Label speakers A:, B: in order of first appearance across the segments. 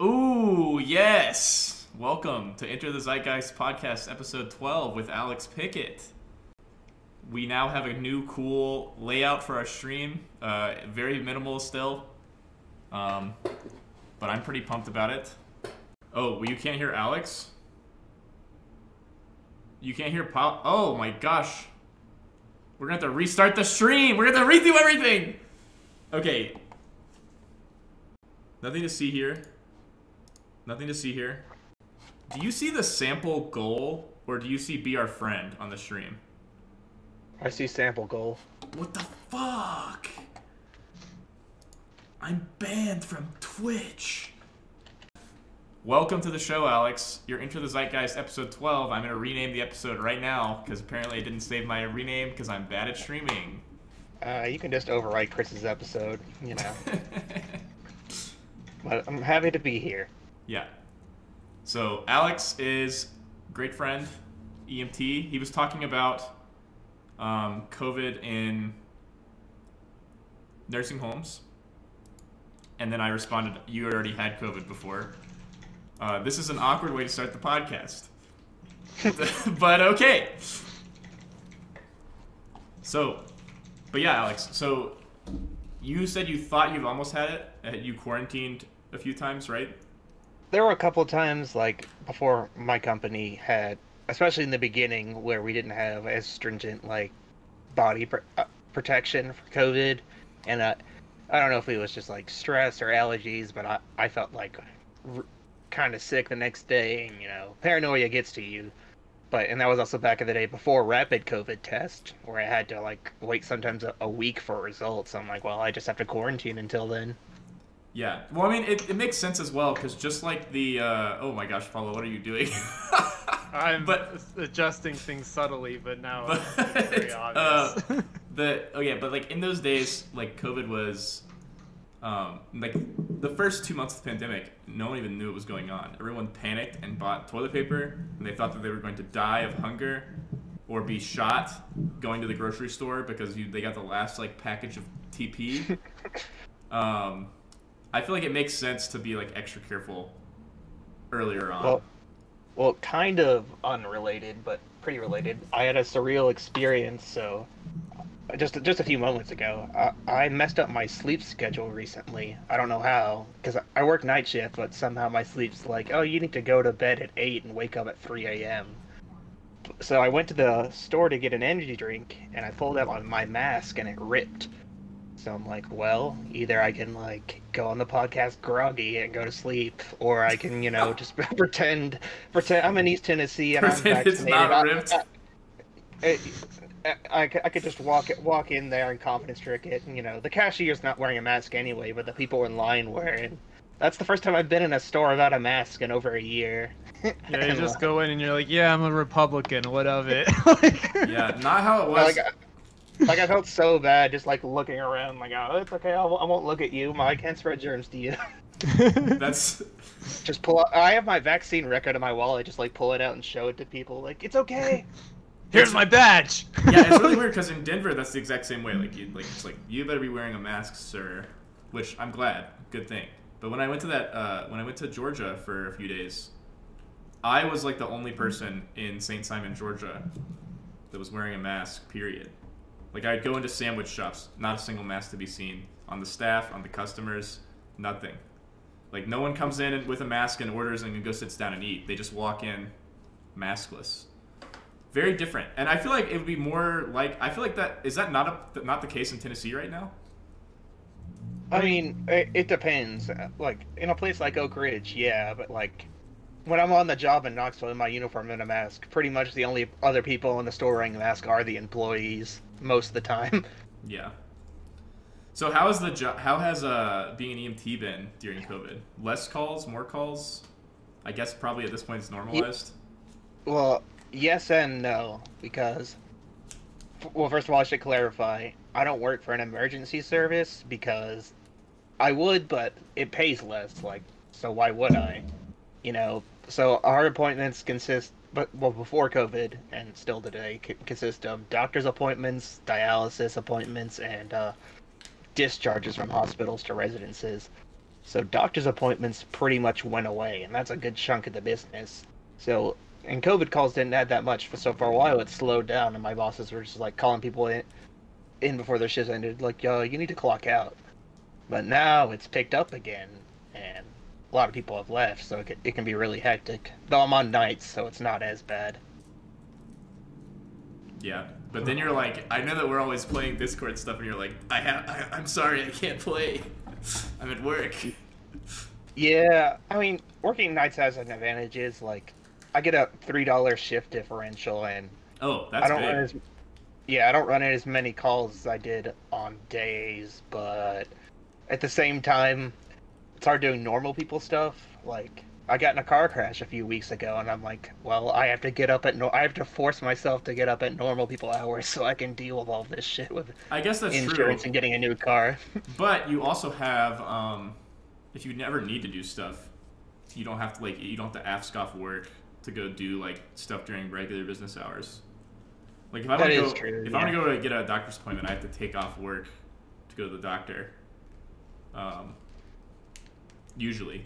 A: Ooh, yes. Welcome to Enter the Zeitgeist podcast, episode 12 with Alex Pickett. We now have a new cool layout for our stream. Uh, very minimal still. Um, but I'm pretty pumped about it. Oh, well, you can't hear Alex? You can't hear Paul? Oh my gosh. We're gonna have to restart the stream. We're gonna have to redo everything. Okay. Nothing to see here. Nothing to see here. Do you see the sample goal or do you see be our friend on the stream?
B: I see sample goal.
A: What the fuck? I'm banned from Twitch. Welcome to the show, Alex. You're into the Zeitgeist episode 12. I'm going to rename the episode right now because apparently I didn't save my rename because I'm bad at streaming.
B: Uh, you can just overwrite Chris's episode, you know. but I'm happy to be here.
A: Yeah. So Alex is great friend, EMT. He was talking about um, COVID in nursing homes, and then I responded, "You already had COVID before." Uh, this is an awkward way to start the podcast, but okay. So, but yeah, Alex. So you said you thought you've almost had it. Uh, You quarantined a few times, right?
B: There were a couple times, like, before my company had, especially in the beginning, where we didn't have as stringent, like, body pr- uh, protection for COVID. And uh, I don't know if it was just, like, stress or allergies, but I, I felt, like, r- kind of sick the next day. And, you know, paranoia gets to you. But, and that was also back in the day before rapid COVID test, where I had to, like, wait sometimes a, a week for results. I'm like, well, I just have to quarantine until then.
A: Yeah. Well, I mean, it, it makes sense as well because just like the uh, oh my gosh, Paulo, what are you doing?
C: I'm
A: But-
C: adjusting things subtly, but now
A: But,
C: it's very obvious.
A: uh, the oh yeah, but like in those days, like COVID was, um, like the first two months of the pandemic, no one even knew what was going on. Everyone panicked and bought toilet paper, and they thought that they were going to die of hunger or be shot going to the grocery store because you, they got the last like package of TP. um, I feel like it makes sense to be like extra careful earlier on.
B: Well, well, kind of unrelated, but pretty related. I had a surreal experience. So, uh, just just a few moments ago, I, I messed up my sleep schedule recently. I don't know how, because I work night shift, but somehow my sleep's like, oh, you need to go to bed at eight and wake up at three a.m. So I went to the store to get an energy drink, and I pulled out my mask, and it ripped. So I'm like, well, either I can like go on the podcast groggy and go to sleep, or I can, you know, just pretend pretend I'm in East Tennessee and I'm
A: Pretend it's
B: vaccinated.
A: not
B: I-
A: ripped.
B: I, I, I, could- I could just walk walk in there and confidence trick it. And, you know, the cashier's not wearing a mask anyway, but the people in line were. And that's the first time I've been in a store without a mask in over a year.
C: yeah, you just
B: uh,
C: go in and you're like, yeah, I'm a Republican. What of it? Like-
A: yeah, not how it was.
B: like, I- like I felt so bad just like looking around, like, oh, it's okay, I won't, I won't look at you. I can't spread germs to you.
A: That's
B: just pull out. I have my vaccine record in my wallet. Just like pull it out and show it to people. Like it's okay.
C: Here's my badge.
A: yeah, it's really weird because in Denver, that's the exact same way. Like, you, like it's like you better be wearing a mask, sir. Which I'm glad, good thing. But when I went to that, uh, when I went to Georgia for a few days, I was like the only person in St. Simon, Georgia, that was wearing a mask. Period. Like I'd go into sandwich shops, not a single mask to be seen on the staff, on the customers, nothing. Like no one comes in with a mask and orders and go sits down and eat. They just walk in, maskless very different and i feel like it would be more like i feel like that is that not a, not the case in tennessee right now
B: I mean, it, it depends. Like in a place like Oak Ridge, yeah, but like when I'm on the job in Knoxville in my uniform and a mask, pretty much the only other people in the store wearing a mask are the employees most of the time.
A: yeah so how is the job how has uh being an emt been during covid less calls more calls i guess probably at this point it's normalized
B: Well, yes and no, because well, first of all, I should clarify. I don't work for an emergency service because I would, but it pays less. Like, so why would I? You know. So our appointments consist, but well, before COVID and still today, consist of doctor's appointments, dialysis appointments, and uh, discharges from hospitals to residences. So doctor's appointments pretty much went away, and that's a good chunk of the business. So and COVID calls didn't add that much. So for a while, it slowed down, and my bosses were just like calling people in, in before their shifts ended, like, "Yo, you need to clock out." But now it's picked up again, and a lot of people have left, so it can, it can be really hectic. Though I'm on nights, so it's not as bad.
A: Yeah, but then you're like, I know that we're always playing Discord stuff, and you're like, I have, I, I'm sorry, I can't play. I'm at work.
B: Yeah, I mean, working nights has an advantage. Is like, I get a three dollar shift differential, and
A: Oh, that's
B: I don't
A: big.
B: run as yeah, I don't run as many calls as I did on days, but at the same time, it's hard doing normal people stuff. Like I got in a car crash a few weeks ago, and I'm like, well, I have to get up at no, I have to force myself to get up at normal people hours so I can deal with all this shit with
A: I guess that's
B: insurance
A: true.
B: and getting a new car.
A: But you also have, um, if you never need to do stuff, you don't have to like, you don't have to ask off work to go do like stuff during regular business hours. Like if I want to go,
B: true,
A: if I want to go to get a doctor's appointment, I have to take off work to go to the doctor. Um, usually,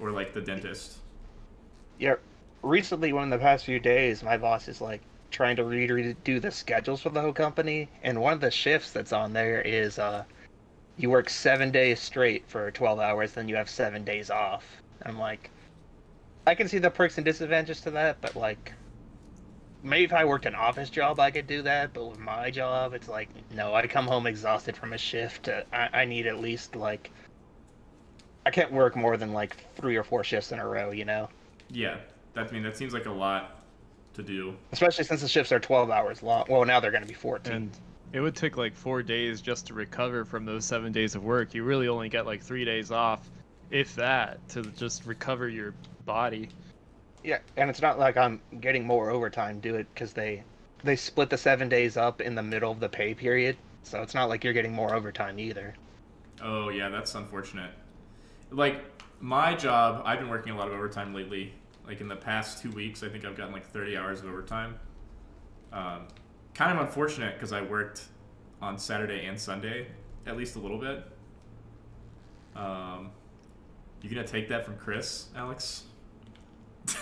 A: or like the dentist.
B: Yeah, recently, one of the past few days, my boss is like trying to redo the schedules for the whole company, and one of the shifts that's on there is uh, you work seven days straight for 12 hours, then you have seven days off. I'm like, I can see the perks and disadvantages to that, but like, maybe if I worked an office job, I could do that, but with my job, it's like, no, I come home exhausted from a shift. I, I need at least like, I can't work more than like three or four shifts in a row, you know?
A: Yeah, that I mean that seems like a lot to do.
B: especially since the shifts are 12 hours long. Well, now they're going to be 14.
D: And it would take like four days just to recover from those seven days of work. You really only get like three days off, if that, to just recover your body.
B: yeah, and it's not like I'm getting more overtime do it because they they split the seven days up in the middle of the pay period, so it's not like you're getting more overtime either.
A: Oh yeah, that's unfortunate. Like my job, I've been working a lot of overtime lately. Like in the past two weeks, I think I've gotten like 30 hours of overtime. Um, kind of unfortunate because I worked on Saturday and Sunday, at least a little bit. Um, you gonna take that from Chris, Alex?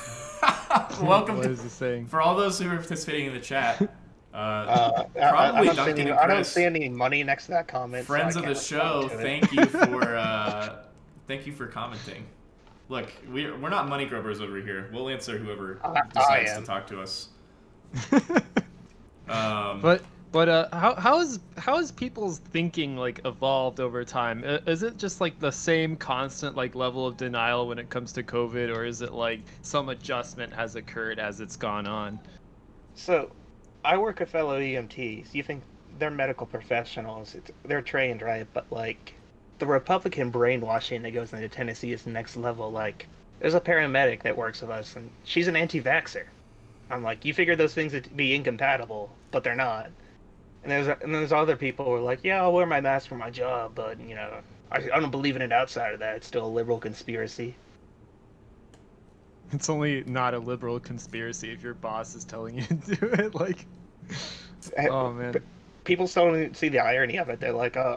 A: Welcome
D: What
A: to,
D: is it saying?
A: for all those who are participating in the chat. Uh,
B: Uh, I- I, I,
A: Probably
B: don't see
A: Duncan
B: any,
A: and
B: I don't see any money next to that comment. so
A: friends of the show,
B: respond to it.
A: thank you for uh, thank you for commenting. Look, we're we're not money grubbers over here. We'll answer whoever
B: I- I
A: decides to talk to us. Um,
D: But but uh, how how is how is people's thinking like evolved over time? Is it just like the same constant like level of denial when it comes to COVID, or is it like some adjustment has occurred as it's gone on?
B: So, I work with fellow EMTs. You think they're medical professionals? It's, they're trained, right? But like, the Republican brainwashing that goes into Tennessee is next level. Like, there's a paramedic that works with us, and she's an anti-vaxxer. I'm like, you figure those things would be incompatible, but they're not. And there's and there's other people who are like, yeah, I'll wear my mask for my job, but you know, I, I don't believe in it outside of that. It's still a liberal conspiracy.
D: It's only not a liberal conspiracy if your boss is telling you to do it. Like, oh man.
B: People still don't see the irony of it. They're like, uh,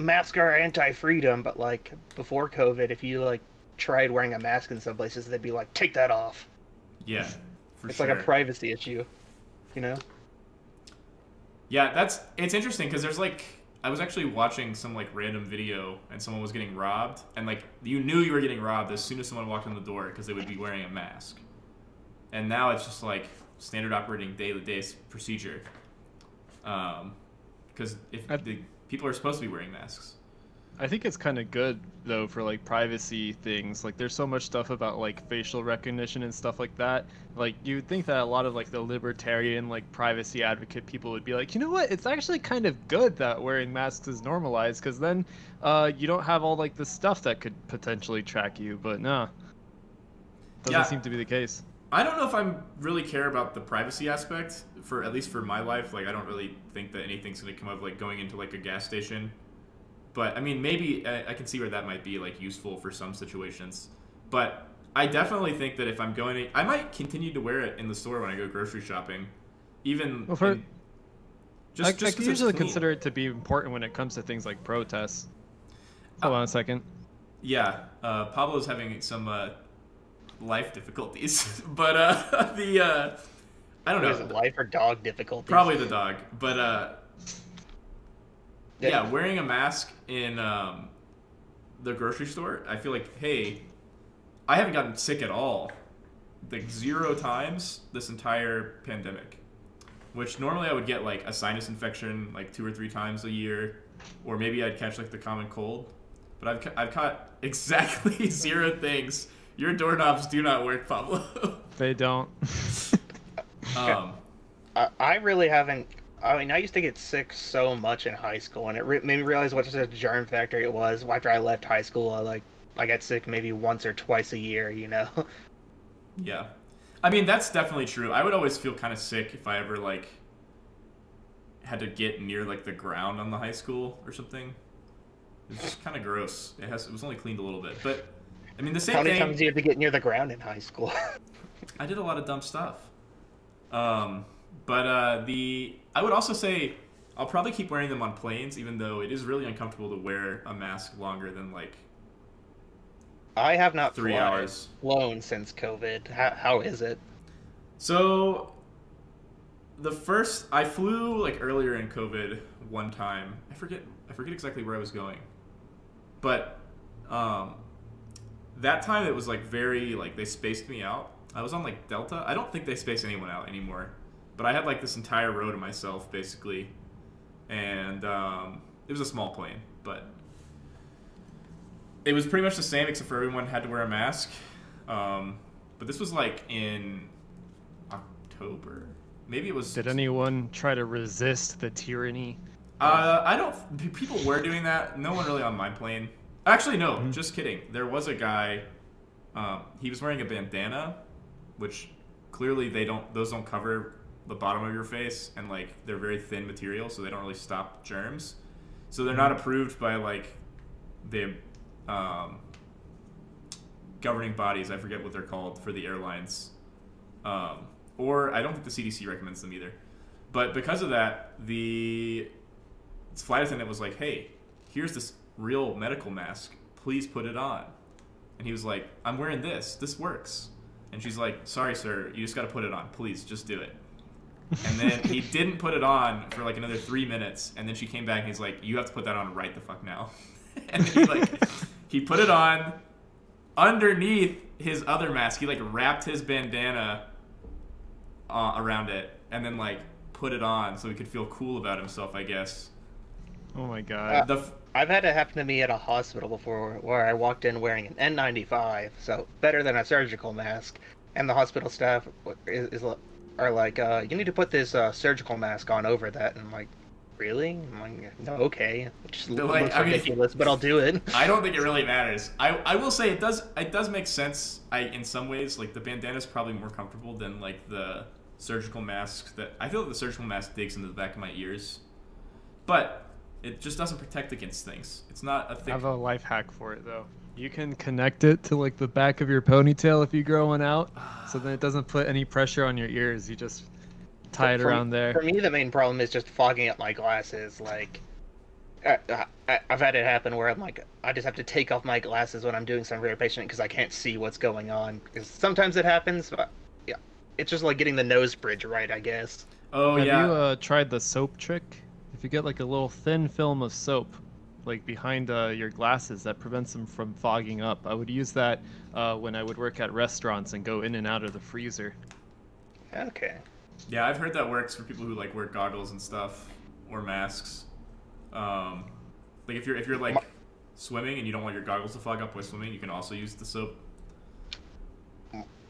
B: masks are anti-freedom, but like before COVID, if you like tried wearing a mask in some places, they'd be like, take that off.
A: yeah, for
B: it's
A: sure.
B: like a privacy issue, you know?
A: yeah, that's it's interesting because there's like I was actually watching some like random video and someone was getting robbed and like you knew you were getting robbed as soon as someone walked in the door because they would be wearing a mask. And now it's just like standard operating day to day procedure. Um, because if the people are supposed to be wearing masks.
D: I think it's kind of good though for like privacy things. Like there's so much stuff about like facial recognition and stuff like that. Like you would think that a lot of like the libertarian like privacy advocate people would be like, you know what? It's actually kind of good that wearing masks is normalized because then uh, you don't have all like the stuff that could potentially track you. But nah, doesn't
A: Yeah.
D: seem to be the case.
A: I don't know if I'm really care about the privacy aspect for at least for my life. Like I don't really think that anything's gonna come of like going into like a gas station. But I mean, maybe I, I can see where that might be like useful for some situations. But I definitely think that if I'm going, to, I might continue to wear it in the store when I go grocery shopping, even.
D: Well, for-
A: in-
D: I, I
A: 'cause
D: can usually consider it to be important when it comes to things like protests. Hold on a second.
A: yeah, uh, Pablo's having some uh, life difficulties, but uh, the uh, I don't
B: What is
A: know,
B: it, life or dog difficulties?
A: probably the dog, but uh,
B: Yeah.
A: yeah, wearing a mask in um, the grocery store, I feel like, hey, I haven't gotten sick at all, like zero times this entire pandemic. Which normally I would get like a sinus infection like two or three times a year, or maybe I'd catch like the common cold. But I've I've caught exactly zero things. Your doorknobs do not work, Pablo.
C: They don't.
A: um,
B: I, I really haven't. I mean, I used to get sick so much in high school, and it re- made me realize what a germ factory it was. After I left high school, I like I got sick maybe once or twice a year. You know.
A: Yeah. I mean, that's definitely true. I would always feel kind of sick if I ever like had to get near like the ground on the high school or something. It's just kind of gross. It has it was only cleaned a little bit, but I mean the same
B: How many
A: thing.
B: times do you have to get near the ground in high school?
A: I did a lot of dumb stuff. Um, but uh, the I would also say I'll probably keep wearing them on planes, even though it is really uncomfortable to wear a mask longer than like
B: I have not
A: three
B: flown,
A: hours.
B: flown since COVID. How, how is it?
A: So the first I flew like earlier in COVID one time. I forget I forget exactly where I was going. But um that time it was like very like they spaced me out. I was on like Delta. I don't think they space anyone out anymore. But I had like this entire row to myself basically. And um it was a small plane, but it was pretty much the same except for everyone had to wear a mask. Um, but this was like in October. Maybe it was.
C: Did anyone try to resist the tyranny?
A: Uh, I don't. People were doing that. No one really on my plane. Actually, no.
C: Mhm.
A: Just kidding. There was a guy. Um, he was wearing a bandana, which clearly they don't. Those don't cover the bottom of your face, and like they're very thin material, so they don't really stop germs. So they're not approved by like the um, governing bodies. I forget what they're called for the airlines. Um, or I don't think the CDC recommends them either. But because of that, the flight attendant was like, "Hey, here's this real medical mask. Please put it on." And he was like, "I'm wearing this. This works." And she's like, "Sorry, sir. You just got to put it on. Please, just do it." And then he didn't put it on for like another three minutes. And then she came back and he's like, "You have to put that on right the fuck now." and then he like he put it on underneath his other mask. He like wrapped his bandana uh, around it and then like put it on so he could feel cool about himself, I guess.
C: Oh my god.
A: The f-
B: I've had it happen to me at a hospital before where I walked in wearing an N95, so better than a surgical mask, and the hospital staff is, is are like, uh, "You need to put this uh, surgical mask on over that," and I'm like, "Really?" I'm like, "No, okay." It just looks
A: like, I mean-
B: ridiculous, but I'll do it.
A: I don't think it really matters. I, I will say it does it does make sense. I in some ways like the bandana is probably more comfortable than like the surgical mask that I feel like the surgical mask digs into the back of my ears, but it just doesn't protect against things. It's not a
C: I
A: thick.
C: have a life hack for it though. You can connect it to like the back of your ponytail if you grow one out, so then it doesn't put any pressure on your ears. You just tie it
B: For-
C: around there.
B: For me, the main problem is just fogging up my glasses. Like, I, I, I've had it happen where I'm like, I just have to take off my glasses when I'm doing some rare patient because I can't see what's going on. Because sometimes it happens, but yeah, it's just like getting the nose bridge right, I guess.
A: oh
C: Have
A: yeah.
C: you uh, tried the soap trick? If you get like a little thin film of soap, like behind uh, your glasses, that prevents them from fogging up. I would use that uh, when I would work at restaurants and go in and out of the freezer.
B: Okay.
A: Yeah, I've heard that works for people who like wear goggles and stuff or masks. Um, like if you're if you're like
B: My-
A: swimming and you don't want your goggles to fog up while swimming, you can also use the soap.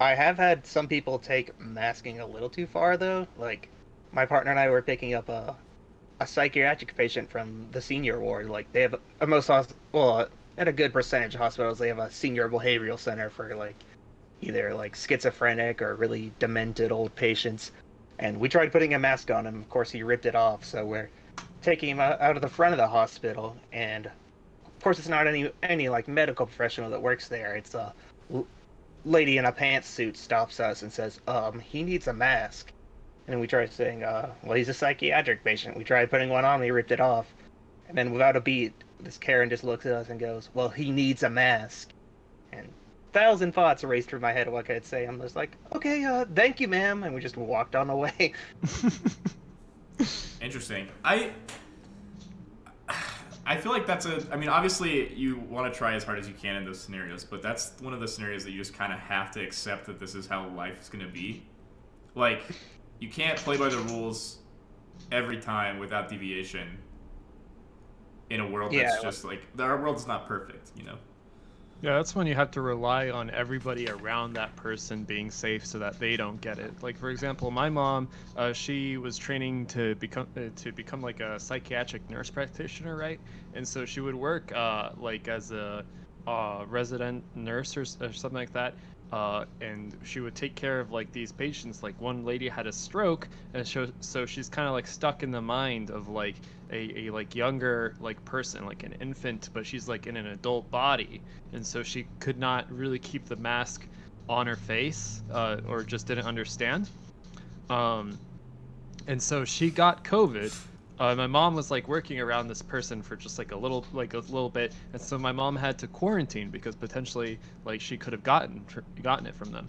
B: I have had some people take masking a little too far, though. Like, my partner and I were picking up a a psychiatric patient from the senior ward. Like, they have a most well, at a good percentage of hospitals, they have a senior behavioral center for like either like schizophrenic or really demented old patients. And we tried putting a mask on him. Of course, he ripped it off. So we're taking him out out of the front of the hospital, and of course, it's not any any like medical professional that works there. It's a lady in a pantsuit stops us and says, "Um, he needs a mask." And we tried saying, "Uh, well, he's a psychiatric patient." We tried putting one on, he ripped it off, and then without a beat, this Karen just looks at us and goes, "Well, he needs a mask." And thousand thoughts raced through my head of what could I say. I'm just like, "Okay, uh, thank you, ma'am," and we just walked on the way.
A: Interesting. I I feel like that's a. I mean, obviously, you want to try as hard as you can in those scenarios, but that's one of the scenarios that you just kind of have to accept that this is how life is going to be. Like, you can't play by the rules every time without deviation in a world that's
B: Yeah.
A: just like our world is not perfect, you know.
D: Yeah, that's when you have to rely on everybody around that person being safe so that they don't get it. Like for example, my mom, uh, she was training to become uh, to become like a psychiatric nurse practitioner, right? And so she would work uh, like as a uh, resident nurse or, or something like that. Uh, and she would take care of like these patients. Like one lady had a stroke, and so, so she's kind of like stuck in the mind of like a, a like younger like person, like an infant, but she's like in an adult body, and so she could not really keep the mask on her face, uh, or just didn't understand. Um, and so she got COVID. Uh, my mom was like working around this person for just like a little like a little bit, and so my mom had to quarantine because potentially like she could have gotten gotten it from them.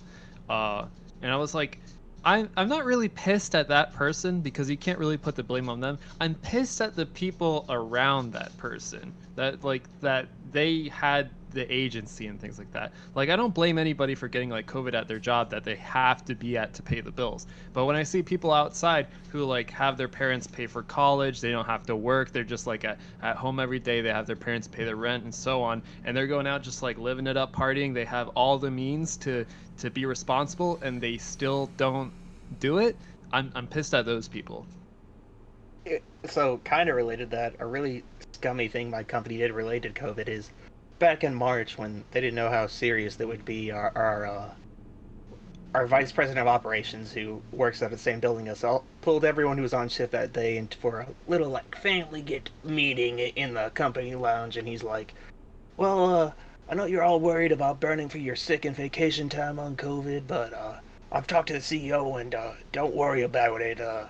D: Uh, and I was like, I'm I'm not really pissed at that person because you can't really put the blame on them. I'm pissed at the people around that person that like that they had the agency and things like that. Like I don't blame anybody for getting like COVID at their job that they have to be at to pay the bills. But when I see people outside who like have their parents pay for college, they don't have to work, they're just like at, at home every day, they have their parents pay their rent and so on, and they're going out just like living it up, partying, they have all the means to to be responsible and they still don't do it. I'm I'm pissed at those people.
B: so kind of related that a really scummy thing my company did related to covid is back in march when they didn't know how serious that would be our our, uh, our vice president of operations who works at the same building as all pulled everyone who was on shift that day into for a little like family get meeting in the company lounge and he's like well uh i know you're all worried about burning for your sick and vacation time on covid but uh i've talked to the ceo and uh don't worry about it uh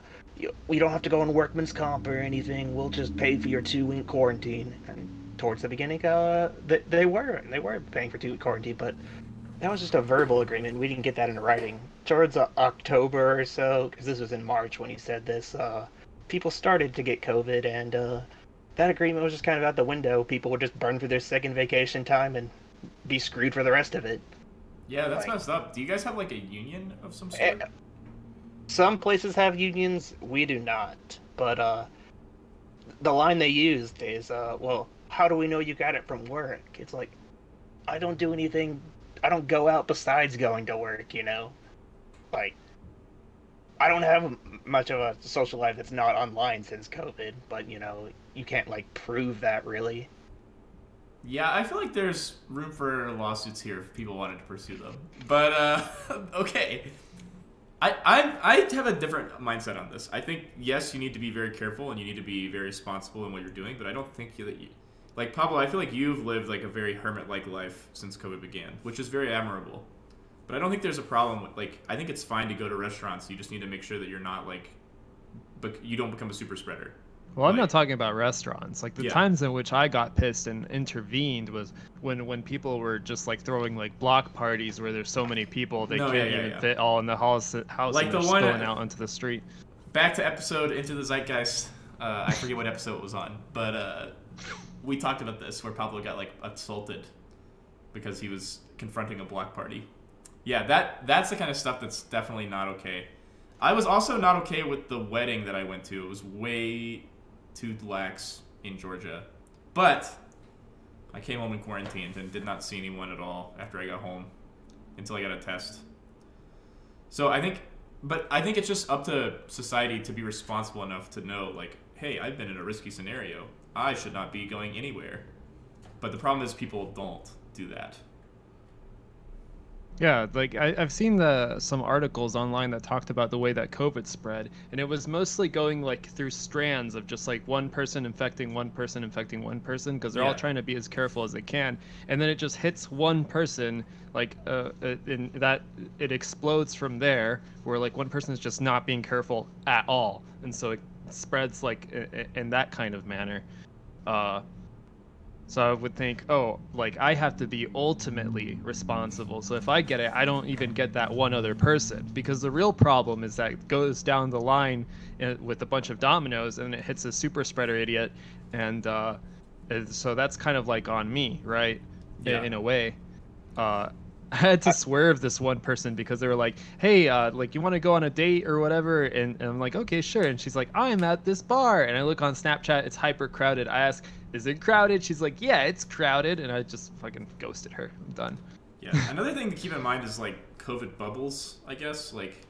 B: we don't have to go on workman's comp or anything. We'll just pay for your two week quarantine. And towards the beginning, uh, they, they were they were paying for two quarantine, but that was just a verbal agreement. We didn't get that in writing. Towards uh, October or so, because this was in March when he said this, uh, people started to get COVID, and uh, that agreement was just kind of out the window. People would just burn through their second vacation time and be screwed for the rest of it.
A: Yeah, that's
B: Like-
A: messed up. Do you guys have like a union of some
B: Eh,
A: sort?
B: Some places have unions, we do not. But uh, the line they used is, uh, "Well, how do we know you got it from work?" It's like, I don't do anything. I don't go out besides going to work. You know, like I don't have much of a social life that's not online since COVID. But you know, you can't like prove that really.
A: Yeah, I feel like there's room for lawsuits here if people wanted to pursue them. But uh, okay, I, I I have a different mindset on this. I think yes, you need to be very careful and you need to be very responsible in what you're doing. But I don't think that you, like Pablo. I feel like you've lived like a very hermit-like life since COVID began, which is very admirable. But I don't think there's a problem with like. I think it's fine to go to restaurants. You just need to make sure that you're not like, but you don't become a super spreader.
D: Well, I'm
A: Like-
D: not talking about restaurants. Like the
A: Yeah.
D: times in which I got pissed and intervened was when when people were just like throwing like block parties where there's so many people they
A: No,
D: can't
A: yeah, yeah,
D: even fit all in the house house
A: Like the one
D: spilling out onto the street.
A: back to episode into the zeitgeist uh, i forget what episode it was on but uh, we talked about this where pablo got like assaulted because he was confronting a block party. Yeah that that's the kind of stuff that's definitely not okay. I was also not okay with the wedding that i went to. It was way too lax in georgia. But i came home and quarantined and did not see anyone at all after i got home until i got a test. So I think, but I think it's just up to society to be responsible enough to know, like, hey, I've been in a risky scenario. I should not be going anywhere. But the problem is people don't do that.
D: Yeah, like I, I've seen the some articles online that talked about the way that COVID spread, and it was mostly going like through strands of just like one person infecting one person infecting one person because they're all trying to be as careful as they can, and then it just hits one person like uh, uh, and that it explodes from there where like one person is just not being careful at all, and so it spreads like in that kind of manner. Uh, So I would think, oh, like I have to be ultimately responsible. So if I get it, I don't even get that one other person because the real problem is that it goes down the line uh, with a bunch of dominoes and it hits a super spreader idiot, and uh, so that's kind of like on me, right? In-
A: Yeah.
D: In, a way. Uh, I had to swerve this one person because they were like, "Hey, uh, like you want to go on a date or whatever?" And, and I'm like, "Okay, sure." And she's like, "I'm at this bar," and I look on Snapchat, it's hyper crowded. I ask, "Is it crowded?" She's like, "Yeah, it's crowded," and I just fucking ghosted her. I'm done.
A: Yeah. Another thing to keep in mind is like COVID bubbles. I guess like,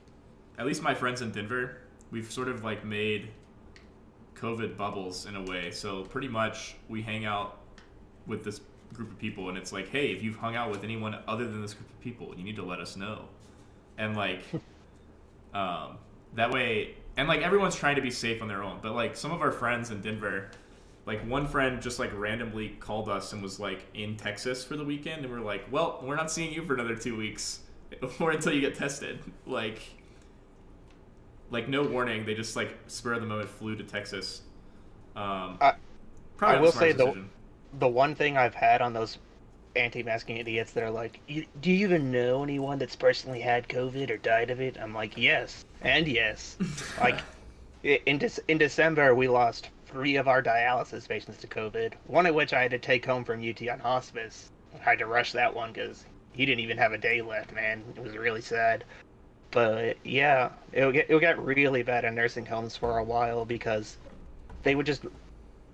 A: at least my friends in Denver, we've sort of like made COVID bubbles in a way. So pretty much we hang out with this group of people, and it's like, hey, if you've hung out with anyone other than this group of people, you need to let us know. And like, um, that way, and like everyone's trying to be safe on their own. But like some of our friends in Denver, like one friend just like randomly called us and was like in Texas for the weekend, and we're like, well, we're not seeing you for another two weeks, or until you get tested. Like, like no warning, they just like spur of the moment flew to Texas. Um,
B: I-
A: probably
B: I will say
A: smartest
B: the- the one thing I've had on those anti-masking idiots that are like, "You- "Do you even know anyone that's personally had COVID or died of it?" I'm like, "Yes, and yes." like in Dec- in December, we lost three of our dialysis patients to COVID. One of which I had to take home from UT on hospice. I had to rush that one because he didn't even have a day left. Man, it was really sad. But yeah, it get it get really bad in nursing homes for a while because they would just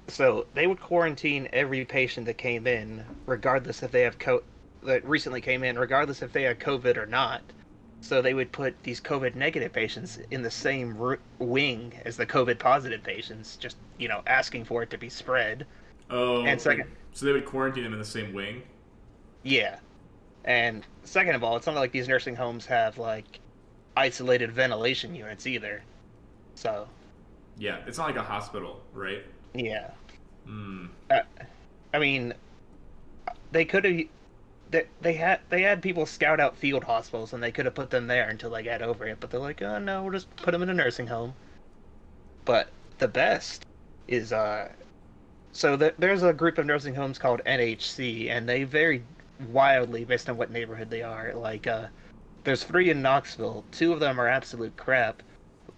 B: so they would quarantine every patient that came in, regardless if they have co- that recently came in, regardless if they had COVID or not. So they would put these COVID negative patients in the same r- wing as the COVID positive patients, just you know asking for it to be spread.
A: Oh,
B: and second-
A: so they would quarantine them in the same wing.
B: Yeah, and second of all, it's not like these nursing homes have like isolated ventilation units either. So
A: Yeah, it's not like a hospital, right?
B: yeah,
A: Mm.
B: I mean, they could have. They, they had they had people scout out field hospitals and they could have put them there until they got over it, but they're like, oh no, we'll just put them in a nursing home. But the best is uh, so th- there's a group of nursing homes called NHC, and they vary wildly based on what neighborhood they are. Like, uh, there's three in Knoxville. Two of them are absolute crap,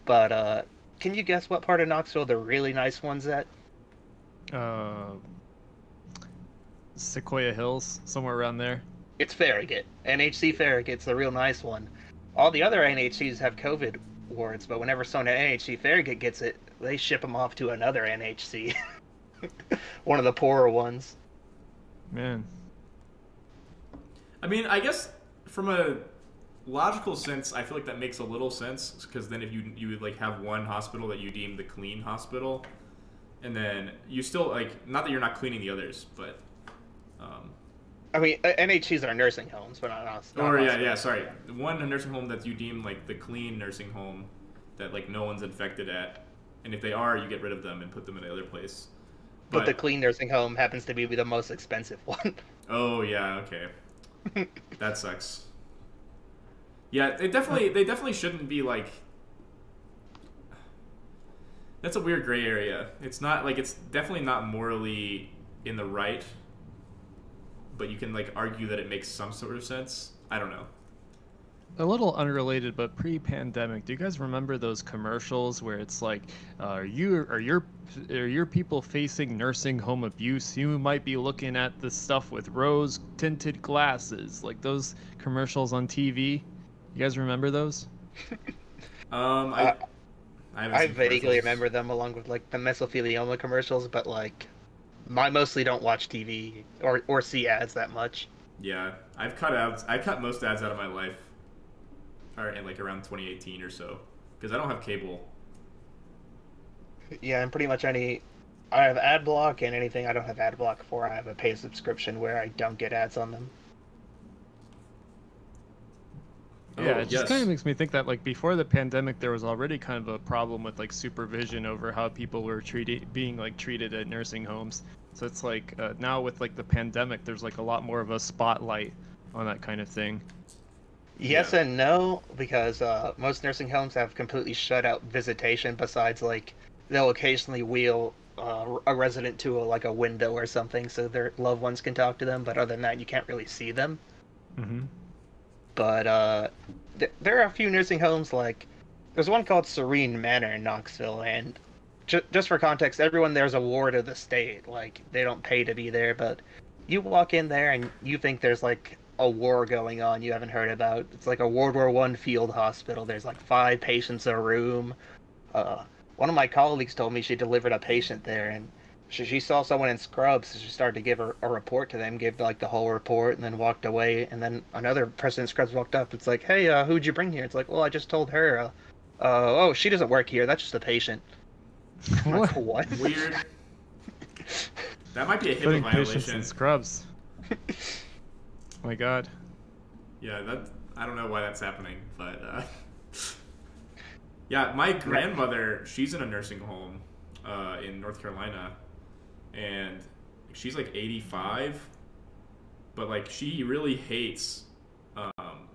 B: but uh, can you guess what part of Knoxville the really nice one's at?
D: Uh, Sequoia Hills, somewhere around there.
B: It's Farragut. NHC Farragut's the real nice one. All the other NHCs have COVID wards, but whenever someone at NHC Farragut gets it, they ship them off to another NHC. one of the poorer ones.
D: Man,
A: I mean, I guess from a logical sense, I feel like that makes a little sense because then if you you would like have one hospital that you deem the clean hospital, and then you still like not that you're not cleaning the others, but um,
B: I mean, uh, NHCs are nursing homes, but not, not
A: or yeah,
B: hospitals.
A: yeah, sorry, one nursing home that you deem like the clean nursing home that like no one's infected at, and if they are, you get rid of them and put them in another place.
B: But the clean nursing home happens to be the most expensive one.
A: Oh yeah, okay. that sucks. Yeah, they definitely they definitely shouldn't be like That's a weird gray area. It's not like it's definitely not morally in the right, but you can like argue that it makes some sort of sense. I don't know.
D: a little unrelated, but pre-pandemic, do you guys remember those commercials where it's like, uh, "Are you are your are your people facing nursing home abuse? You might be looking at the stuff with rose tinted glasses." Like those commercials on TV. You guys remember those?
A: Um I
B: Uh,
A: I,
B: I vaguely remember them along with like the mesothelioma commercials, but like, I mostly don't watch TV or or see ads that much.
A: Yeah, I've cut ads. I cut most ads out of my life, or in like around 2018 or so, because I don't have cable.
B: Yeah, and pretty much any. I have ad block and anything I don't have ad block for, I have a paid subscription where I don't get ads on them.
D: Yeah,
A: Oh,
D: it just
A: yes.
D: kind of makes me think that like before the pandemic, there was already kind of a problem with like supervision over how people were treated, being like treated at nursing homes. So it's like uh, now with like the pandemic, there's like a lot more of a spotlight on that kind of thing.
B: Yes
A: Yeah.
B: and no, because uh, most nursing homes have completely shut out visitation. Besides, like they'll occasionally wheel uh, a resident to a, like a window or something, so their loved ones can talk to them. But other than that, you can't really see them.
C: Mm-hmm.
B: But uh, th- there are a few nursing homes like there's one called Serene Manor in Knoxville, and ju- just for context, everyone there's a ward of the state. Like they don't pay to be there, but you walk in there and you think there's like a war going on you haven't heard about. It's like a World War One field hospital. There's like five patients in a room. Uh, one of my colleagues told me she delivered a patient there, and she, she saw someone in scrubs. So she started to give her a report to them, gave like the whole report, and then walked away. And then another person in scrubs walked up. It's like, hey, uh, who'd you bring here? It's like, well, I just told her. Uh, uh, oh, she doesn't work here. That's just a patient. I'm like, what?
A: Weird. That might be a HIPAA
C: Putting patients in
A: violation.
C: scrubs. oh my god.
A: Yeah, that I don't know why that's happening, but uh, yeah, my grandmother, she's in a nursing home uh, in North Carolina, and she's like 85, but like she really hates um,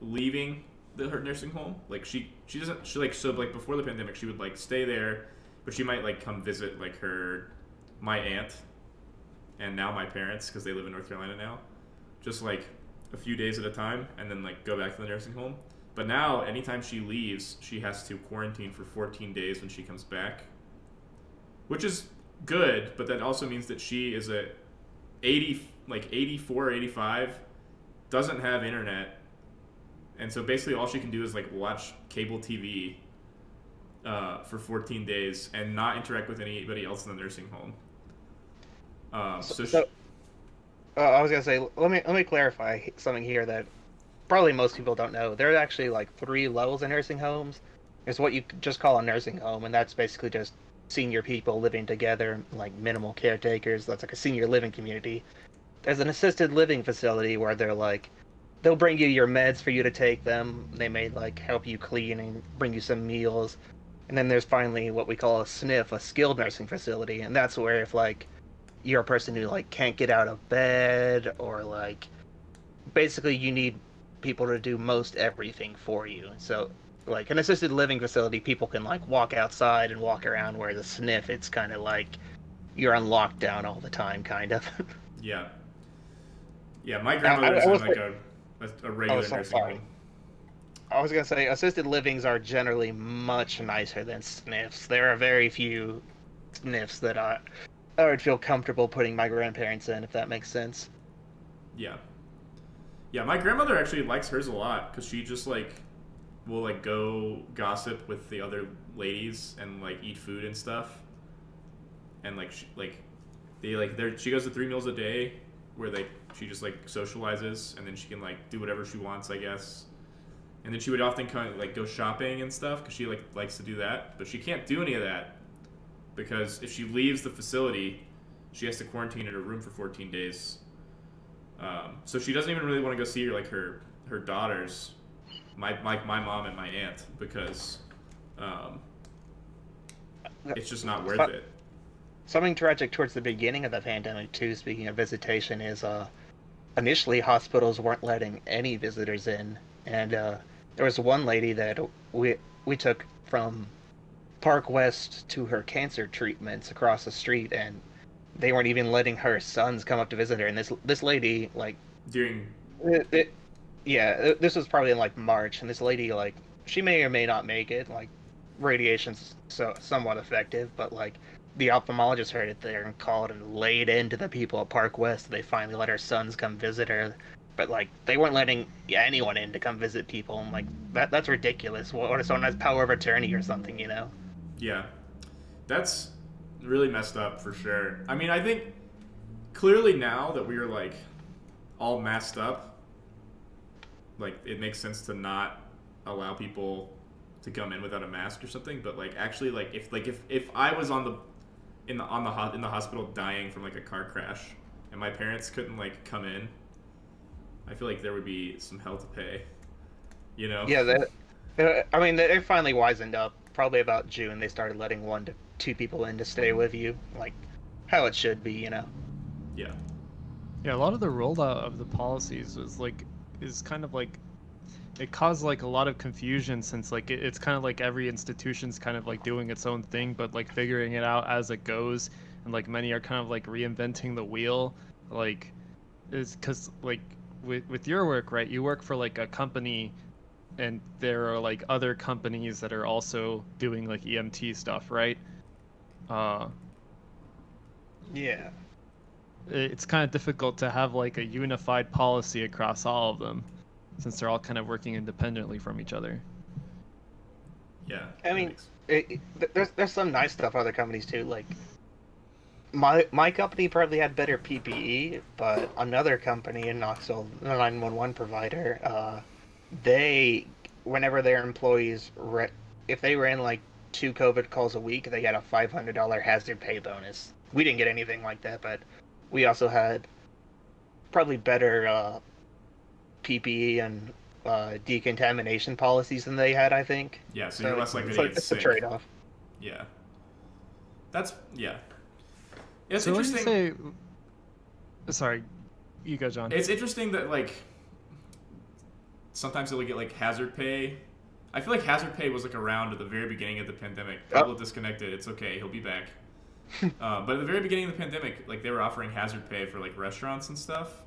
A: leaving the her nursing home. Like she she doesn't she like so like before the pandemic she would like stay there, but she might like come visit like her my aunt and now my parents because they live in North Carolina now, just like a few days at a time and then like go back to the nursing home. But now anytime she leaves, she has to quarantine for 14 days when she comes back. Which is good, but that also means that she is a 80 like 84 85 doesn't have internet. And so basically all she can do is like watch cable TV uh, for 14 days and not interact with anybody else in the nursing home. Um, so,
B: So,
A: she,
B: so uh, I was gonna say, let me let me clarify something here that probably most people don't know. There are actually like three levels in nursing homes. There's what you just call a nursing home, and that's basically just senior people living together, like minimal caretakers. That's like a senior living community. There's an assisted living facility where they're like, they'll bring you your meds for you to take them. They may like help you clean and bring you some meals. And then there's finally what we call a SNF, a skilled nursing facility, and that's where if like you're a person who like can't get out of bed or like basically you need people to do most everything for you. So like an assisted living facility, people can like walk outside and walk around where the sniff it's kind of like you're on lockdown all the time kind of.
A: yeah. Yeah, my grandmother was in
B: was
A: like a, a, a oh, regular
B: so
A: nursing
B: sorry.
A: home.
B: I was gonna say assisted livings are generally much nicer than sniffs. There are very few sniffs that I I would feel comfortable putting my grandparents in if that makes sense.
A: Yeah. Yeah, my grandmother actually likes hers a lot because she just like will like go gossip with the other ladies and like eat food and stuff. And like she, like they like they she goes to three meals a day where like she just like socializes and then she can like do whatever she wants, I guess. And then she would often kind of like go shopping and stuff because she like likes to do that, but she can't do any of that because if she leaves the facility, she has to quarantine in her room for 14 days. Um, so she doesn't even really want to go see her like her her daughters, my my, my mom and my aunt because um, it's just not worth it.
B: Something tragic towards the beginning of the pandemic too, speaking of visitation, is uh initially hospitals weren't letting any visitors in. And uh there was one lady that we we took from Park West to her cancer treatments across the street and they weren't even letting her sons come up to visit her and this this lady like
A: During
B: it, it, yeah, this was probably in like March, and this lady like she may or may not make it. Like radiation's so somewhat effective, but like the ophthalmologist heard it there and called and laid into the people at Park West. They finally let her sons come visit her, but like they weren't letting anyone in to come visit people. And like that that's ridiculous. What, if someone has power of attorney or something? You know?
A: Yeah. That's really messed up for sure. I mean, I think clearly now that we are like all messed up, like it makes sense to not allow people to come in without a mask or something, but like actually like if like if if I was on the in the on the ho- in the hospital dying from like a car crash and my parents couldn't like come in, I feel like there would be some hell to pay. You know?
B: Yeah. That. I mean, they finally wisened up. Probably about June, they started letting one to two people in to stay with you, like how it should be. You know?
A: Yeah.
C: Yeah, a lot of the rollout of the policies was like is kind of like
D: it caused like a lot of confusion since like it, it's kind of like every institution's kind of like doing its own thing, but like figuring it out as it goes, and like many are kind of like reinventing the wheel, like is because like with with your work, right? You work for like a company and there are like other companies that are also doing like EMT stuff, right? Uh,
B: Yeah.
D: it's kind of difficult to have like a unified policy across all of them, since they're all kind of working independently from each other.
A: Yeah.
B: I mean, It, it- there's there's some nice stuff other companies too. Like my my company probably had better PPE, but another company in Knoxville, the 911 provider, uh, they whenever their employees re- if they ran like two COVID calls a week, they got a $500 hazard pay bonus. We didn't get anything like that, but we also had probably better uh, PPE and uh, decontamination policies than they had. I think.
A: yeah, so, you're less likely to
B: like
A: get
B: it's a
A: sick.
B: trade-off.
A: Yeah. That's yeah. It's
D: so
A: interesting.
D: say? Sorry, you go, John.
A: It's interesting that like sometimes they'll get like hazard pay. I feel like hazard pay was like around at the very beginning of the pandemic.
B: Oh.
A: People disconnected. It's okay. He'll be back. uh, but at the very beginning of the pandemic, like they were offering hazard pay for like restaurants and stuff.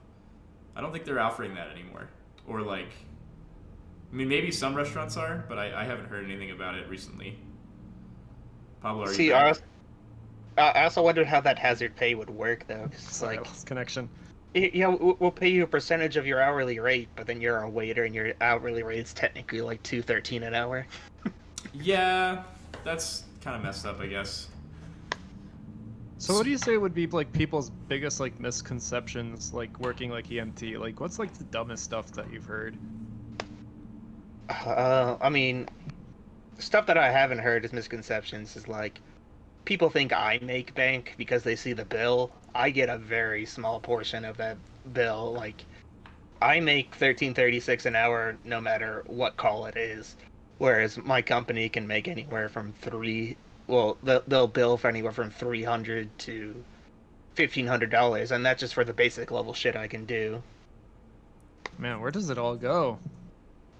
A: I don't think they're offering that anymore. Or like, I mean, maybe some restaurants are, but I, I haven't heard anything about it recently. Pablo, are you
B: See,
A: back?
B: I also, I also wondered how that hazard pay would work though. 'cause it's like,
D: lost connection.
B: yeah, we'll we'll pay you a percentage of your hourly rate, but then you're a waiter and your hourly rate is technically like two thirteen an hour.
A: Yeah, that's kind of messed up, I guess.
D: So what do you say would be like people's biggest like misconceptions like working like EMT? Like what's like the dumbest stuff that you've heard?
B: Uh, I mean, stuff that I haven't heard as misconceptions is like people think I make bank because they see the bill. I get a very small portion of that bill. Like I make thirteen thirty six an hour no matter what call it is, whereas my company can make anywhere from three. Well, they'll, they'll bill for anywhere from three hundred to fifteen hundred dollars, and that's just for the basic level shit I can do.
D: Man, where does it all go?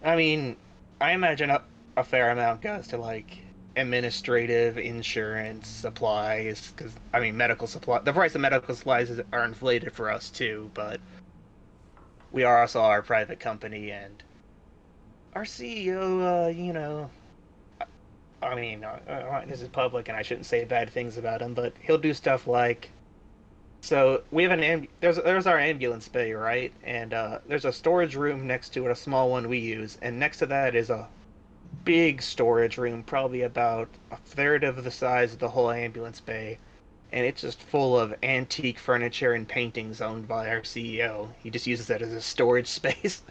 B: I mean, I imagine a, a fair amount goes to like administrative, insurance, supplies. Because I mean, medical supply. The price of medical supplies is, are inflated for us too, but we are also our private company, and our CEO. Uh, you know, I mean, uh, uh, this is public, and I shouldn't say bad things about him, but he'll do stuff like. So we have an amb- there's there's our ambulance bay right, and uh, there's a storage room next to it, a small one we use, and next to that is a big storage room, probably about a third of the size of the whole ambulance bay, and it's just full of antique furniture and paintings owned by our CEO. He just uses that as a storage space.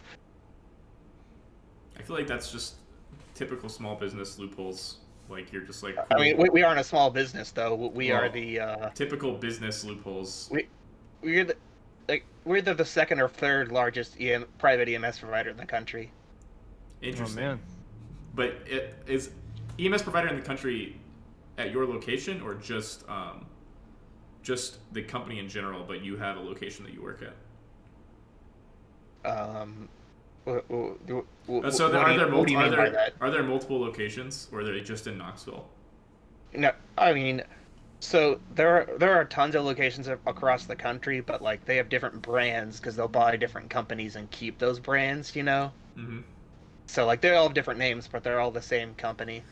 A: I feel like that's just typical small business loopholes. Like you're just like
B: I mean, we, we aren't a small business though. We are the uh,
A: typical business loopholes.
B: We we're the like we're the, the second or third largest EM, private EMS provider in the country.
D: Oh
A: Interesting.
D: man.
A: But it is EMS provider in the country at your location or just um, just the company in general, but you have a location that you work at.
B: Um,
A: Uh, so
B: what
A: there, are there
B: what
A: mul- are there are there multiple locations or are they just in Knoxville?
B: No, I mean, so there are there are tons of locations across the country, but like they have different brands because they'll buy different companies and keep those brands, you know.
A: Mm-hmm.
B: So like they all have different names, but they're all the same company.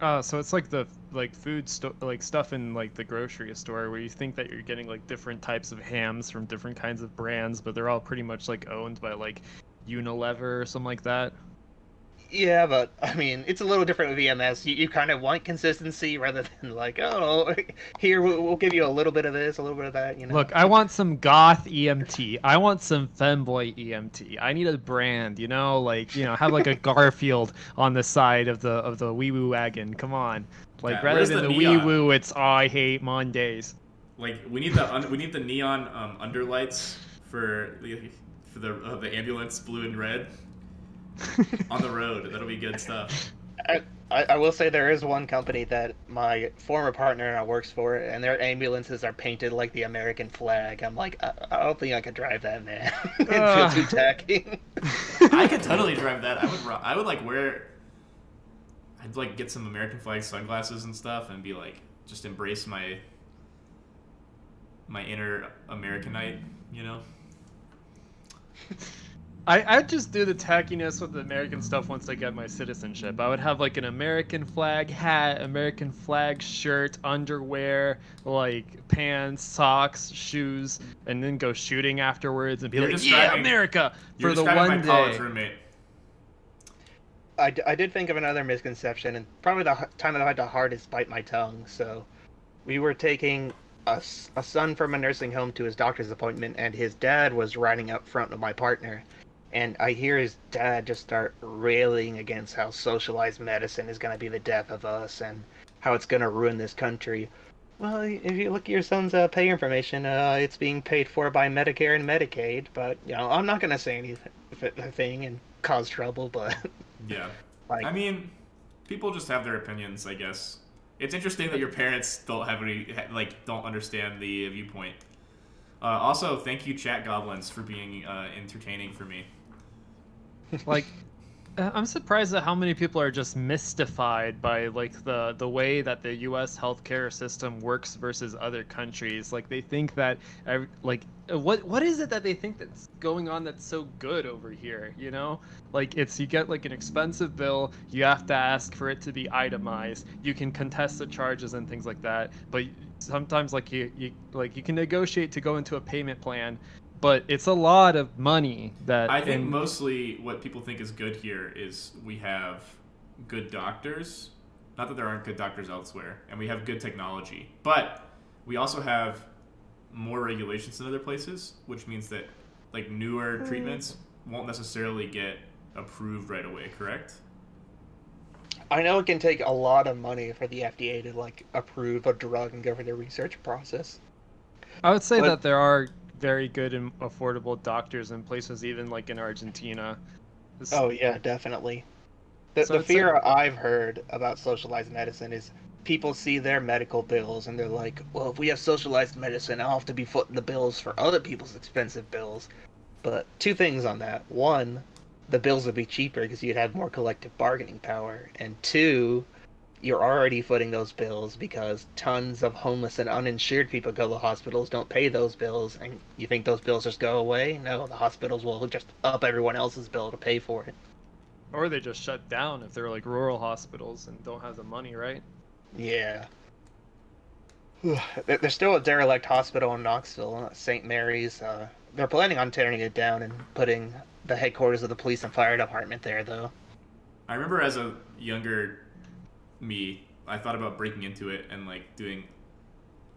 D: Uh, so it's like the like food sto- like stuff in like the grocery store where you think that you're getting like different types of hams from different kinds of brands, but they're all pretty much like owned by like Unilever or something like that.
B: Yeah, but I mean, it's a little different with EMS. You, you kind of want consistency rather than like, oh, here we'll, we'll give you a little bit of this, a little bit of that. You know.
D: Look, I want some goth EMT. I want some femboy EMT. I need a brand, you know, like you know, have like a Garfield on the side of the of the wee woo wagon. Come on, like
A: Yeah,
D: rather than
A: the
D: the, wee woo, it's I hate Mondays.
A: Like we need the un- we need the neon um, underlights for the for the uh, the ambulance blue and red on the road. That'll be good stuff.
B: I, I, I will say there is one company that my former partner now works for, and their ambulances are painted like the American flag. I'm like, I, I don't think I could drive that, man. it feels too tacky.
A: I could totally drive that. I would. I would like wear. I'd like get some American flag sunglasses and stuff, and be like, just embrace my my inner Americanite. You know.
D: I, I'd just do the tackiness with the American stuff once I get my citizenship. I would have like an American flag hat, American flag shirt, underwear, like pants, socks, shoes, and then go shooting afterwards and be
A: You're
D: like, yeah, America for the
A: describing
D: one
A: my college
D: day.
A: roommate.
B: I, d- I did think of another misconception, and probably the h- time that I had the hardest bite my tongue. So, we were taking a, a son from a nursing home to his doctor's appointment, and his dad was riding up front with my partner. And I hear his dad just start railing against how socialized medicine is going to be the death of us and how it's going to ruin this country. Well, if you look at your son's uh, pay information, uh, it's being paid for by Medicare and Medicaid. But you know, I'm not going to say anything and cause trouble. But
A: Yeah.
B: like,
A: I mean, people just have their opinions, I guess. It's interesting that your parents don't have any, like, don't understand the viewpoint. Uh, also, thank you, Chat Goblins, for being uh, entertaining for me.
D: like i'm surprised at how many people are just mystified by like the the way that the us healthcare system works versus other countries. Like they think that like uh, what what is it that they think that's going on that's so good over here you know? Like it's you get like an expensive bill you have to ask for it to be itemized you can contest the charges and things like that but sometimes like you, you like you can negotiate to go into a payment plan but it's a lot of money that
A: I think
D: and-
A: mostly what people think is good here is we have good doctors. Not that there aren't good doctors elsewhere, and we have good technology, but we also have more regulations than other places, which means that like newer hmm. treatments won't necessarily get approved right away. Correct?
B: I know it can take a lot of money for the FDA to like approve a drug and go through the research process.
D: I would say
B: But-
D: that there are very good and affordable doctors in places even like in Argentina. It's-
B: Oh yeah, definitely. The,
D: So
B: the fear
D: like-
B: I've heard about socialized medicine is people see their medical bills and they're like, "Well, if we have socialized medicine, I'll have to be footing the bills for other people's expensive bills." But two things on that: one, the bills would be cheaper because you'd have more collective bargaining power, and two, you're already footing those bills because tons of homeless and uninsured people go to hospitals, don't pay those bills, and you think those bills just go away? No, the hospitals will just up everyone else's bill to pay for it.
D: Or they just shut down if they're like rural hospitals and don't have the money, right?
B: Yeah. There's still a derelict hospital in Knoxville, uh, St. Mary's. Uh, they're planning on tearing it down and putting the headquarters of the police and fire department there, though.
A: I remember as a younger me, I thought about breaking into it and like doing,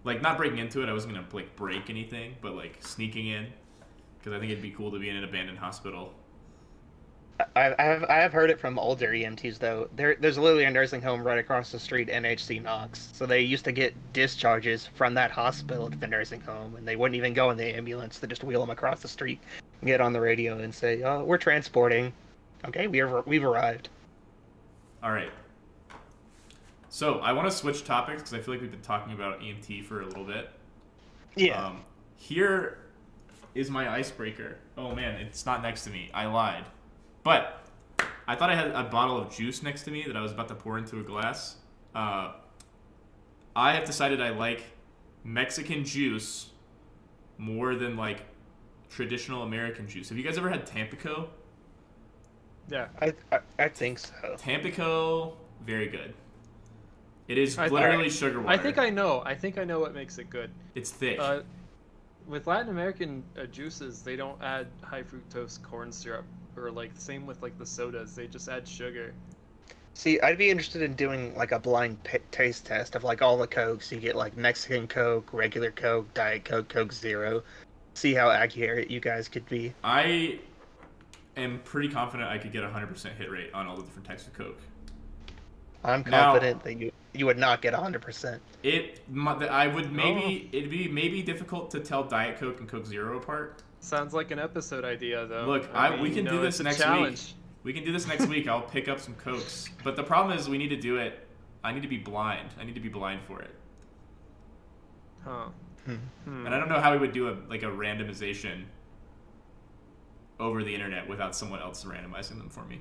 A: like not breaking into it. I wasn't gonna like break anything, but like sneaking in, because I think it'd be cool to be in an abandoned hospital.
B: I, I have I have heard it from older EMTs though. There there's literally a nursing home right across the street, NHC Knox. So they used to get discharges from that hospital to the nursing home, and they wouldn't even go in the ambulance. They just wheel them across the street, and get on the radio and say, "Oh, we're transporting." Okay, we have we've arrived.
A: All right. So I want to switch topics because I feel like we've been talking about EMT for a little bit.
B: Yeah.
A: Um, here is my icebreaker. Oh man, it's not next to me. I lied. But I thought I had a bottle of juice next to me that I was about to pour into a glass. Uh, I have decided I like Mexican juice more than like traditional American juice. Have you guys ever had Tampico?
D: Yeah.
B: I, I I think so.
A: Tampico, very good. It is
D: I-
A: literally
B: I-
A: sugar water.
D: I think I know. I think I know what makes it good.
A: It's thick.
D: Uh, with Latin American uh, juices, they don't add high fructose corn syrup, or like same with like the sodas. They just add sugar.
B: See, I'd be interested in doing like a blind p- taste test of like all the cokes. You get like Mexican Coke, regular Coke, Diet Coke, Coke Zero. See how accurate you guys could be.
A: I am pretty confident I could get a 100% hit rate on all the different types of Coke.
B: I'm
A: Now-
B: confident that you you would not get 100%.
A: It, mu- I would maybe,
D: Oh.
A: it'd be maybe difficult to tell Diet Coke and Coke Zero apart.
D: Sounds like an episode idea, though.
A: Look, I- we can do this
D: it's a
A: next week. We can do this next week. I'll pick up some cokes. But the problem is, we need to do it. I need to be blind. I need to be blind for it.
D: Huh. Hmm.
A: And I don't know how we would do a like a randomization over the internet without someone else randomizing them for me.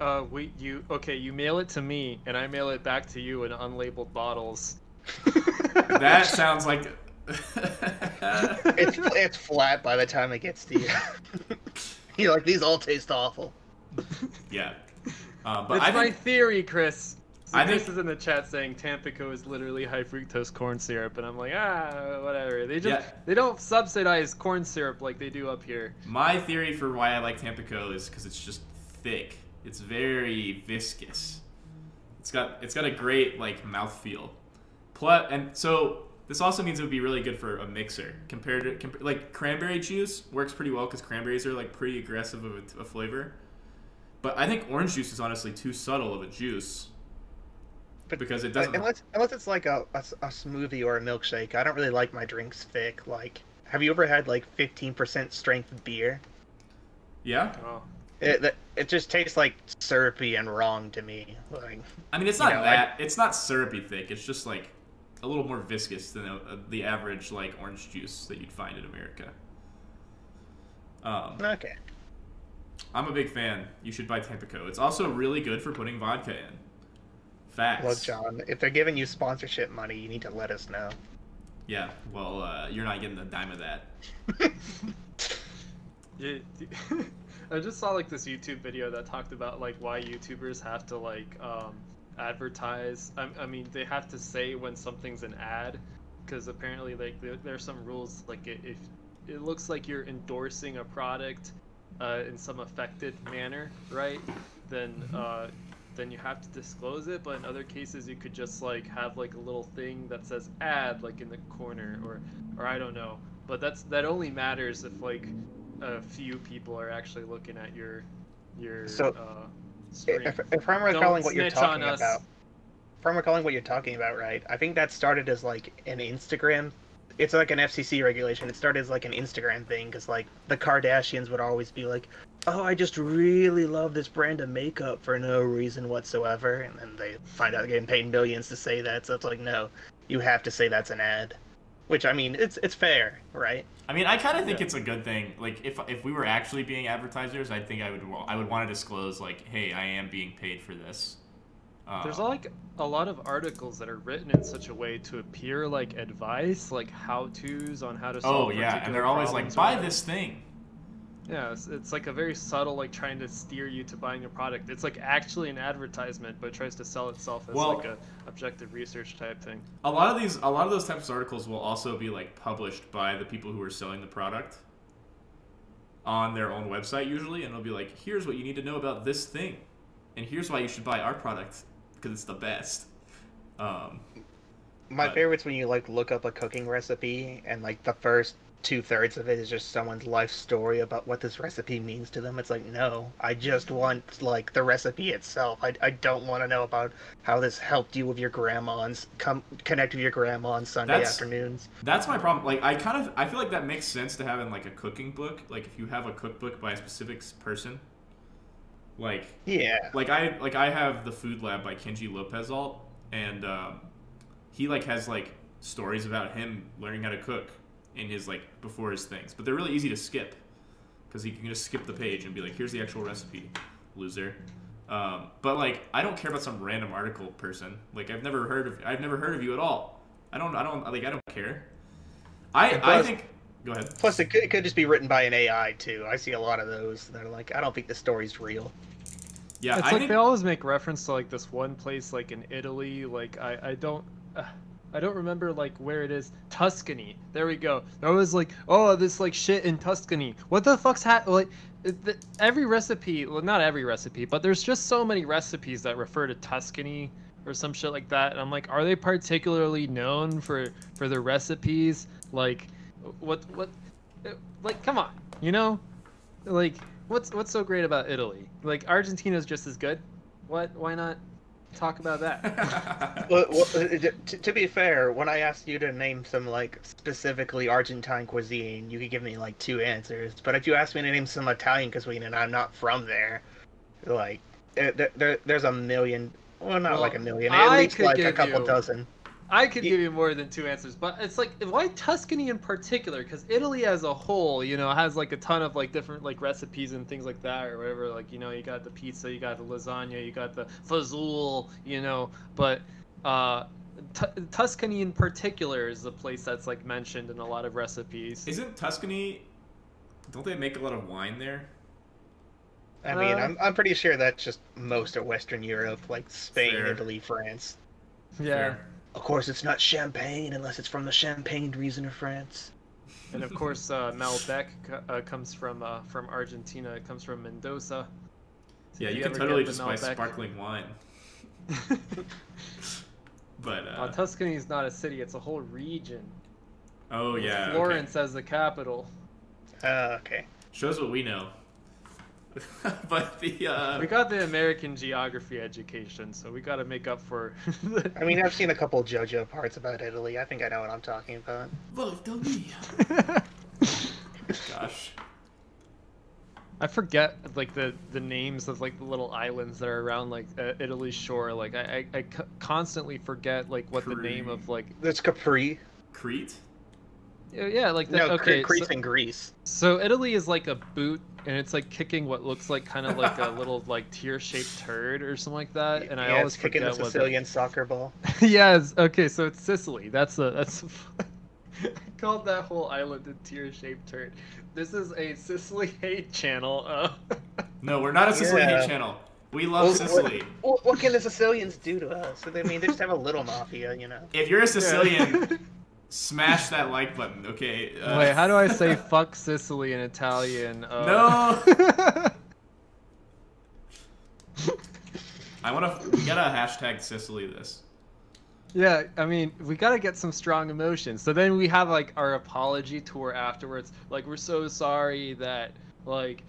D: Uh, we you okay? You mail it to me, and I mail it back to you in unlabeled bottles.
A: That sounds like.
B: it's it's flat by the time it gets to you. You're like these all taste awful.
A: yeah. Uh, but
D: It's
A: I
D: my
A: think
D: theory, Chris. So
A: I
D: Chris
A: think-
D: is in the chat saying Tampico is literally high fructose corn syrup, and I'm like, ah, whatever. They just
A: Yeah.
D: they don't subsidize corn syrup like they do up here.
A: my theory for why I like Tampico is because it's just thick. It's very viscous. It's got it's got a great like mouthfeel. Plus, and so this also means it would be really good for a mixer compared to compa- like cranberry juice works pretty well because cranberries are like pretty aggressive of a, a flavor. But I think orange juice is honestly too subtle of a juice
B: But
A: because it doesn't.
B: unless unless it's like a, a, a smoothie or a milkshake, I don't really like my drinks thick. Like, have you ever had like 15% strength beer?
A: yeah,
D: Oh,
B: It it just tastes like syrupy and wrong to me. Like,
A: I mean it's
B: You
A: not
B: know, I-
A: that. It's not syrupy thick. It's just like a little more viscous than uh the average like orange juice that you'd find in America. Um,
B: okay.
A: I'm a big fan. You should buy Tampico. It's also really good for putting vodka in. Facts.
B: Well, John, if they're giving you sponsorship money, you need to let us know.
A: Yeah. Well, uh, you're not getting a dime of that.
D: I just saw like this YouTube video that talked about like why YouTubers have to like um, advertise. I, I mean, they have to say when something's an ad, because apparently like there, there are some rules. Like if it looks like you're endorsing a product uh, in some affected manner, right? Then uh, then you have to disclose it. But in other cases, you could just like have like a little thing that says ad like in the corner, or or I don't know. But that's that only matters if like a few people are actually looking at your your
B: So,
D: uh.
B: If, if I'm
D: Don't
B: recalling what you're talking about, if I'm recalling what you're talking about, right? I think that started as like an Instagram. It's like an FCC regulation. It started as like an Instagram thing because like the Kardashians would always be like, "Oh, I just really love this brand of makeup for no reason whatsoever," and then they find out they're getting paid millions to say that. So it's like, no, you have to say that's an ad. Which I mean, it's it's fair, right?
A: I mean, I kind of think
D: Yeah.
A: it's a good thing. Like, if if we were actually being advertisers, I think I would I would want to disclose like, hey, I am being paid for this. Um,
D: There's like a lot of articles that are written in such a way to appear like advice, like how tos on how to solve.
A: Oh yeah, and they're always like, buy this thing.
D: Yeah, it's, it's like a very subtle, like trying to steer you to buying a product. It's like actually an advertisement, but tries to sell itself as
A: Well-
D: like a objective research type thing.
A: A lot of these, a lot of those types of articles will also be like published by the people who are selling the product on their own website usually, and it'll be like, here's what you need to know about this thing, and here's why you should buy our product because it's the best. Um,
B: My
A: But-
B: favorite's when you like look up a cooking recipe and like the first two thirds of it is just someone's life story about what this recipe means to them. It's like, no, I just want like the recipe itself. I, I don't want to know about how this helped you with your grandma and come connect with your grandma on Sunday
A: That's-
B: afternoons.
A: That's my problem. Like, I kind of, I feel like that makes sense to have in like a cooking book. Like, if you have a cookbook by a specific person, like,
B: Yeah.
A: like I, like I have the Food Lab by Kenji Lopez-Alt, and um, he like has like stories about him learning how to cook in his like before his things, but they're really easy to skip because you can just skip the page and be like, here's the actual recipe, loser. Um, but like, I don't care about some random article person. Like, I've never heard of, I've never heard of you at all. I don't, I don't, like, I don't care. I,
B: And
A: I think. Go ahead.
B: Plus, it could, it could just be written by an AI too. I see a lot of those that are like, I don't think the story's real.
A: Yeah,
D: it's
A: I
D: like
A: think
D: they always make reference to like this one place like in Italy. Like I I don't. Uh, I don't remember like where it is. Tuscany. There we go. There was like, oh, this like shit in Tuscany. What the fuck's ha- like? the- Every recipe, well, not every recipe, but there's just so many recipes that refer to Tuscany or some shit like that. And I'm like, are they particularly known for for the recipes? Like, what what? Like, come on, you know, like what's what's so great about Italy? Like Argentina's just as good. What? Why not talk about that?
B: Well, well, uh, to, to be fair, when I asked you to name some like specifically Argentine cuisine, you could give me like two answers. But if you ask me to name some Italian cuisine and I'm not from there, Like, eh, there, there, there's a million. Well, not
D: Well,
B: like a million. At
D: I
B: least like a couple
D: you-
B: dozen.
D: I could give you more than two answers, but it's like why Tuscany in particular? Because Italy as a whole, you know, has like a ton of like different like recipes and things like that, or whatever. Like you know, you got the pizza, you got the lasagna, you got the fazool, you know. But uh, Tu Tuscany in particular is the place that's like mentioned in a lot of recipes.
A: Isn't Tuscany? Don't they make a lot of wine there?
B: I mean,
D: Uh,
B: I'm, I'm pretty sure that's just most of Western Europe, like Spain,
A: Fair.
B: Italy, France.
D: yeah,
A: Fair.
B: Of course, it's not champagne unless it's from the Champagne region of France.
D: and of course uh, Malbec uh, comes from uh, from Argentina. It comes from Mendoza. So
A: Yeah,
D: if
A: you, can
D: ever
A: totally
D: get the
A: just buy sparkling wine. But
D: Uh,
A: uh,
D: Tuscany is not a city; it's a whole region.
A: oh
D: With
A: yeah, okay.
D: Florence as the capital.
B: Uh, okay.
A: shows what we know. but the uh,
D: We got the American geography education, so we got to make up for.
B: I mean, I've seen a couple JoJo parts about Italy. I think I know what I'm talking about.
A: look, tell me. Gosh,
D: I forget like the the names of like the little islands that are around like uh, Italy's shore. Like I, I, I constantly forget like what the name of like
B: There's Capri.
A: Crete.
D: yeah, yeah like the,
B: No,
D: okay
B: Cre- Crete's
D: so,
B: in Greece.
D: so Italy is like a boot and it's like kicking what looks like kind of like a little like tear shaped turd or something like that. And I always
B: it's kicking the
D: forget what the-
B: Sicilian soccer ball.
D: yes. Okay, so it's Sicily. That's a that's. A, I called that whole island a tear-shaped turd. This is a Sicily hate channel. Uh,
A: No, we're not a Sicily
B: Yeah.
A: hate channel. We love
B: Well,
A: Sicily.
B: What, what can the Sicilians do to us? I mean, they just have a little mafia, you know.
A: If you're a Sicilian, smash that like button, okay? Uh,
D: Wait, how do I say "fuck Sicily" in Italian? Uh,
A: No. I want to. We gotta hashtag Sicily this.
D: yeah, I mean, we gotta get some strong emotions. So then we have like our apology tour afterwards. Like, we're so sorry that like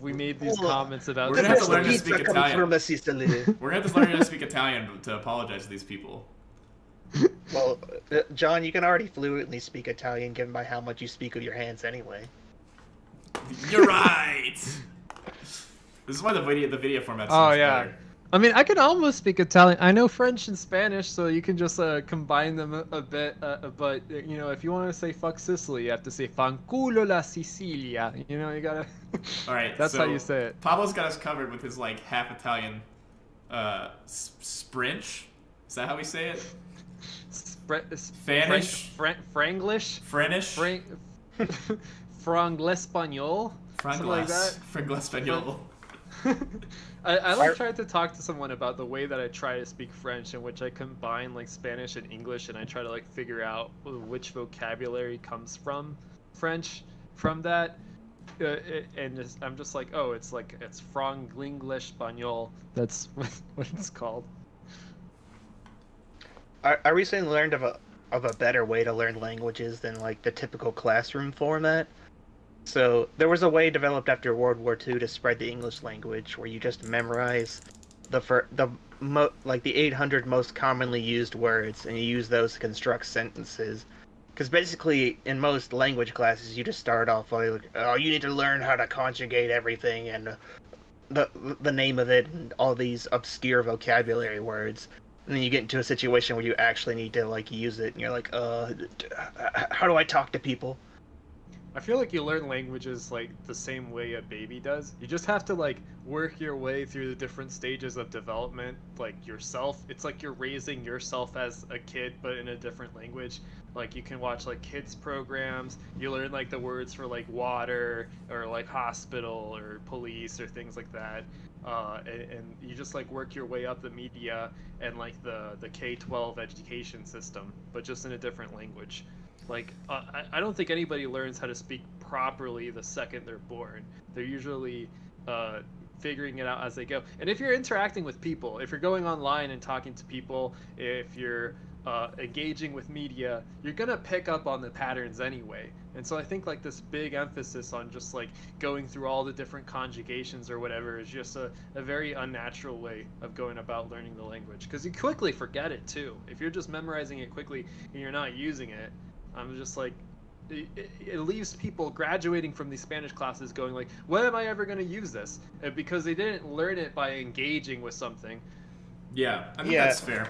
D: we made these
B: Hold
D: comments about.
A: We're gonna have to learn to speak Italian.
B: from the Sicily.
A: We're gonna have to learn how to speak Italian to apologize to these people.
B: well, uh, John, you can already fluently speak Italian, given by how much you speak with your hands anyway.
A: You're right. This is why the video the video format's so
D: Oh yeah.
A: better.
D: I mean, I can almost speak Italian. I know French and Spanish, so you can just uh, combine them a, a bit. Uh, but uh, you know, if you want to say "fuck Sicily," you have to say "fanculo la Sicilia." You know, you gotta.
A: All right,
D: That's how you say it.
A: Pablo's got us covered with his like half Italian, uh, s- Sprinch. Is that how we say it?
D: Spre-
A: Spanish?
D: Fran- Franglish,
A: Frenish.
D: Frank, Franglespanol, something like that.
A: Frangles Espanol.
D: I, I like tried to talk to someone about the way that I try to speak French, in which I combine like Spanish and English, and I try to like figure out which vocabulary comes from French from that. Uh, it- and just, I'm just like, oh, it's like it's Franglish Espanol. That's what it's called.
B: I, I recently learned of a of a better way to learn languages than like the typical classroom format. So there was a way developed after World War II to spread the English language, where you just memorize the fir- the mo- like the 800 most commonly used words, and you use those to construct sentences. Because basically, in most language classes, you just start off like, "Oh, you need to learn how to conjugate everything and the the name of it and all these obscure vocabulary words." And then you get into a situation where you actually need to like use it and you're like uh how do i talk to people
D: I feel like you learn languages like the same way a baby does. You just have to like work your way through the different stages of development, like yourself. It's like you're raising yourself as a kid, but in a different language. Like you can watch like kids programs. You learn like the words for like water or like hospital or police or things like that. Uh, and, and you just like work your way up the media and like the the K-12 education system, but just in a different language. Like, uh, I, I don't think anybody learns how to speak properly the second they're born. They're usually uh, figuring it out as they go. And if you're interacting with people, if you're going online and talking to people, if you're uh, engaging with media, you're gonna pick up on the patterns anyway. And so I think like this big emphasis on just like going through all the different conjugations or whatever is just a, a very unnatural way of going about learning the language because you quickly forget it too. If you're just memorizing it quickly and you're not using it, I'm just like, it, it leaves people graduating from these Spanish classes going like, when am I ever going to use this? Uh, because they didn't learn it by engaging with something.
A: Yeah, I think
B: Yeah.
A: that's fair.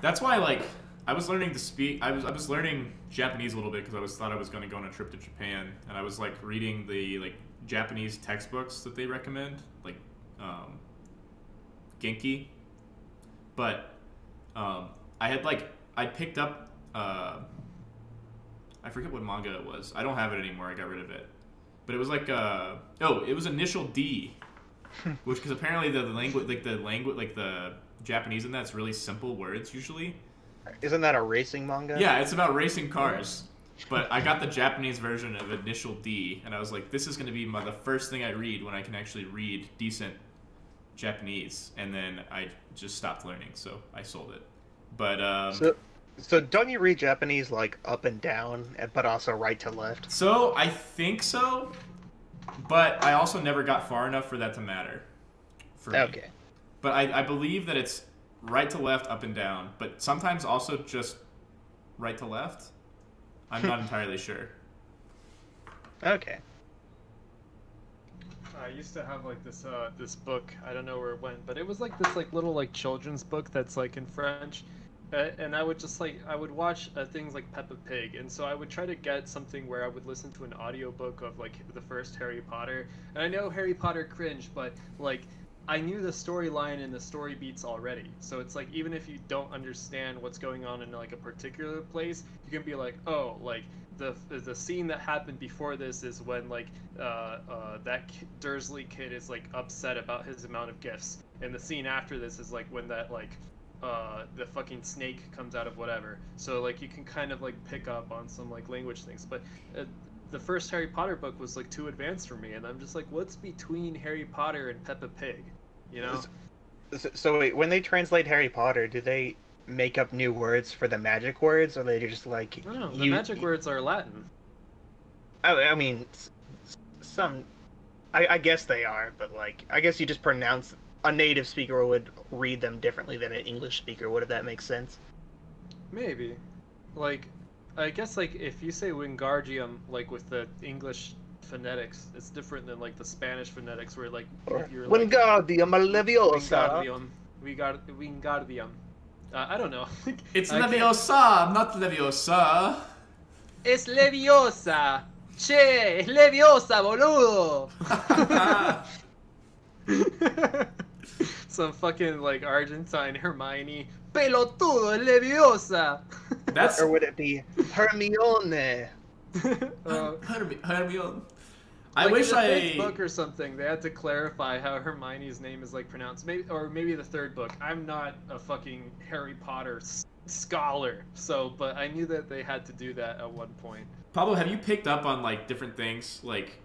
A: That's why, like, I was learning to speak. I was I was learning Japanese a little bit because I was thought I was going to go on a trip to Japan, and I was like reading the like Japanese textbooks that they recommend, like um, Genki. But um, I had like I picked up. Uh, I forget what manga it was. I don't have it anymore. I got rid of it. But it was like uh oh, it was Initial D, which because apparently the, the language like the language like the Japanese in that's really simple words usually.
B: Isn't that a racing manga?
A: Yeah, it's about racing cars. But I got the Japanese version of Initial D, and I was like, this is going to be my, the first thing I read when I can actually read decent Japanese. And then I just stopped learning, so I sold it. But um,
B: So, so don't you read Japanese like up and down, but also right to left?
A: So I think so, but I also never got far enough for that to matter. For me.
B: Okay.
A: But I, I believe that it's right to left, up and down, but sometimes also just right to left. I'm not entirely sure.
B: Okay.
D: I used to have like this uh this book. I don't know where it went, but it was like this like little like children's book that's like in French. Uh, and I would just like I would watch uh, things like Peppa Pig, and so I would try to get something where I would listen to an audiobook of like the first Harry Potter. And I know Harry Potter cringe, but like I knew the storyline and the story beats already. So it's like even if you don't understand what's going on in like a particular place, you can be like, oh, like the the scene that happened before this is when like uh, uh, that Dursley kid is like upset about his amount of gifts, and the scene after this is like when that like uh, the fucking snake comes out of whatever. So like you can kind of like pick up on some like language things, but. Uh, the first Harry Potter book was like too advanced for me, and I'm just like, what's between Harry Potter and Peppa Pig? You know?
B: So, so wait, when they translate Harry Potter, do they make up new words for the magic words, or they just like
D: don't. The
B: you-
D: magic words are Latin.
B: I, I mean, some. I, I guess they are, but like, I guess you just pronounce. A native speaker would read them differently than an English speaker would, if that makes sense.
D: Maybe. Like, I guess like if you say Wingardium, like with the English phonetics, it's different than like the Spanish phonetics, where like
B: Or
D: if you're like
B: Wingardium Leviosa.
D: Wingardium, Wingar- Wingardium. Uh, I don't know.
A: It's
D: I can't-
A: Leviosa, not Leviosa.
D: Es Leviosa. Che, es Leviosa, boludo. Some fucking like Argentine Hermione. Pelotudo, es Leviosa.
A: That's
B: Or would it be Hermione?
D: Uh,
A: Hermi- Hermione. I
D: Like
A: wish
D: in the fifth
A: I.
D: book or something. They had to clarify how Hermione's name is like pronounced. Maybe or maybe the third book. I'm not a fucking Harry Potter s- scholar, so but I knew that they had to do that at one point.
A: Pablo, have you picked up on like different things, like,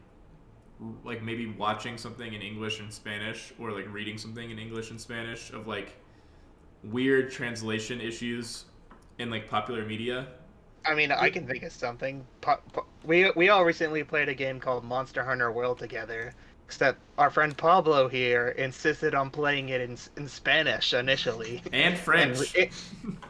A: like maybe watching something in English and Spanish, or like reading something in English and Spanish of like weird translation issues in like popular media?
B: I mean, I can think of something. Po- po- we we all recently played a game called Monster Hunter World together. Except our friend Pablo here insisted on playing it in in Spanish initially.
A: And French.
B: And, it,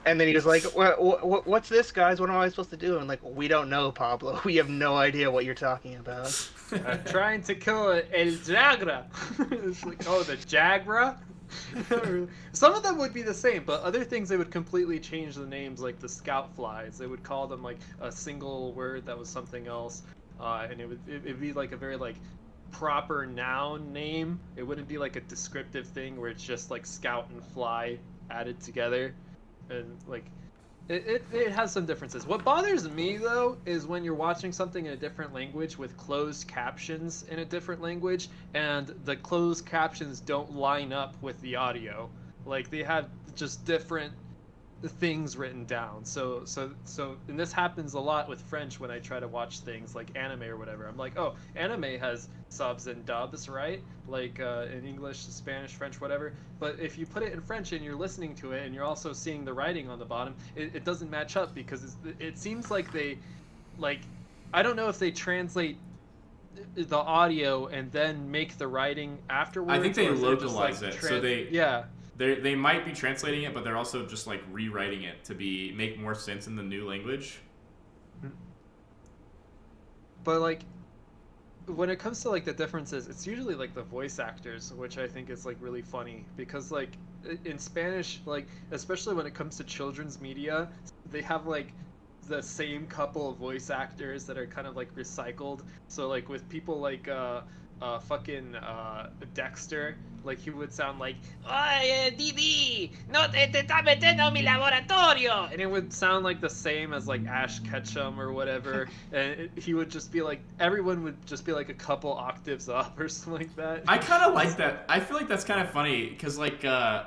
B: and then he was like, what, what, "What's this, guys? What am I supposed to do?" And like, "We don't know, Pablo. We have no idea what you're talking about."
D: I'm trying to kill El Jagra. it's like, oh, the Jagra? Some of them would be the same, but other things they would completely change the names, like the Scout Flies. They would call them like a single word that was something else, uh, and it would it, it'd be like a very like proper noun name. It wouldn't be like a descriptive thing where it's just like Scout and Fly added together, and like it, it, it has some differences. What bothers me though is when you're watching something in a different language with closed captions in a different language and the closed captions don't line up with the audio. Like they have just different things written down. So so so and this happens a lot with French when I try to watch things like anime or whatever. I'm like, "Oh, anime has subs and dubs, right? Like uh, in English, Spanish, French, whatever. But if you put it in French and you're listening to it and you're also seeing the writing on the bottom, it, it doesn't match up because it's, it seems like they, like, I don't know if they translate the audio and then make the writing afterwards.
A: I think they localize
D: like,
A: it, so they-
D: yeah.
A: They they might be translating it, but they're also just like rewriting it to be make more sense in the new language.
D: but like when it comes to like the differences, it's usually like the voice actors, which I think is like really funny because like in Spanish, like especially when it comes to children's media, they have like the same couple of voice actors that are kind of like recycled. So like with people like uh uh, fucking uh, Dexter, like he would sound like, Oye, Didi, no te, te está metiendo mi laboratorio! And it would sound like the same as like Ash Ketchum or whatever. and it, he would just be like, everyone would just be like a couple octaves up or something like that.
A: I kind of like that. I feel like that's kind of funny because, like, uh,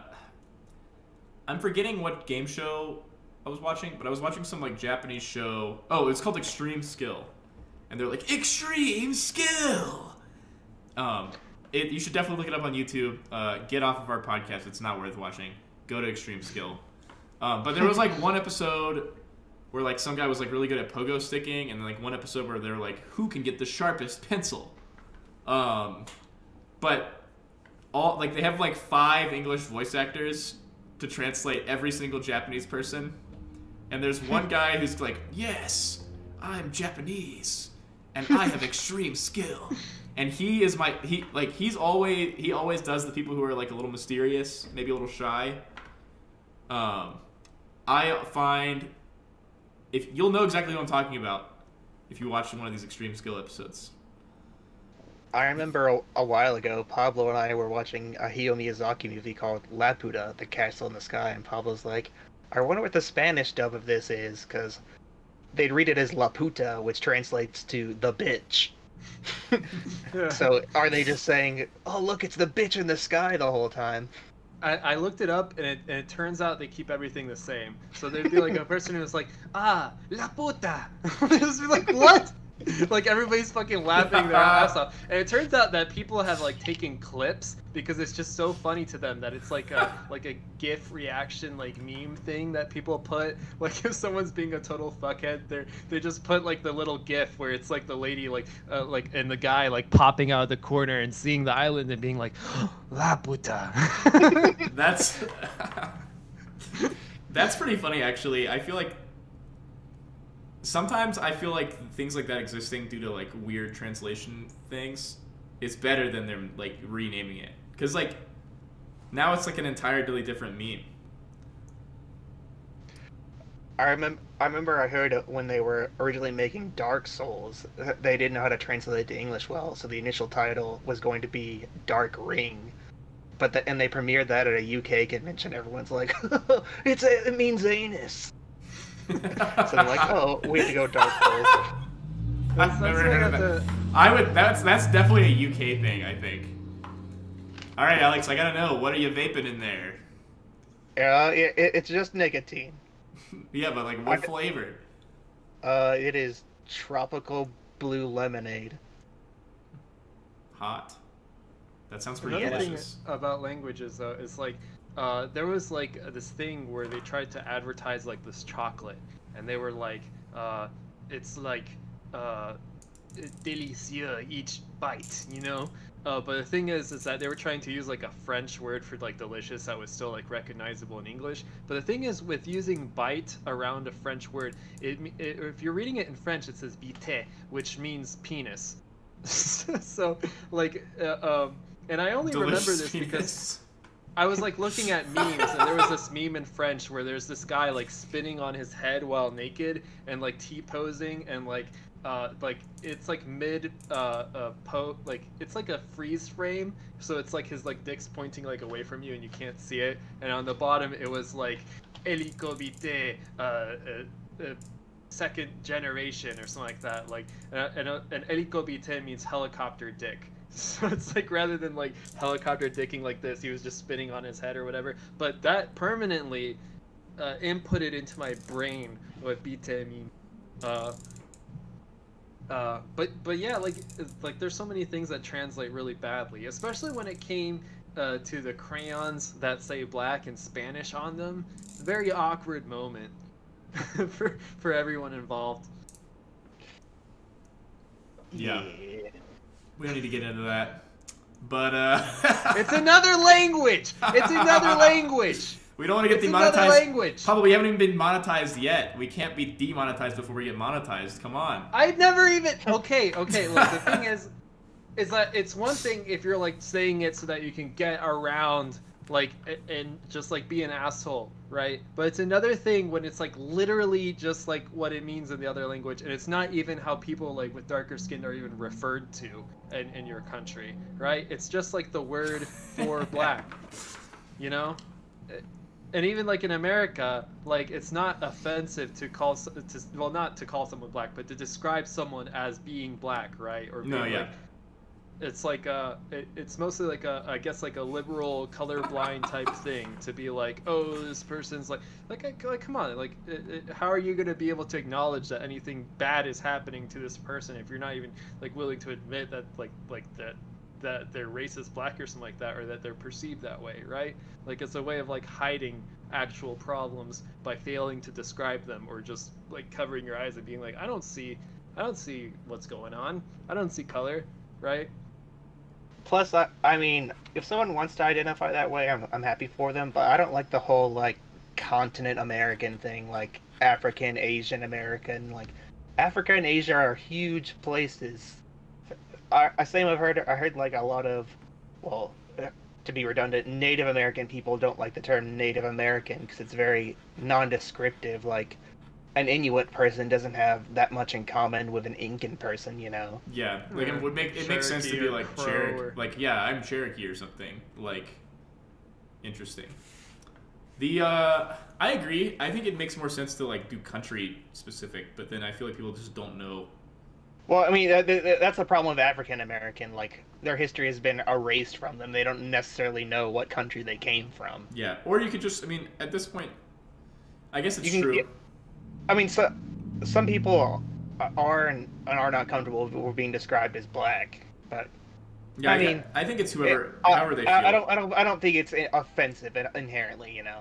A: I'm forgetting what game show I was watching, but I was watching some like Japanese show. Oh, it's called Extreme Skill, and they're like Extreme Skill um, it, you should definitely look it up on YouTube. Uh, get off of our podcast; it's not worth watching. Go to Extreme Skill. Um, but there was like one episode where like some guy was like really good at pogo sticking, and then like one episode where they're like, "Who can get the sharpest pencil?" Um, but all like they have like five English voice actors to translate every single Japanese person, and there's one guy who's like, "Yes, I'm Japanese, and I have extreme skill." and he is my he like he's always he always does the people who are like a little mysterious, maybe a little shy. Um, I find if you'll know exactly what I'm talking about if you watch one of these extreme skill episodes.
B: I remember a, a, while ago, Pablo and I were watching a Hayao Miyazaki movie called Laputa, The Castle in the Sky, and Pablo's like, I wonder what the Spanish dub of this is, because they'd read it as Laputa, which translates to the bitch. so are they just saying, "Oh, look, it's the bitch in the sky" the whole time?
D: I, I looked it up, and it, and it turns out they keep everything the same. So there'd be like a person who's like, "Ah, la puta," just be like, "What?" like everybody's fucking laughing their ass off. And it turns out that people have like taken clips because it's just so funny to them that it's like a like a GIF reaction like meme thing that people put. Like if someone's being a total fuckhead, they they just put like the little GIF where it's like the lady like uh, like and the guy like popping out of the corner and seeing the island and being like, La puta.
A: that's that's pretty funny actually. I feel like sometimes I feel like things like that existing due to like weird translation things it's better than them like renaming it because like now it's like an entirely different meme.
B: I remember. I remember I heard when they were originally making Dark Souls, they didn't know how to translate to English well, so the initial title was going to be Dark Ring. But the, and they premiered that at a UK convention. Everyone's like, "It's it means anus." so I'm like, oh, we have to go Dark Souls.
A: I've never heard of that. I would. That's that's definitely a UK thing. I think. All right, Alex. I gotta know. What are you vaping in there?
B: Yeah, uh, it, it's just nicotine.
A: yeah, but like what I, flavor?
B: Uh, it is tropical blue lemonade.
A: Hot. That sounds pretty
D: Another
A: delicious.
D: thing about languages, though, is like uh, there was like this thing where they tried to advertise like this chocolate, and they were like, uh, it's like uh, delicieux each bite, you know. Uh, but the thing is, is that they were trying to use like a French word for like delicious that was still like recognizable in English. But the thing is, with using bite around a French word, it, it if you're reading it in French, it says bite, which means penis. so like, uh, um, and I only delicious remember this penis. because I was like looking at memes, and there was this meme in French where there's this guy like spinning on his head while naked and like T posing, and like uh, like it's like mid uh, uh po like it's like a freeze frame, so it's like his like dick's pointing like away from you and you can't see it, and on the bottom it was like helicobite uh, uh, uh, second generation or something like that, like uh, and, and helicobite means helicopter dick. So it's like rather than like helicopter dicking like this, he was just spinning on his head or whatever. But that permanently uh, inputted into my brain what bite mean. Uh, uh, but but yeah, like like there's so many things that translate really badly, especially when it came uh, to the crayons that say black in Spanish on them. Very awkward moment for for everyone involved.
A: Yeah. yeah. We don't need to get into that. But uh
D: It's another language. It's another language.
A: We don't want to get
D: It's
A: demonetized.
D: language.
A: Pablo, we haven't even been monetized yet. We can't be demonetized before we get monetized. Come on.
D: I've never even. Okay, okay. Look, the thing is, is that it's one thing if you're like saying it so that you can get around, like, and just like be an asshole, right? But it's another thing when it's like literally just like what it means in the other language, and it's not even how people like with darker skin are even referred to in, in your country, right? It's just like the word for black, you know. And even like in America, like it's not offensive to call to well not to call someone black, but to describe someone as being black, right? Or
A: No,
D: being,
A: yeah.
D: like, it's like a it, it's mostly like a I guess like a liberal colorblind type thing to be like oh this person's like like like come on like it, it, how are you gonna be able to acknowledge that anything bad is happening to this person if you're not even like willing to admit that like like that that they're racist black or something like that or that they're perceived that way right? Like it's a way of like hiding actual problems by failing to describe them or just like covering your eyes and being like I don't see I don't see what's going on. I don't see color right
B: Plus, I, I mean, if someone wants to identify that way, I'm, I'm happy for them. But I don't like the whole like continent American thing, like African, Asian American. Like Africa and Asia are huge places. I, I same I've heard. I heard like a lot of, well, uh, to be redundant, Native American people don't like the term Native American because it's very non-descriptive. Like an Inuit person doesn't have that much in common with an Incan person, you know.
A: Yeah, like
D: Or
A: it would make it makes sense to be like Cherokee,
D: or-
A: like yeah, I'm Cherokee or something. Like, interesting. The uh, I agree. I think it makes more sense to like do country specific, but then I feel like people just don't know.
B: Well, I mean, that, that, that's the problem with African American. Like, their history has been erased from them. They don't necessarily know what country they came from.
A: Yeah, or you could just. I mean, at this point, I guess it's
B: You can
A: true.
B: get- I mean, so, some people are and, and are not comfortable with being described as black, but
A: yeah,
B: I
A: I,
B: mean,
A: mean, I think it's whoever,
B: it- I-
A: however they feel.
B: I, I don't, I don't, I don't think it's offensive inherently. You know.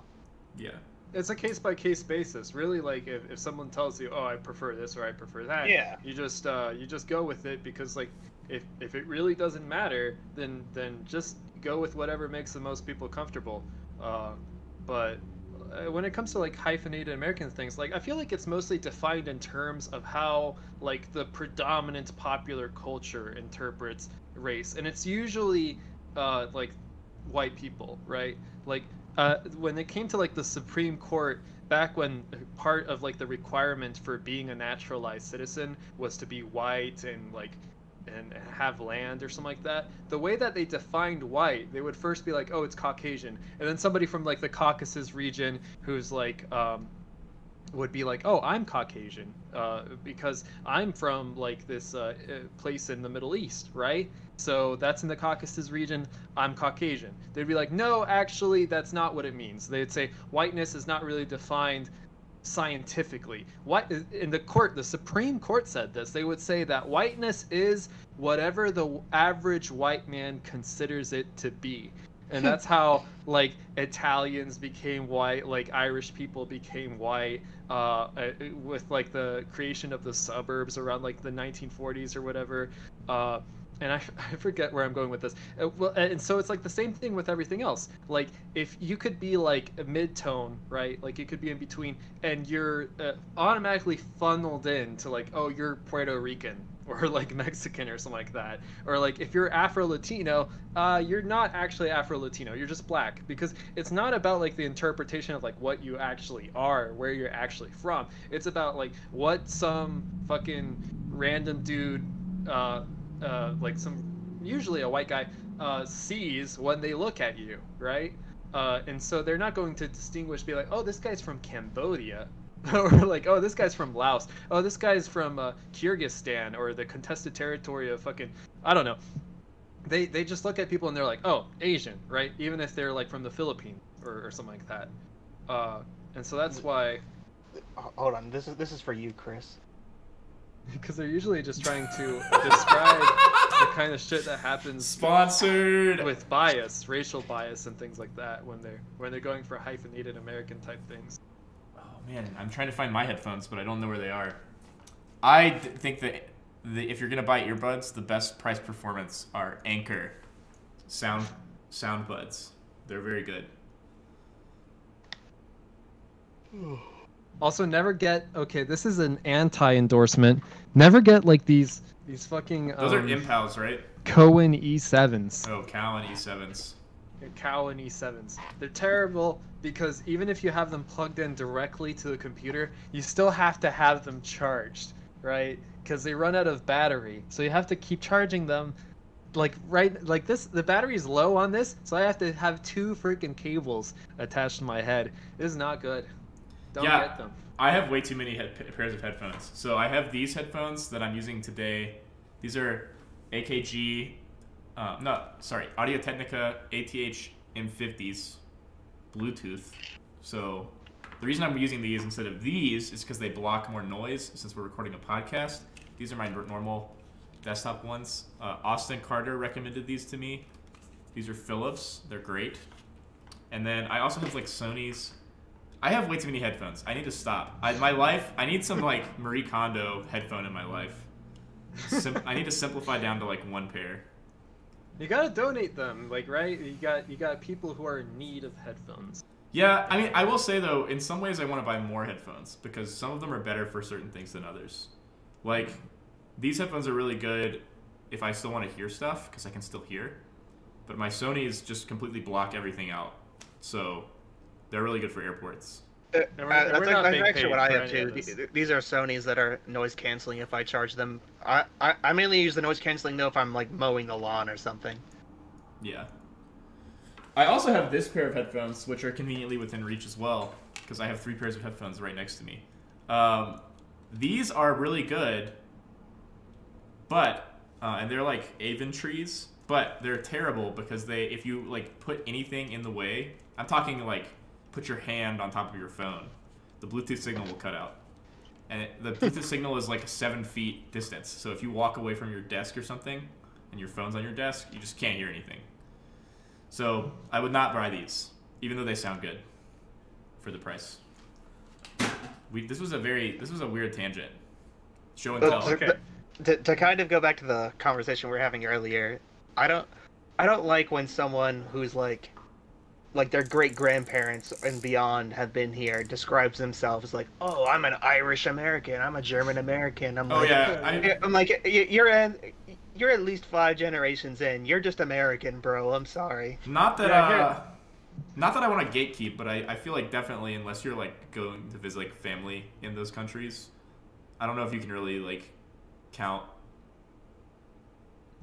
A: Yeah,
D: it's a case by case basis really like if, if someone tells you oh i prefer this or i prefer that
B: Yeah.
D: you just uh you just go with it because like if if it really doesn't matter then then just go with whatever makes the most people comfortable uh but uh, when it comes to like hyphenated american things like i feel like it's mostly defined in terms of how like the predominant popular culture interprets race. And it's usually uh like white people right? Like uh, when it came to like the Supreme Court back when part of like the requirement for being a naturalized citizen was to be white and like and have land or something like that the way that they defined white they would first be like oh it's caucasian and then somebody from like the caucasus region who's like um would be like, "Oh, I'm Caucasian uh, because I'm from like this uh, uh, place in the Middle East, right? So that's in the Caucasus region. I'm Caucasian." They'd be like, "No, actually, that's not what it means." They'd say whiteness is not really defined scientifically. What in the court, the Supreme Court said this. They would say that whiteness is whatever the average white man considers it to be and that's how like Italians became white, like Irish people became white, uh, uh, with like the creation of the suburbs around like the 1940s or whatever. Uh, and I, I forget where I'm going with this. Uh, well, and so it's like the same thing with everything else. Like if you could be like a mid-tone, right? Like you could be in between, and you're uh, automatically funneled in to like, oh, you're Puerto Rican or like Mexican or something like that. Or like if you're Afro Latino, uh, you're not actually Afro Latino. You're just black because it's not about like the interpretation of like what you actually are, where you're actually from. It's about like what some fucking random dude, uh, uh, like some usually a white guy, uh, sees when they look at you, right? Uh, and so they're not going to distinguish, be like, oh, this guy's from Cambodia, or like, oh, this guy's from Laos. Oh, this guy's from uh, Kyrgyzstan or the contested territory of fucking, I don't know. They they just look at people and they're like, oh, Asian, right? Even if they're like from the Philippines or, or something like that. Uh, and so that's why,
B: Hold on, this is this is for you, Chris.
D: because they're usually just trying to describe the kind of shit that happens
A: Sponsored.
D: with bias, racial bias, and things like that when they're when they're going for hyphenated American type things.
A: Oh man, I'm trying to find my headphones, but I don't know where they are. I d- think that the, if you're gonna buy earbuds, the best price performance are Anker sound sound buds. They're very good. Oh.
D: Also, never get okay. This is an anti-endorsement. Never get like these these fucking
A: Those are
D: um,
A: impals, right?
D: Cohen E7s.
A: Oh, Cal and E7s.
D: Cowin E7s. They're terrible because even if you have them plugged in directly to the computer, you still have to have them charged, right? Because they run out of battery. So you have to keep charging them. Like right like this the battery's low on this, so I have to have two freaking cables attached to my head. This is not good. Don't
A: Yeah.
D: get them.
A: I have way too many head, pairs of headphones. So I have these headphones that I'm using today. These are AKG, uh, no, sorry, Audio Technica ATH M50s, Bluetooth. So the reason I'm using these instead of these is because they block more noise since we're recording a podcast. These are my normal desktop ones. Uh, Austin Carter recommended these to me. These are Philips. They're great. And then I also have like Sony's. I have way too many headphones. I need to stop. I, my life. I need some like Marie Kondo headphone in my life. Sim- I need to simplify down to like one pair.
D: You gotta donate them, like right? You got you got people who are in need of headphones.
A: Yeah, I mean, I will say though, in some ways, I want to buy more headphones because some of them are better for certain things than others. Like these headphones are really good if I still want to hear stuff because I can still hear. But my Sony's just completely block everything out, so they're really good for airports.
B: Uh,
D: And we're-
B: uh,
D: and
B: that's
D: we're
B: ac- that's actually what I have too.
D: of
B: These are Sony's that are noise canceling if I charge them. I, I, I mainly use the noise canceling though if I'm like mowing the lawn or something.
A: Yeah. I also have this pair of headphones, which are conveniently within reach as well, because I have three pairs of headphones right next to me. Um, these are really good, but uh, and they're like Avantrees, but they're terrible because they if you like put anything in the way, I'm talking like put your hand on top of your phone, the Bluetooth signal will cut out. And it, the Bluetooth signal is like a seven feet distance. So if you walk away from your desk or something, and your phone's on your desk, you just can't hear anything. So I would not buy these, even though they sound good, for the price. We this was a very this was a weird tangent. Show and
B: uh,
A: tell.
B: to-
D: okay.
B: To, to kind of go back to the conversation we were having earlier, I don't, I don't like when someone who's like, like their great grandparents and beyond have been here describes themselves like, oh, I'm an Irish American, I'm a German American. I'm
A: Oh
B: like,
A: yeah, I,
B: Yeah, I'm like, you're in, you're at least five generations in. You're just American, bro. I'm sorry.
A: not that
D: Yeah,
A: uh, not that I want to gatekeep, but I, I feel like definitely unless you're like going to visit like family in those countries, I don't know if you can really like count.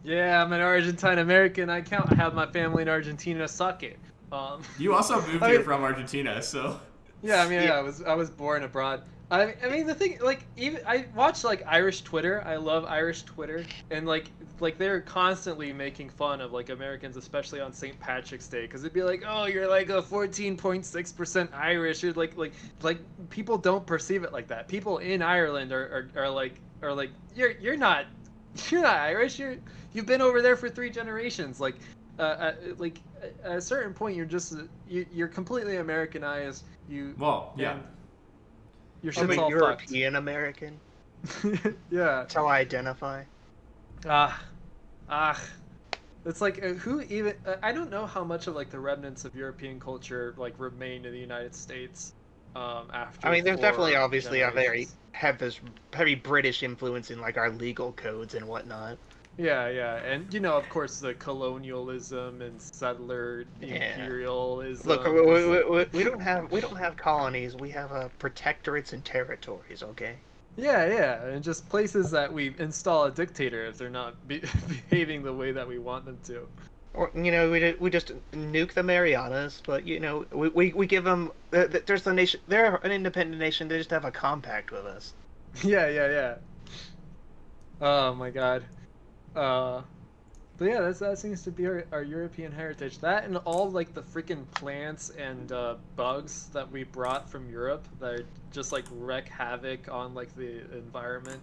D: Yeah, I'm an Argentine American. I count. I have my family in Argentina. Suck it. Um,
A: You also moved
D: I
A: here
D: mean-
A: from Argentina, so
D: yeah, I mean,
B: Yeah.
D: yeah, I was I was born abroad. I, I mean, the thing, like, even I watch like Irish Twitter. I love Irish Twitter, and like, like they're constantly making fun of like Americans, especially on St. Patrick's Day, because it'd be like, oh, you're like a 14.6 percent Irish. You're like, like, like people don't perceive it like that. People in Ireland are, are, are like, are like, you're you're not, you're not Irish. You're you've been over there for three generations. Like, uh, uh like at a certain point, you're just you, you're completely Americanized. You
A: well, yeah.
D: and your
B: I'm
D: shit's
B: a
D: all
B: European American.
D: yeah.
B: That's how I identify.
D: Ah. Ah. It's like uh, who even uh, I don't know how much of like the remnants of European culture like remain in the United States um after
B: I mean, there's definitely obviously a very
D: generations.
B: have this heavy British influence in like our legal codes and whatnot.
D: Yeah, yeah. And you know, of course the colonialism and settler
B: Yeah.
D: imperialism.
B: Look, we, we, we, we don't have we don't have colonies. We have uh, protectorates and territories. Okay.
D: Yeah, yeah, and just places that we install a dictator if they're not be- behaving the way that we want them to.
B: Or you know, we, we just nuke the Marianas, but you know, we, we, we give them. Uh, there's a nation. They're an independent nation. They just have a compact with us.
D: yeah, yeah, yeah. Oh my god. Uh, but yeah, that's, that seems to be our, our European heritage. That and all like the freaking plants and uh, bugs that we brought from Europe that are just like wreak havoc on like the environment.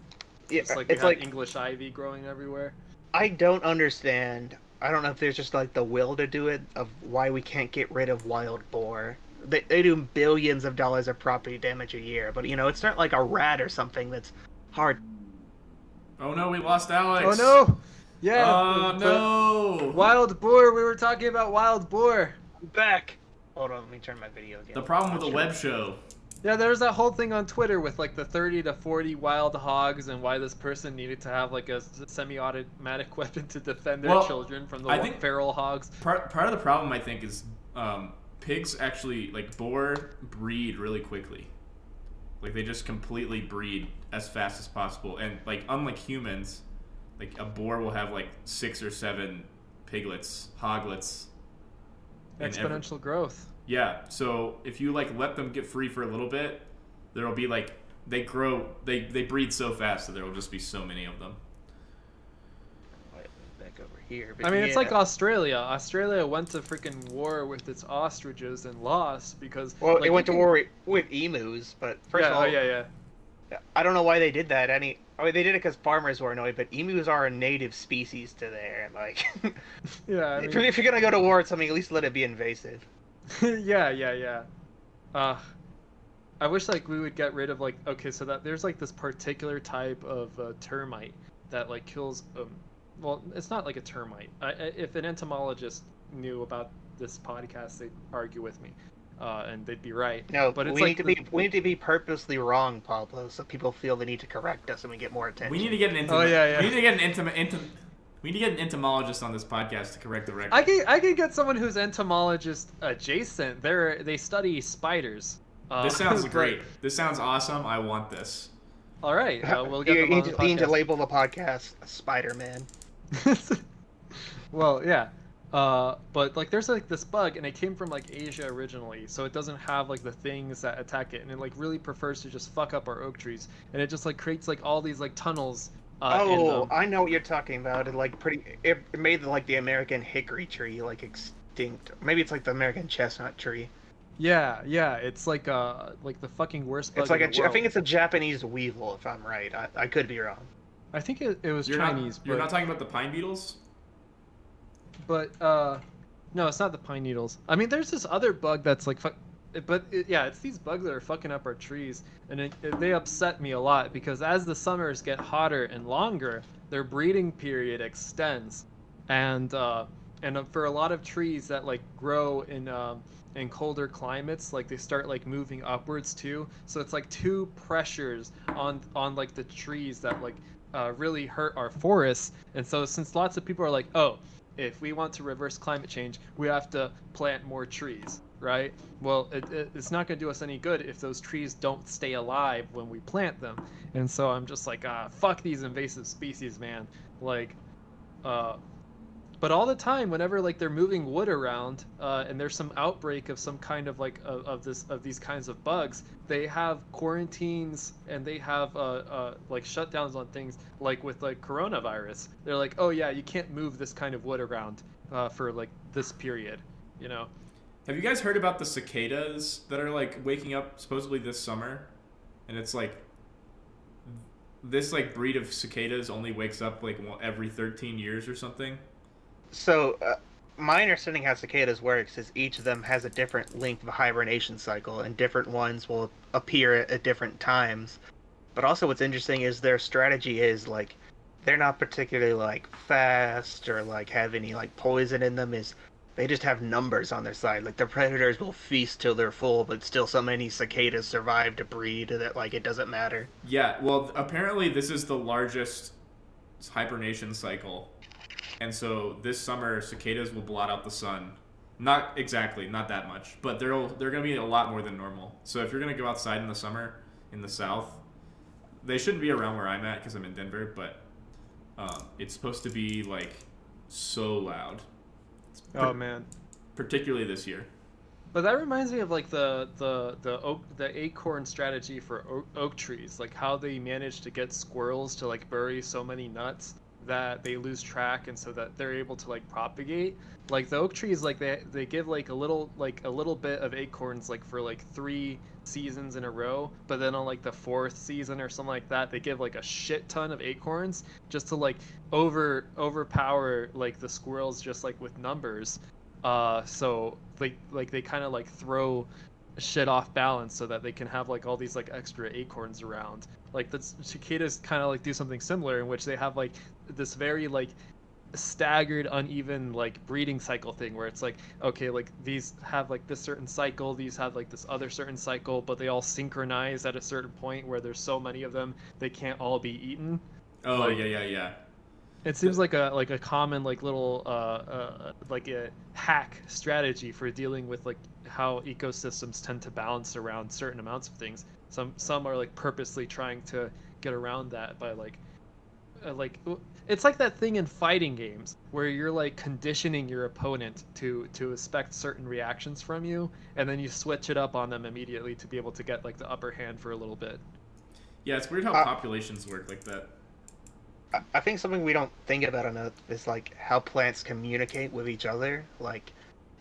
B: Yeah,
D: It's like
B: it's like
D: English ivy growing everywhere.
B: I don't understand. I don't know if there's just like the will to do it of why we can't get rid of wild boar. They, they do billions of dollars of property damage a year, but you know, it's not like a rat or something that's hard.
A: Oh no, we lost Alex.
D: Oh no! Yeah.
A: Oh
D: the-
A: no.
D: Wild boar. We were talking about wild boar.
B: Back. Hold on, let me turn my video again.
A: The problem with a web show
D: Yeah, there's that whole thing on Twitter with like the 30 to 40 wild hogs and why this person needed to have like a semi-automatic weapon to defend their
A: Well,
D: children from the
A: I think-
D: feral hogs.
A: Part part of the problem I think is um, pigs actually like boar breed really quickly. Like they just completely breed as fast as possible, and like unlike humans, like a boar will have like six or seven piglets, hoglets. in every-
D: Exponential growth.
A: Yeah, so if you like let them get free for a little bit, there'll be like they grow, they they breed so fast that there will just be so many of them.
B: Back over here. but
D: I mean, it's like Australia. Australia went to freaking war with its ostriches and lost because.
B: Well,
D: like,
B: it went to
D: can-
B: war with, with emus, but first
D: yeah,
B: of all,
D: oh, yeah, yeah.
B: I don't know why they did that. Any, I mean, they did it because farmers were annoyed, but emus are a native species to there. Like,
D: Yeah, I
B: if,
D: mean,
B: you're, if you're gonna go to war with something, at least let it be invasive.
D: yeah, yeah, yeah. Uh, I wish like we would get rid of like okay, so that there's like this particular type of uh, termite that like kills. Um, well, it's not like a termite. I, I, if an entomologist knew about this podcast, they'd argue with me, uh, and they'd be right.
B: No,
D: but it's
B: we
D: like
B: need to
D: the-
B: be we need to be purposely wrong, Pablo, so people feel the need to correct us and we get more attention.
A: We need to get an entom-
D: Oh, yeah, yeah.
A: We need to get an entom- entom- We need to get an entomologist on this podcast to correct the record.
D: I can I could get someone who's entomologist adjacent. They're they study spiders. Uh,
A: this sounds great. This sounds awesome. I want this.
D: All right, uh, we'll get
B: you,
D: them
B: you
D: on
B: need
D: the
B: to, you need to label the podcast Spider-Man.
D: well, yeah. Uh, but like, there's like this bug, and it came from like Asia originally, so it doesn't have like the things that attack it, and it like really prefers to just fuck up our oak trees, and it just like creates like all these like tunnels. Uh,
B: oh. I know what you're talking about. It like pretty. It made like the American hickory tree like extinct. Maybe it's like the American chestnut tree.
D: yeah, yeah. It's like uh like the fucking worst bug.
B: It's like
D: in
B: a.
D: the
B: I think it's a Japanese weevil, if I'm right. I, I could be wrong.
D: I think it, it was
A: You're
D: Chinese.
A: not. You're
D: but...
A: not talking about the pine beetles.
D: But uh, no, it's not the pine needles. I mean, there's this other bug that's like, fuck, but it, yeah, it's these bugs that are fucking up our trees, and it, it- they upset me a lot because as the summers get hotter and longer, their breeding period extends, and uh, and uh, for a lot of trees that like grow in um, in colder climates, like they start like moving upwards too. So it's like two pressures on on like the trees that like uh, really hurt our forests. And so since lots of people are like, oh, if we want to reverse climate change, we have to plant more trees, right? Well, it, it, it's not going to do us any good if those trees don't stay alive when we plant them. And so I'm just like, ah, fuck these invasive species, man. Like, uh, but all the time, whenever like they're moving wood around, uh, and there's some outbreak of some kind of like of, of this of these kinds of bugs, they have quarantines and they have uh, uh, like shutdowns on things like with like coronavirus. They're like, oh yeah, you can't move this kind of wood around uh, for like this period, you know.
A: Have you guys heard about the cicadas that are like waking up supposedly this summer? And it's like this like breed of cicadas only wakes up like every 13 years or something.
B: So, uh, my understanding how cicadas works is each of them has a different length of hibernation cycle, and different ones will appear at, at different times. But also, what's interesting is their strategy is like they're not particularly like fast or like have any like poison in them. Is they just have numbers on their side. Like the predators will feast till they're full, but still so many cicadas survive to breed that like it doesn't matter.
A: Yeah, well, apparently this is the largest hibernation cycle. And so this summer cicadas will blot out the sun. Not exactly, not that much, but they're they're going to be a lot more than normal. So if you're going to go outside in the summer in the south, they shouldn't be around where I'm at cuz I'm in Denver, but um, it's supposed to be like so loud. It's
D: Oh man.
A: particularly this year.
D: But that reminds me of like the the the oak the acorn strategy for oak, oak trees, like how they manage to get squirrels to like bury so many nuts that they lose track, and so that they're able to like propagate. Like the oak trees, like they they give like a little like a little bit of acorns like for like three seasons in a row, but then on like the fourth season or something like that, they give like a shit ton of acorns just to like over overpower like the squirrels just like with numbers. Uh, so like like they kind of like throw shit off balance so that they can have like all these like extra acorns around. Like the cicadas kind of like do something similar in which they have like this very like staggered uneven like breeding cycle thing where it's like okay like these have like this certain cycle these have like this other certain cycle but they all synchronize at a certain point where there's so many of them they can't all be eaten
A: Oh
D: Like-
A: yeah, yeah, yeah.
D: it seems like a like a common like little uh, uh like a hack strategy for dealing with like how ecosystems tend to balance around certain amounts of things. Some some are like purposely trying to get around that by like uh, like it's like that thing in fighting games where you're like conditioning your opponent to to expect certain reactions from you and then you switch it up on them immediately to be able to get like the upper hand for a little bit.
A: Yeah, it's weird how
B: Uh,
A: populations work like that.
B: I- I think something we don't think about enough is like how plants communicate with each other. Like,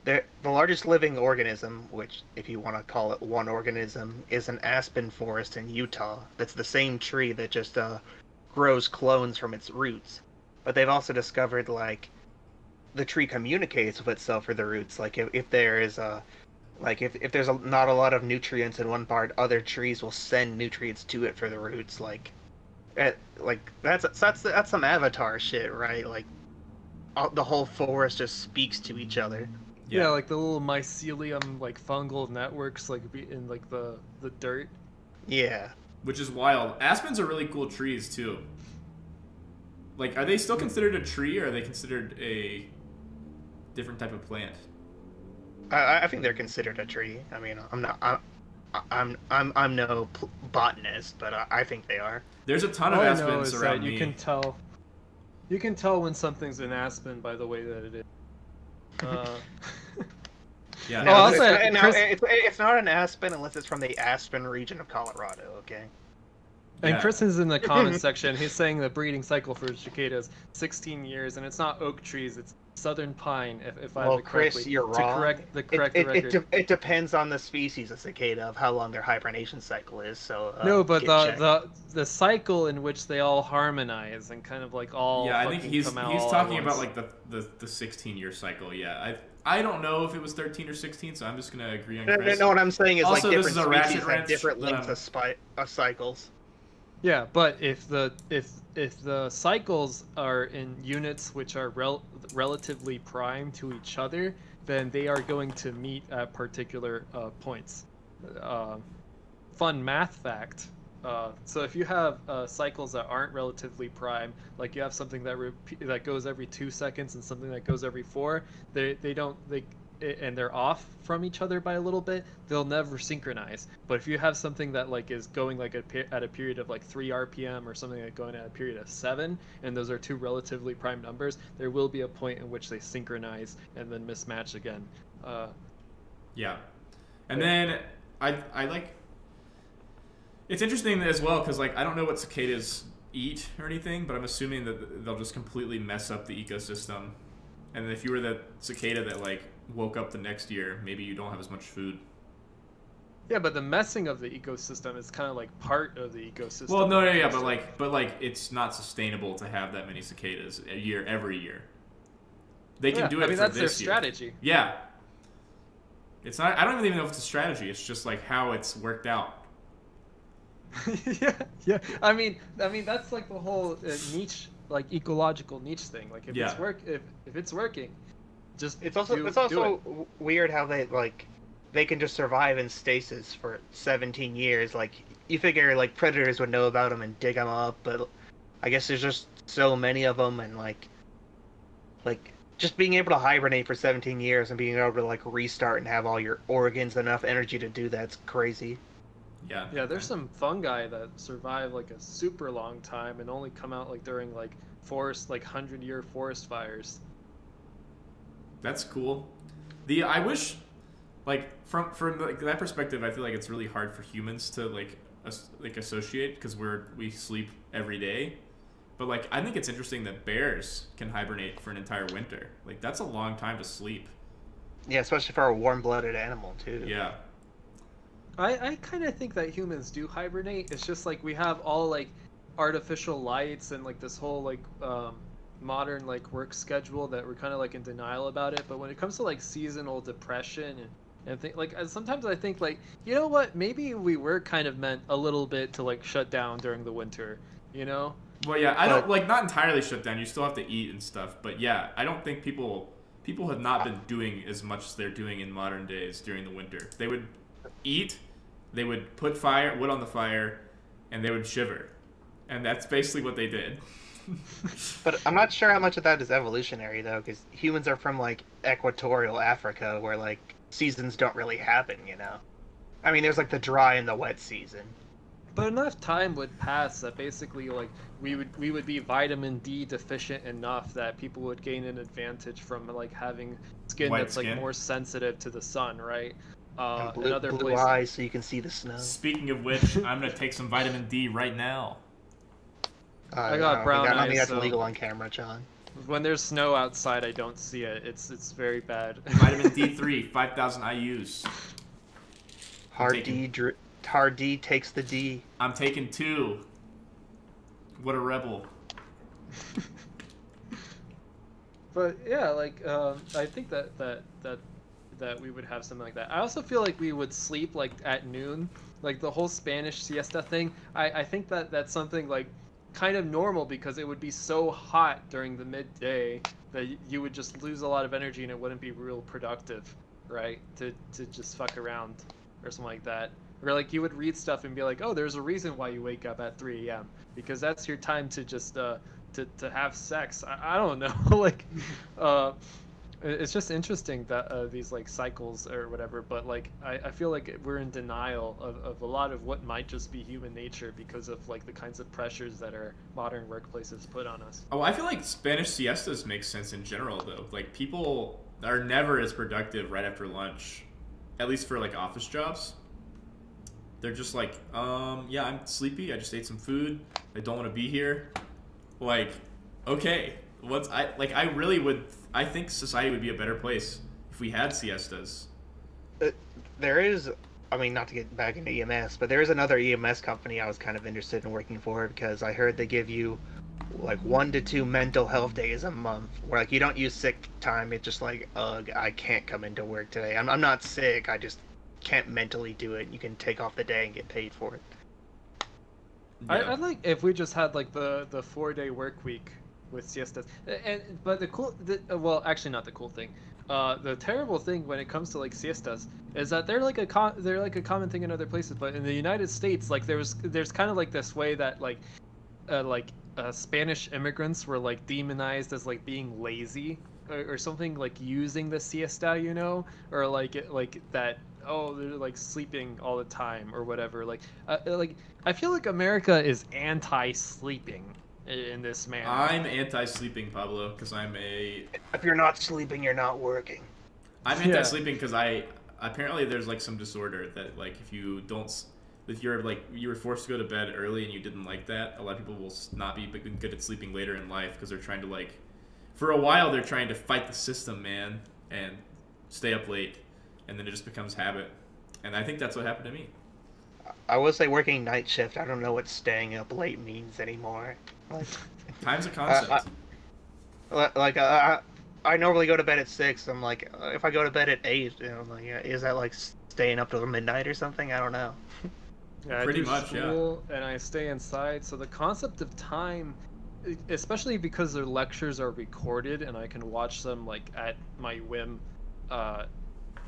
B: they're, the largest living organism, which, if you want to call it one organism, is an aspen forest in Utah. That's the same tree that just uh, grows clones from its roots. But they've also discovered like the tree communicates with itself for the roots. Like if, if there is a like if, if there's a, not a lot of nutrients in one part, other trees will send nutrients to it for the roots. Like at, like that's that's that's some avatar shit, right? Like all, the whole forest just speaks to each other.
D: Yeah. like the little mycelium like fungal networks like be in like the the dirt.
B: Yeah.
A: Which is wild. Aspens are really cool trees too. Like, are they still considered a tree, or are they considered a different type of plant?
B: I, I think they're considered a tree. I mean, I'm not. I'm, I'm, I'm, I'm no botanist, but I, I think they are.
A: There's a ton of
D: All I know
A: aspens
D: is
A: around
D: that you
A: me.
D: can tell. You can tell when something's an aspen by the way that it is. Uh,
A: Yeah.
D: Oh, I'll
B: it's,
D: say,
B: no,
D: Chris-
B: it's, it's not an aspen unless it's from the Aspen region of Colorado. Okay.
D: and
A: Yeah.
D: Chris is in the comments section. He's saying the breeding cycle for cicadas 16 years, and it's not oak trees; it's southern pine. If, if I have
B: Well, Chris,
D: correctly.
B: you're wrong.
D: to correct the correct
B: it,
D: the
B: it,
D: record.
B: de- it depends on the species of cicada of how long their hibernation cycle is. So uh,
D: no, but the,
B: checked.
D: the the cycle in which they all harmonize and kind of like all
A: yeah, I think he's he's talking about like the, the the 16 year cycle. Yeah, I I don't know if it was 13 or 16, so I'm just gonna agree on
B: No, no,
A: Chris.
B: no, what I'm saying is
A: Also,
B: like
A: this
B: different
A: is a ratchet
B: species have
A: wrench
B: different lengths
A: I'm-
B: of, spy- of cycles.
D: Yeah, but if the if if the cycles are in units which are rel- relatively prime to each other, then they are going to meet at particular uh, points. Uh, fun math fact. Uh, so if you have uh, cycles that aren't relatively prime, like you have something that repeat, that goes every two seconds and something that goes every four, they they don't they and they're off from each other by a little bit, they'll never synchronize. But if you have something that like is going like a, at a period of like three RPM or something like going at a period of seven, and those are two relatively prime numbers, there will be a point in which they synchronize and then mismatch again. Uh,
A: Yeah, and then I I like. It's interesting as well because like I don't know what cicadas eat or anything, but I'm assuming that they'll just completely mess up the ecosystem. And if you were the cicada that like woke up the next year, maybe you don't have as much food.
D: yeah, but the messing of the ecosystem is kind of like part of the ecosystem.
A: Well, no, no, yeah, but like, but like, it's not sustainable to have that many cicadas a year every year. They can
D: Yeah,
A: do it
D: I mean,
A: for
D: that's their
A: year.
D: strategy.
A: Yeah. It's not. I don't even know if it's a strategy. It's just like how it's worked out.
D: yeah, yeah. I mean, I mean that's like the whole uh, niche, like ecological niche thing. Like if
A: Yeah.
D: it's work, if if it's working, just
B: It's also
D: do-
B: it's also
D: it.
B: weird how they like they can just survive in stasis for 17 years. Like you figure like predators would know about them and dig them up, but I guess there's just so many of them and like like just being able to hibernate for 17 years and being able to like restart and have all your organs enough energy to do that's crazy.
A: Yeah.
D: Yeah, there's some fungi that survive like a super long time and only come out like during like forest like hundred year forest fires.
A: That's cool. The I wish, like from from like, that perspective, I feel like it's really hard for humans to like as, like associate because we're we sleep every day. But like I think it's interesting that bears can hibernate for an entire winter. Like that's a long time to sleep.
B: Yeah, especially for a warm-blooded animal too.
A: Yeah.
D: I I kind of think that humans do hibernate. It's just like we have all like artificial lights and like this whole like um modern like work schedule that we're kind of like in denial about it but when it comes to like seasonal depression and and think like sometimes i think like you know what maybe we were kind of meant a little bit to like shut down during the winter you know
A: Well, yeah, I don't like not entirely shut down. You still have to eat and stuff, but yeah, I don't think people people have not been doing as much as they're doing in modern days during the winter. They would eat, they would put fire wood on the fire, and they would shiver, and that's basically what they did.
B: But I'm not sure how much of that is evolutionary though, because humans are from like equatorial Africa, where like seasons don't really happen. You know, I mean, there's like the dry and the wet season.
D: But enough time would pass that basically like we would we would be vitamin D deficient enough that people would gain an advantage from like having skin
A: White
D: that's
A: skin?
D: like more sensitive to the sun, right? Uh,
B: and blue,
D: in other
B: blue
D: places,
B: eyes, so you can see the snow.
A: Speaking of which, I'm gonna take some vitamin D right now.
B: Uh,
D: I got
B: don't
D: brown
B: think, I don't think
D: eyes,
B: that's
D: so-
B: legal on camera, John.
D: when there's snow outside, I don't see it. It's it's very bad.
A: Vitamin D3, 5,000 IU's.
B: Hard
A: taking-
B: D, dr- hard D takes the D.
A: I'm taking two. What a rebel.
D: But yeah, like um, I think that that that that we would have something like that. I also feel like we would sleep like at noon, like the whole Spanish siesta thing. I I think that that's something like kind of normal because it would be so hot during the midday that you would just lose a lot of energy and it wouldn't be real productive, right? To to just fuck around or something like that. Or like you would read stuff and be like, oh, there's a reason why you wake up at 3 a.m. because that's your time to just uh to, to have sex. I, I don't know, like, uh, it's just interesting that uh, these like cycles or whatever. But like, I, I feel like we're in denial of, of a lot of what might just be human nature because of like the kinds of pressures that our modern workplaces put on us.
A: Oh, I feel like Spanish siestas make sense in general, though. Like, people are never as productive right after lunch, at least for like office jobs. They're just like, um, yeah, I'm sleepy. I just ate some food. I don't want to be here. Like, okay, what's I like? I really would. I think society would be a better place if we had siestas.
B: Uh, there is, I mean, not to get back into EMS, but there is another EMS company I was kind of interested in working for because I heard they give you like one to two mental health days a month where like you don't use sick time. It's just like, ugh, I can't come into work today. I'm, I'm not sick. I just can't mentally do it. You can take off the day and get paid for it.
D: I,
A: Yeah.
D: I'd like if we just had like the the four day work week with siestas. And but the cool, the, uh, well, actually not the cool thing. Uh, the terrible thing when it comes to like siestas is that they're like a co- they're like a common thing in other places, but in the United States, like there's there's kind of like this way that like uh, like uh, Spanish immigrants were like demonized as like being lazy or, or something like using the siesta, you know, or like like that. Oh, they're like sleeping all the time or whatever. Like, uh, like I feel like America is anti-sleeping in this manner.
A: I'm anti-sleeping, Pablo, because I'm a
B: If you're not sleeping, you're not working.
A: I'm
D: Yeah.
A: anti-sleeping because I apparently there's like some disorder that like if you don't if you're like you were forced to go to bed early and you didn't like that, a lot of people will not be good at sleeping later in life because they're trying to like for a while they're trying to fight the system, man, and stay up late, and then it just becomes habit. And I think that's what happened to me.
B: I will say working night shift. I don't know what staying up late means anymore. Like,
A: Time's a concept.
B: Li- like uh, I, I normally go to bed at six. I'm like, uh, if I go to bed at eight, you know, I'm like, is that like staying up till midnight or something? I don't know.
D: Yeah, I
A: Pretty
D: do
A: much, yeah.
D: and I stay inside. So the concept of time, especially because their lectures are recorded and I can watch them like at my whim, uh,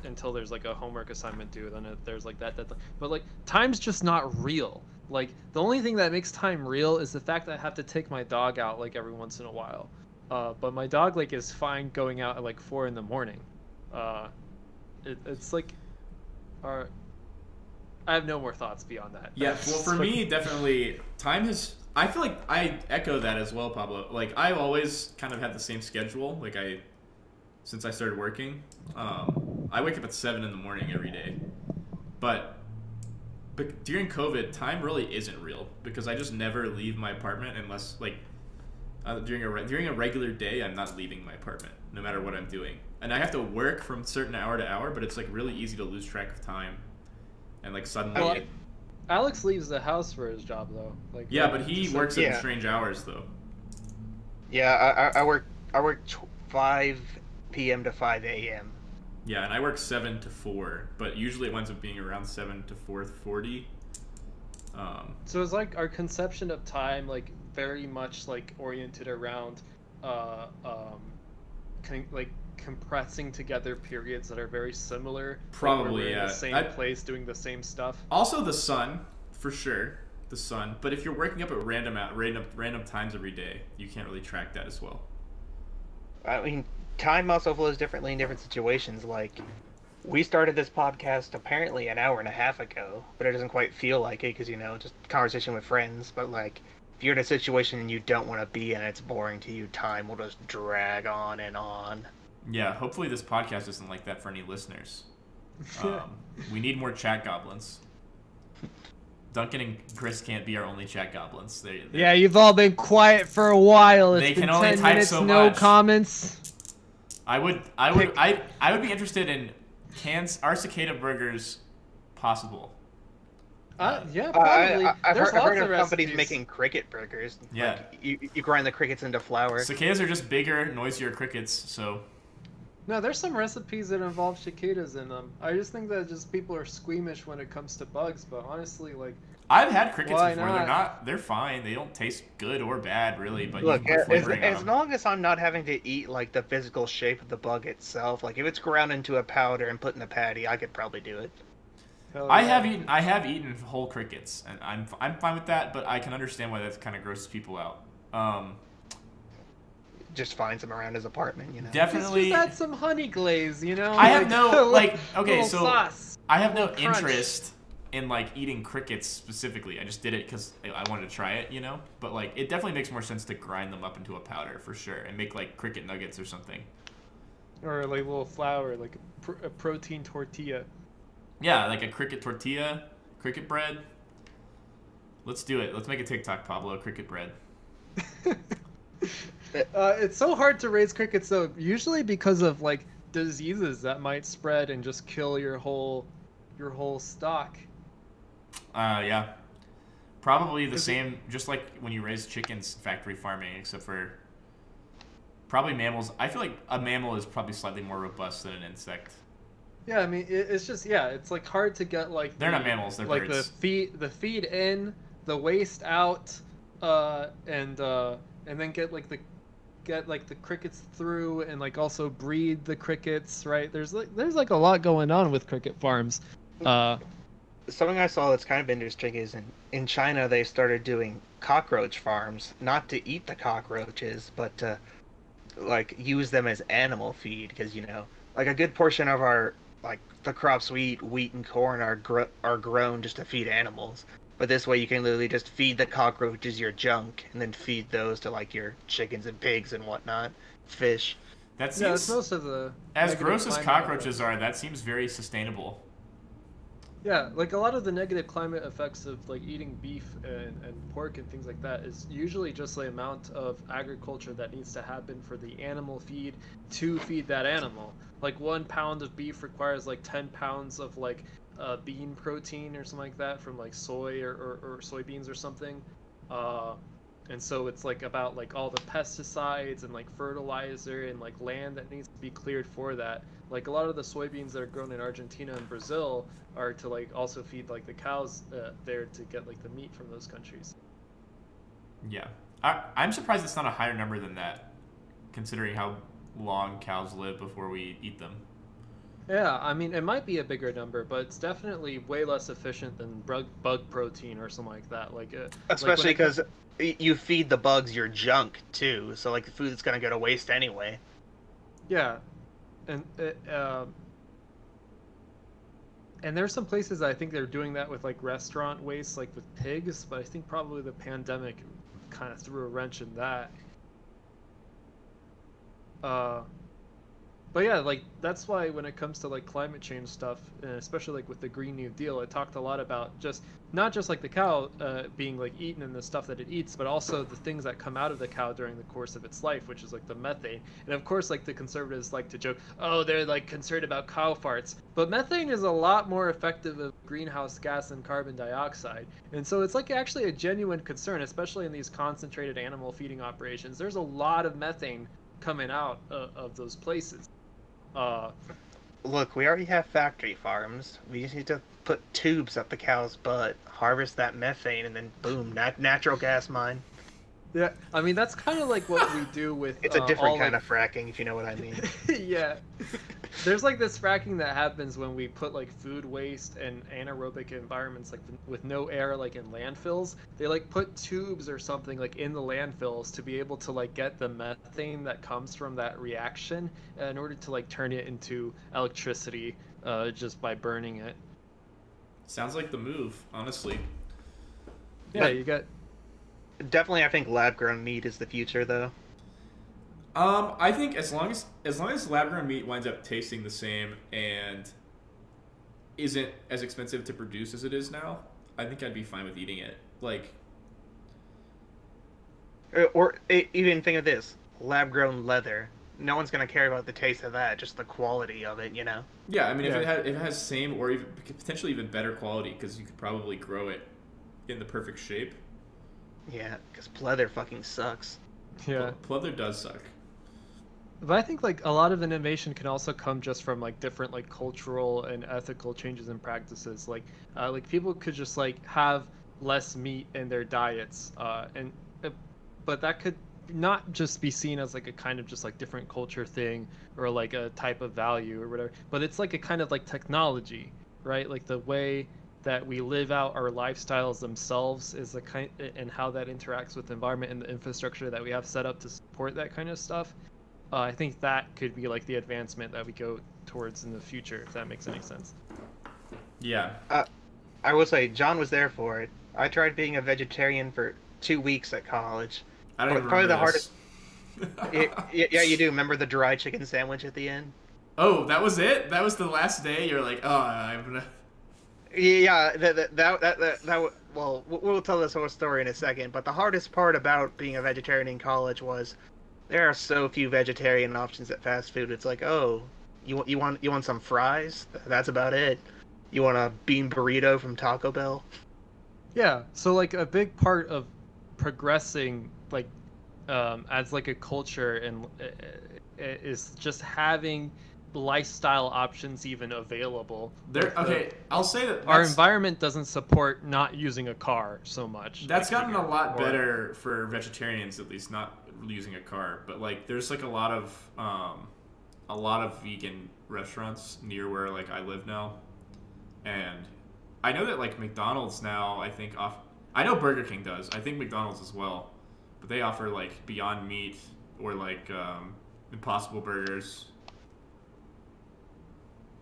D: until there's like a homework assignment due. Then it, there's like that deadline. But like time's just not real. Like the only thing that makes time real is the fact that I have to take my dog out like every once in a while. Uh, but my dog like is fine going out at like four in the morning. Uh, it, it's like, our. I have no more thoughts beyond that.
A: Yeah, well, for me, definitely time has. I feel like I echo that as well, Pablo. Like I've always kind of had the same schedule. Like I, since I started working, um, I wake up at seven in the morning every day. But, but during COVID, time really isn't real because I just never leave my apartment unless like uh, during a re- during a regular day, I'm not leaving my apartment no matter what I'm doing, and I have to work from certain hour to hour. But it's like really easy to lose track of time, and like suddenly.
D: Well,
A: it-
D: Alex leaves the house for his job though. Like
A: Yeah, but he
D: just, like-
A: works at
B: Yeah.
A: strange hours though.
B: Yeah, I, I, I work I work tw- five p.m. to five a.m.
A: Yeah, and I work seven to four, but usually it winds up being around seven to four forty. Um,
D: So it's like our conception of time, like very much like oriented around uh, um, con- like compressing together periods that are very similar. like,
A: Probably,
D: we're in
A: yeah.
D: the same
A: I-
D: place doing the same stuff.
A: Also, the sun, for sure. The sun. But if you're waking up at random at random random times every day, you can't really track that as well.
B: I mean, time also flows differently in different situations. Like, we started this podcast apparently an hour and a half ago, but it doesn't quite feel like it because, you know, just conversation with friends. But, like, if you're in a situation and you don't want to be in, it's boring to you, time will just drag on and on.
A: Yeah, hopefully this podcast isn't like that for any listeners. Um, we need more chat goblins. Duncan and Chris can't be our only chat goblins. They, they-
C: Yeah, you've all been quiet for a while. It's
A: They
C: been
A: can only
C: 10
A: type
C: minutes,
A: so
C: no
A: much.
C: comments.
A: I would, I would,
C: Pick-
A: I, I would be interested in cans, are cicada burgers possible?
D: Uh, yeah,
B: Uh,
D: probably.
B: I, I, I've
D: There's
B: heard, I've heard
D: of
B: of companies making cricket burgers.
A: Yeah.
B: Like, you, you grind the crickets into flour.
A: Cicadas are just bigger, noisier crickets. So
D: No, there's some recipes that involve cicadas in them. I just think that just people are squeamish when it comes to bugs, but honestly, like,
A: I've had crickets
D: Why
A: before. They're
D: not?
A: not. They're fine. They don't taste good or bad, really. But
B: Look,
A: you can put
B: as, as long as I'm not having to eat like the physical shape of the bug itself, like if it's ground into a powder and put in a patty, I could probably do it.
D: hell
A: I
D: yeah.
A: have eaten. I have eaten whole crickets, and I'm I'm fine with that. But I can understand why that kind of grosses people out. Um,
B: Just finds him around his apartment, you know.
A: Definitely,
D: just add some honey glaze, you know.
A: I have no-
D: little-
A: like, okay, so-
D: sauce.
A: I have no
D: crunch.
A: interest in like eating crickets specifically. I just did it because I wanted to try it, you know. But like, it definitely makes more sense to grind them up into a powder for sure, and make like cricket nuggets or something.
D: or like a little flour, like a, pr- a protein tortilla.
A: Yeah, like a cricket tortilla, cricket bread. Let's do it. Let's make a TikTok, Pablo. Cricket bread.
D: Uh, it's so hard to raise crickets though, usually because of like diseases that might spread and just kill your whole your whole stock.
A: Uh, yeah. Probably the same, just like when you raise chickens factory farming, except for probably mammals. I feel like a mammal is probably slightly more robust than an insect.
D: Yeah, I mean it's just yeah, it's like hard to get like
A: They're
D: the-
A: not mammals, they're
D: like
A: birds.
D: the feed the feed in, the waste out, uh, and uh, and then get like the get like the crickets through and like also breed the crickets right there's like there's like a lot going on with cricket farms uh
B: Something I saw that's kind of interesting is in, in China they started doing cockroach farms, not to eat the cockroaches, but to like use them as animal feed because you know, like a good portion of our like the crops we eat, wheat and corn, are gro- are grown just to feed animals. But this way you can literally just feed the cockroaches your junk and then feed those to like your chickens and pigs and whatnot, fish.
A: That
D: yeah
A: seems,
D: it's most of the
A: as gross as cockroaches are, that seems very sustainable.
D: Yeah, like a lot of the negative climate effects of like eating beef and, and pork and things like that is usually just the amount of agriculture that needs to happen for the animal feed to feed that animal. Like one pound of beef requires like ten pounds of like uh, bean protein or something like that from like soy or, or, or soybeans or something. Uh, and so it's like about like all the pesticides and like fertilizer and like land that needs to be cleared for that like a lot of the soybeans that are grown in argentina and brazil are to like also feed like the cows uh, there to get like the meat from those countries
A: Yeah. I, I'm surprised it's not a higher number than that, considering how long cows live before we eat them.
D: yeah i mean it might be a bigger number but it's definitely way less efficient than bug, bug protein or something like that like uh,
B: Especially
D: like
B: because you feed the bugs your junk too, so like the food that's gonna go to waste anyway.
D: Yeah, and uh, um, and there's some places I think they're doing that with like restaurant waste, like with pigs. But I think probably the pandemic kind of threw a wrench in that. Uh, but yeah, like that's why when it comes to like climate change stuff, and especially like with the Green New Deal, it talked a lot about just not just like the cow uh, being like eaten and the stuff that it eats, but also the things that come out of the cow during the course of its life, which is like the methane. And of course, like the conservatives like to joke, oh, they're like concerned about cow farts, but methane is a lot more effective of greenhouse gas than carbon dioxide, and so it's like actually a genuine concern, especially in these concentrated animal feeding operations. There's a lot of methane coming out uh, of those places. Uh,
B: Look, we already have factory farms. We just need to put tubes up the cow's butt, harvest that methane, and then boom, nat- natural gas mine.
D: Yeah, I mean that's kind of like what we do with.
B: It's a
D: uh,
B: different
D: all,
B: kind
D: like-
B: of fracking, if you know what I mean.
D: yeah. There's like this fracking that happens when we put like food waste and anaerobic environments like with no air like in landfills. They like put tubes or something like in the landfills to be able to like get the methane that comes from that reaction in order to like turn it into electricity uh, just by burning it.
A: Sounds like the move, honestly.
D: Yeah, you get
B: Definitely, I think lab grown meat is the future, though.
A: Um, I think as long as as long as lab grown meat winds up tasting the same and isn't as expensive to produce as it is now, I think I'd be fine with eating it. Like,
B: Or, or e- even think of this: lab grown leather. No one's gonna care about the taste of that, just the quality of it, you know.
A: yeah, I mean,
D: Yeah.
A: if it has if it has same or even potentially even better quality because you could probably grow it in the perfect shape.
B: Yeah, because pleather fucking sucks.
D: yeah.
A: pleather does suck.
D: But I think like a lot of innovation can also come just from like different like cultural and ethical changes in practices. Like uh, like people could just like have less meat in their diets, uh, and uh, but that could not just be seen as like a kind of just like different culture thing or like a type of value or whatever. But it's like a kind of like technology, right? Like the way that we live out our lifestyles themselves is the kind and how that interacts with the environment and the infrastructure that we have set up to support that kind of stuff uh, I think that could be like the advancement that we go towards in the future, if that makes any sense.
A: Yeah,
B: I will say, John was there for it. I tried being a vegetarian for two weeks at college.
A: I don't even
B: Probably the
A: remember this.
B: Y- y- yeah, you do. Remember the dry chicken sandwich at the end?
A: oh, that was it. That was the last day. You're like, oh, I'm gonna.
B: Yeah, that that that that, that, we'll- we'll tell this whole story in a second. But the hardest part about being a vegetarian in college was there are so few vegetarian options at fast food. It's like, oh, you want you want you want some fries? That's about it. You want a bean burrito from Taco Bell?
D: Yeah. So like a big part of progressing like um, as like a culture and uh, uh, is just having lifestyle options even available.
A: There.
D: Like the-
A: Okay, I'll say that
D: Our environment doesn't support not using a car so much.
A: That's
D: like,
A: gotten a lot
D: or-
A: better for vegetarians, at least not using a car. But like, there's like a lot of um, a lot of vegan restaurants near where like I live now, and I know that like McDonald's now I think off. I know Burger King does. I think McDonald's as well, but they offer like Beyond Meat or like um, Impossible Burgers.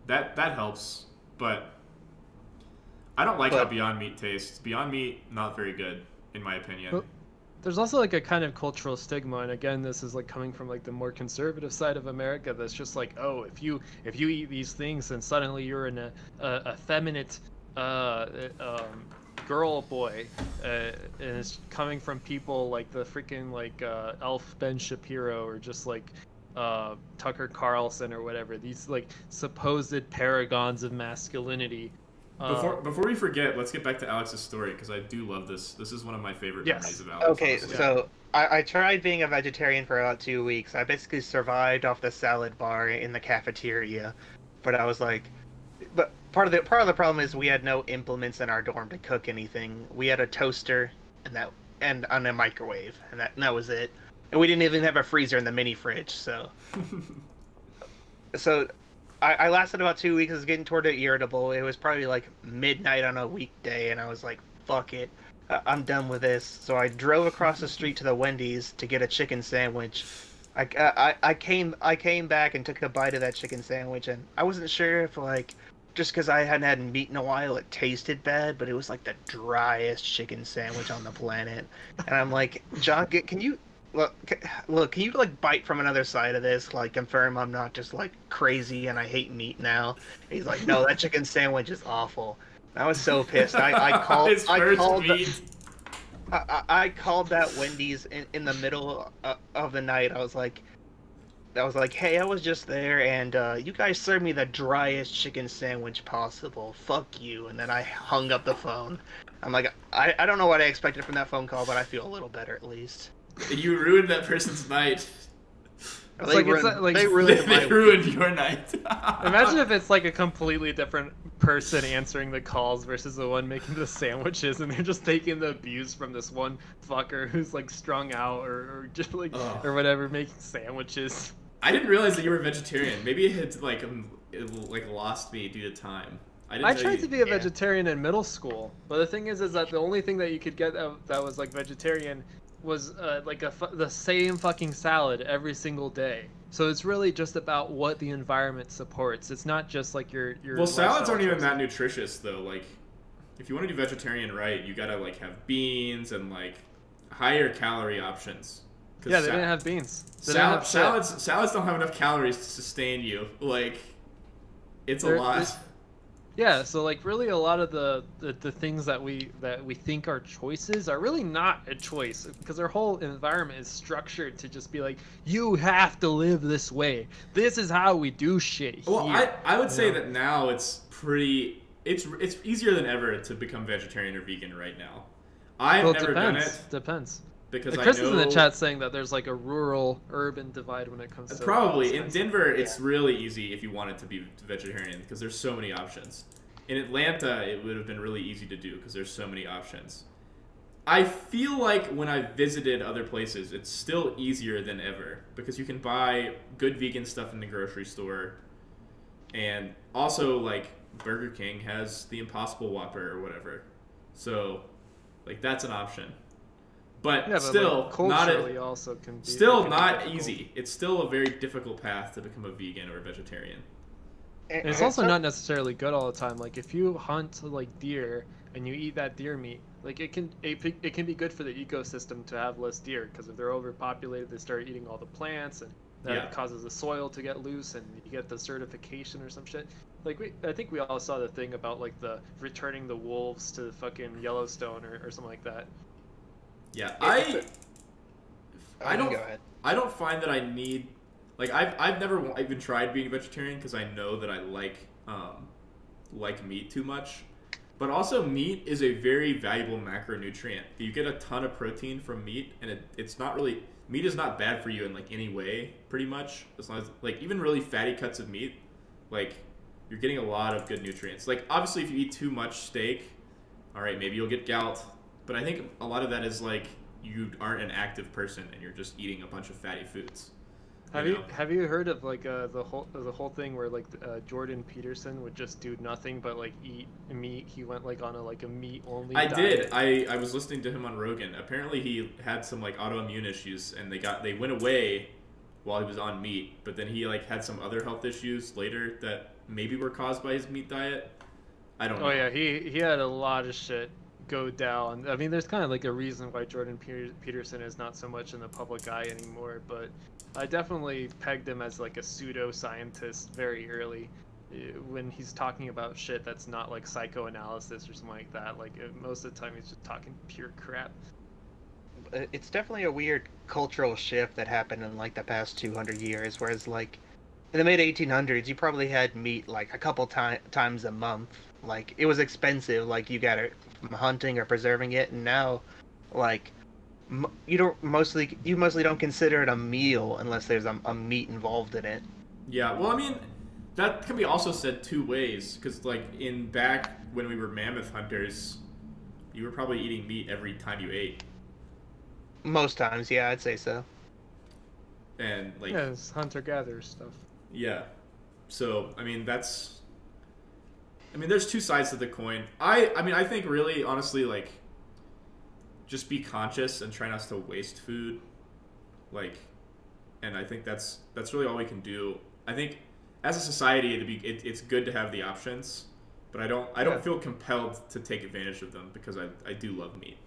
A: That that helps, but I don't like how Beyond Meat tastes. Beyond Meat not very good in my opinion.
D: Well- there's also like a kind of cultural stigma and again this is like coming from like the more conservative side of america that's just like oh if you if you eat these things then suddenly you're an a, a effeminate uh, um, girl boy uh, and it's coming from people like the freaking like uh, elf ben shapiro or just like uh, tucker carlson or whatever these like supposed paragons of masculinity uh,
A: Before before we forget, let's get back to Alex's story because I do love this. This is one of my favorite
D: Yes.
A: memories of Alex.
B: Okay,
A: honestly.
B: so I, I tried being a vegetarian for about two weeks. I basically survived off the salad bar in the cafeteria, but I was like, but part of the part of the problem is we had no implements in our dorm to cook anything. We had a toaster and that and on a microwave, and that and that was it. And we didn't even have a freezer in the mini fridge, so so I, I lasted about two weeks. I was getting toward it irritable. It was probably like midnight on a weekday, and I was like, "Fuck it, I- I'm done with this." So I drove across the street to the Wendy's to get a chicken sandwich. I, I, I came I came back and took a bite of that chicken sandwich, and I wasn't sure if like just because I hadn't had meat in a while, it tasted bad, but it was like the driest chicken sandwich on the planet. And I'm like, John, can you look? Look, can you like bite from another side of this? Like, confirm I'm not just like crazy and I hate meat now. He's like, no, that chicken sandwich is awful. I was so pissed. I, I called. I called. the- I I called that Wendy's in, in the middle uh, of the night. I was like, I was like, hey, I was just there, and uh, you guys served me the driest chicken sandwich possible. Fuck you. And then I hung up the phone. I'm like, I, I don't know what I expected from that phone call, but I feel a little better at least.
A: You ruined that person's night.
D: It's
B: They
D: like it's
B: ruined-
D: like
B: they
A: they,
B: ruined
A: ruined your night.
D: Imagine if it's like a completely different person answering the calls versus the one making the sandwiches, and they're just taking the abuse from this one fucker who's like strung out or, or just like
A: Ugh.
D: or whatever making sandwiches.
A: I didn't realize that you were vegetarian. Maybe it had like um, it, like lost me due to time. I didn't
D: I tried
A: you-
D: to be a
B: yeah.
D: vegetarian in middle school, but the thing is, is that the only thing that you could get that, that was like vegetarian was uh, like a the same fucking salad every single day. So it's really just about what the environment supports. It's not just like your your.
A: Well, salads aren't even that nutritious though. Like, if you want to do vegetarian right, you gotta like have beans and like higher calorie options.
D: Yeah, they
A: sa-
D: didn't have beans. They
A: Sal-
D: have
A: salads salads don't have enough calories to sustain you. Like, it's a lot.
D: Yeah, so like really a lot of the, the, the things that we that we think are choices are really not a choice because our whole environment is structured to just be like you have to live this way. This is how we do shit
A: Well,
D: here.
A: I, I would say that now it's pretty. It's it's easier than ever to become vegetarian or vegan right now. I've
D: well,
A: never
D: depends.
A: done it
D: Depends.
A: Because
D: Chris
A: I know
D: is in the chat saying that there's like a rural urban divide when it comes to
A: Probably in
D: kinds.
A: Denver, it's really easy if you wanted to be vegetarian because there's so many options. In Atlanta, it would have been really easy to do because there's so many options. I feel like when I visited other places, it's still easier than ever because you can buy good vegan stuff in the grocery store, and also like Burger King has the Impossible Whopper or whatever. So, like that's an option. But,
D: yeah, but
A: still,
D: like,
A: not
D: culturally
A: a,
D: also can be it
A: Still not
D: difficult.
A: easy. It's still a very difficult path to become a vegan or a vegetarian.
D: And it's also not necessarily good all the time. Like if you hunt like deer and you eat that deer meat, like it can it, it can be good for the ecosystem to have less deer because if they're overpopulated, they start eating all the plants and that
A: Yeah.
D: causes the soil to get loose and you get desertification or some shit. Like we, I think we all saw the thing about like the returning the wolves to the fucking Yellowstone or, or something like that.
A: Yeah, I I don't. I don't find that I need like I've I've never even tried being a vegetarian because I know that I like um like meat too much. But also meat is a very valuable macronutrient. You get a ton of protein from meat and it, it's not really meat is not bad for you in like any way pretty much as long as like even really fatty cuts of meat like you're getting a lot of good nutrients. Like obviously if you eat too much steak, all right, maybe you'll get gout, but I think a lot of that is like you aren't an active person and you're just eating a bunch of fatty foods.
D: Have
A: you
D: you have you heard of like uh, the whole the whole thing where like uh, Jordan Peterson would just do nothing but like eat meat? He went like on a like a meat only.
A: I did. I, I was listening to him on Rogan. Apparently he had some like autoimmune issues and they got they went away while he was on meat, but then he like had some other health issues later that maybe were caused by his meat diet. I don't know.
D: Oh yeah, he he had a lot of shit go down. I mean, there's kind of like a reason why Jordan Peterson is not so much in the public eye anymore, but I definitely pegged him as like a pseudo scientist very early. uh, When he's talking about shit that's not like psychoanalysis or something like that, like uh, most of the time he's just talking pure crap.
B: Uh, It's definitely a weird cultural shift that happened in like the past 200 years. Whereas like in the mid 1800s, you probably had meat like a couple ti- times a month. Like it was expensive. Like you got from hunting or preserving it, and now like m- you don't mostly you mostly don't consider it a meal unless there's a, a meat involved in it.
A: Yeah, well, I mean, that can be also said two ways. Because, like, in back when we were mammoth hunters, you were probably eating meat every time you ate.
B: Most times, yeah, I'd say so.
A: And, like,
D: yeah, hunter gatherer stuff.
A: Yeah. So, I mean, that's. I mean, there's two sides to the coin. I, I mean, I think really, honestly, like, just be conscious and try not to waste food. Like, and I think that's that's really all we can do. I think as a society, it'd be it, it's good to have the options, but I don't I don't
D: Yeah.
A: feel compelled to take advantage of them because I I do love meat.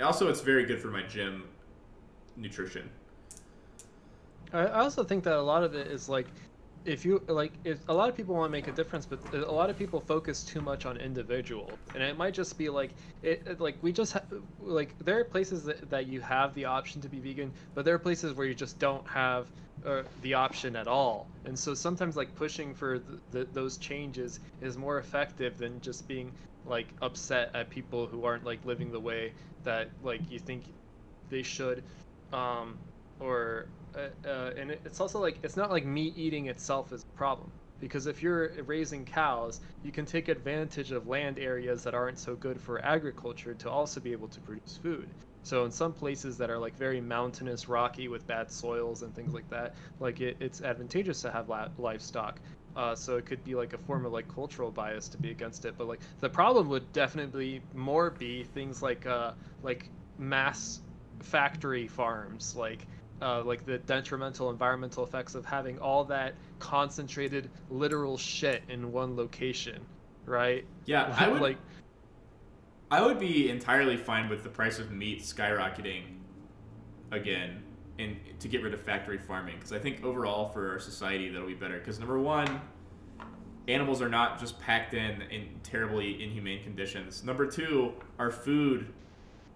A: Also, it's very good for my gym nutrition.
D: I I also think that a lot of it is like, if you like, if a lot of people want to make a difference, but a lot of people focus too much on individual, and it might just be like, it it- like we just ha- like there are places that, that you have the option to be vegan, but there are places where you just don't have uh, the option at all, and so sometimes like pushing for th th those changes is more effective than just being like upset at people who aren't like living the way that like you think they should. Um, or uh, uh, and it's also like it's not like meat eating itself is a problem because if you're raising cows, you can take advantage of land areas that aren't so good for agriculture to also be able to produce food. So in some places that are like very mountainous, rocky with bad soils and things like that, like it, it's advantageous to have la- livestock. Uh, so it could be like a form of like cultural bias to be against it. But like the problem would definitely more be things like uh, like mass factory farms, like uh, like the detrimental environmental effects of having all that concentrated literal shit in one location, right?
A: Yeah, I would
D: like
A: I would be entirely fine with the price of meat skyrocketing again and to get rid of factory farming because I think overall for our society that'll be better. Because number one animals are not just packed in in terribly inhumane conditions. Number two our food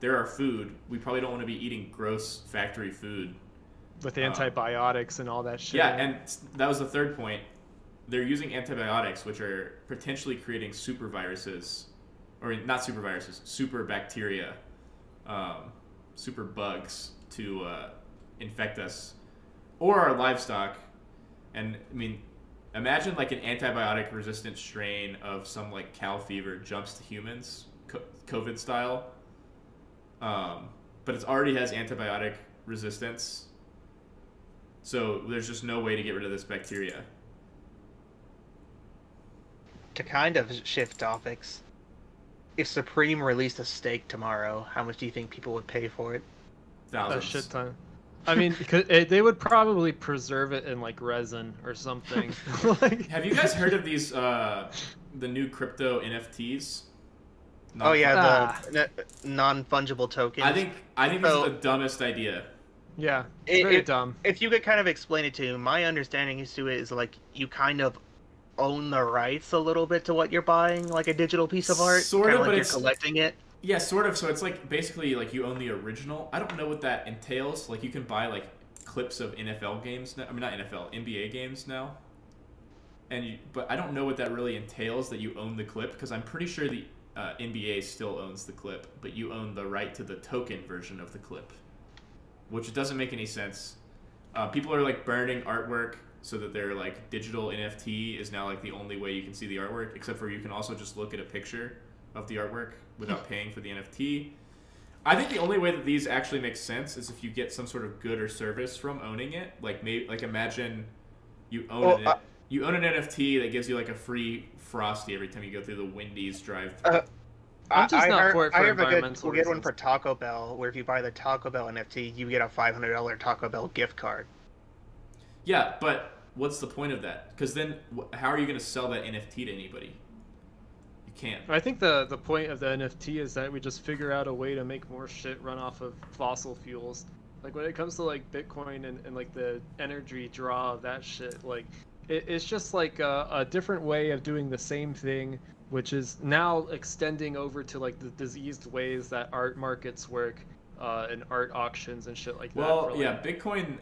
A: they're our food. We probably don't want to be eating gross factory food
D: with
A: Uh,
D: antibiotics and all that shit.
A: yeah and that was the third point. They're using antibiotics which are potentially creating super viruses or not super viruses super bacteria um, super bugs to uh, infect us or our livestock. And i mean imagine like an antibiotic resistant strain of some like cow fever jumps to humans covid style. Um, but it already has antibiotic resistance so there's just no way to get rid of this bacteria
B: To kind of shift topics, if Supreme released a steak tomorrow, how much do you think people would pay for it?
D: a shit ton. I mean, it, they would probably preserve it in like resin or something. like,
A: Have you guys heard of these uh, the new crypto NFTs?
B: Oh yeah,
D: Ah.
B: the n- non-fungible tokens.
A: I think I think this is the dumbest idea.
D: Yeah, it's
B: It-
D: very
B: it-
D: dumb.
B: if you could kind of explain it to me, my understanding is to it is like you kind of own the rights a little bit to what you're buying, like a digital piece of art.
A: Sort
B: kinda
A: of,
B: like
A: but
B: you're
A: it's-
B: collecting it.
A: Yeah, sort of. So it's like basically like you own the original. I don't know what that entails. Like you can buy like clips of NFL games now. I mean not NFL, NBA games now. And you, but I don't know what that really entails that you own the clip because I'm pretty sure the uh, NBA still owns the clip, but you own the right to the token version of the clip, which doesn't make any sense. Uh, people are like burning artwork so that their like digital NFT is now like the only way you can see the artwork, except for you can also just look at a picture of the artwork without paying for the NFT. I think the only way that these actually make sense is if you get some sort of good or service from owning it. Like maybe like imagine you own
B: Well,
A: it.
B: I-
A: you own an NFT that gives you like a free frosty every time you go through the Wendy's drive.
B: Uh,
D: I'm just
B: I,
D: not
B: I heard,
D: for it
B: I
D: for
B: heard a good,
D: environmental
B: we'll get one for Taco Bell, where if you buy the Taco Bell NFT, you get a five hundred dollar Taco Bell gift card.
A: yeah, but what's the point of that? Because then wh- how are you going to sell that NFT to anybody? You can't.
D: I think the the point of the NFT is that we just figure out a way to make more shit run off of fossil fuels. Like when it comes to like Bitcoin and, and like the energy draw of that shit, like it, it's just like a, a different way of doing the same thing, which is now extending over to like the diseased ways that art markets work, uh, and art auctions and shit like that.
A: Well,
D: for, like-
A: yeah, Bitcoin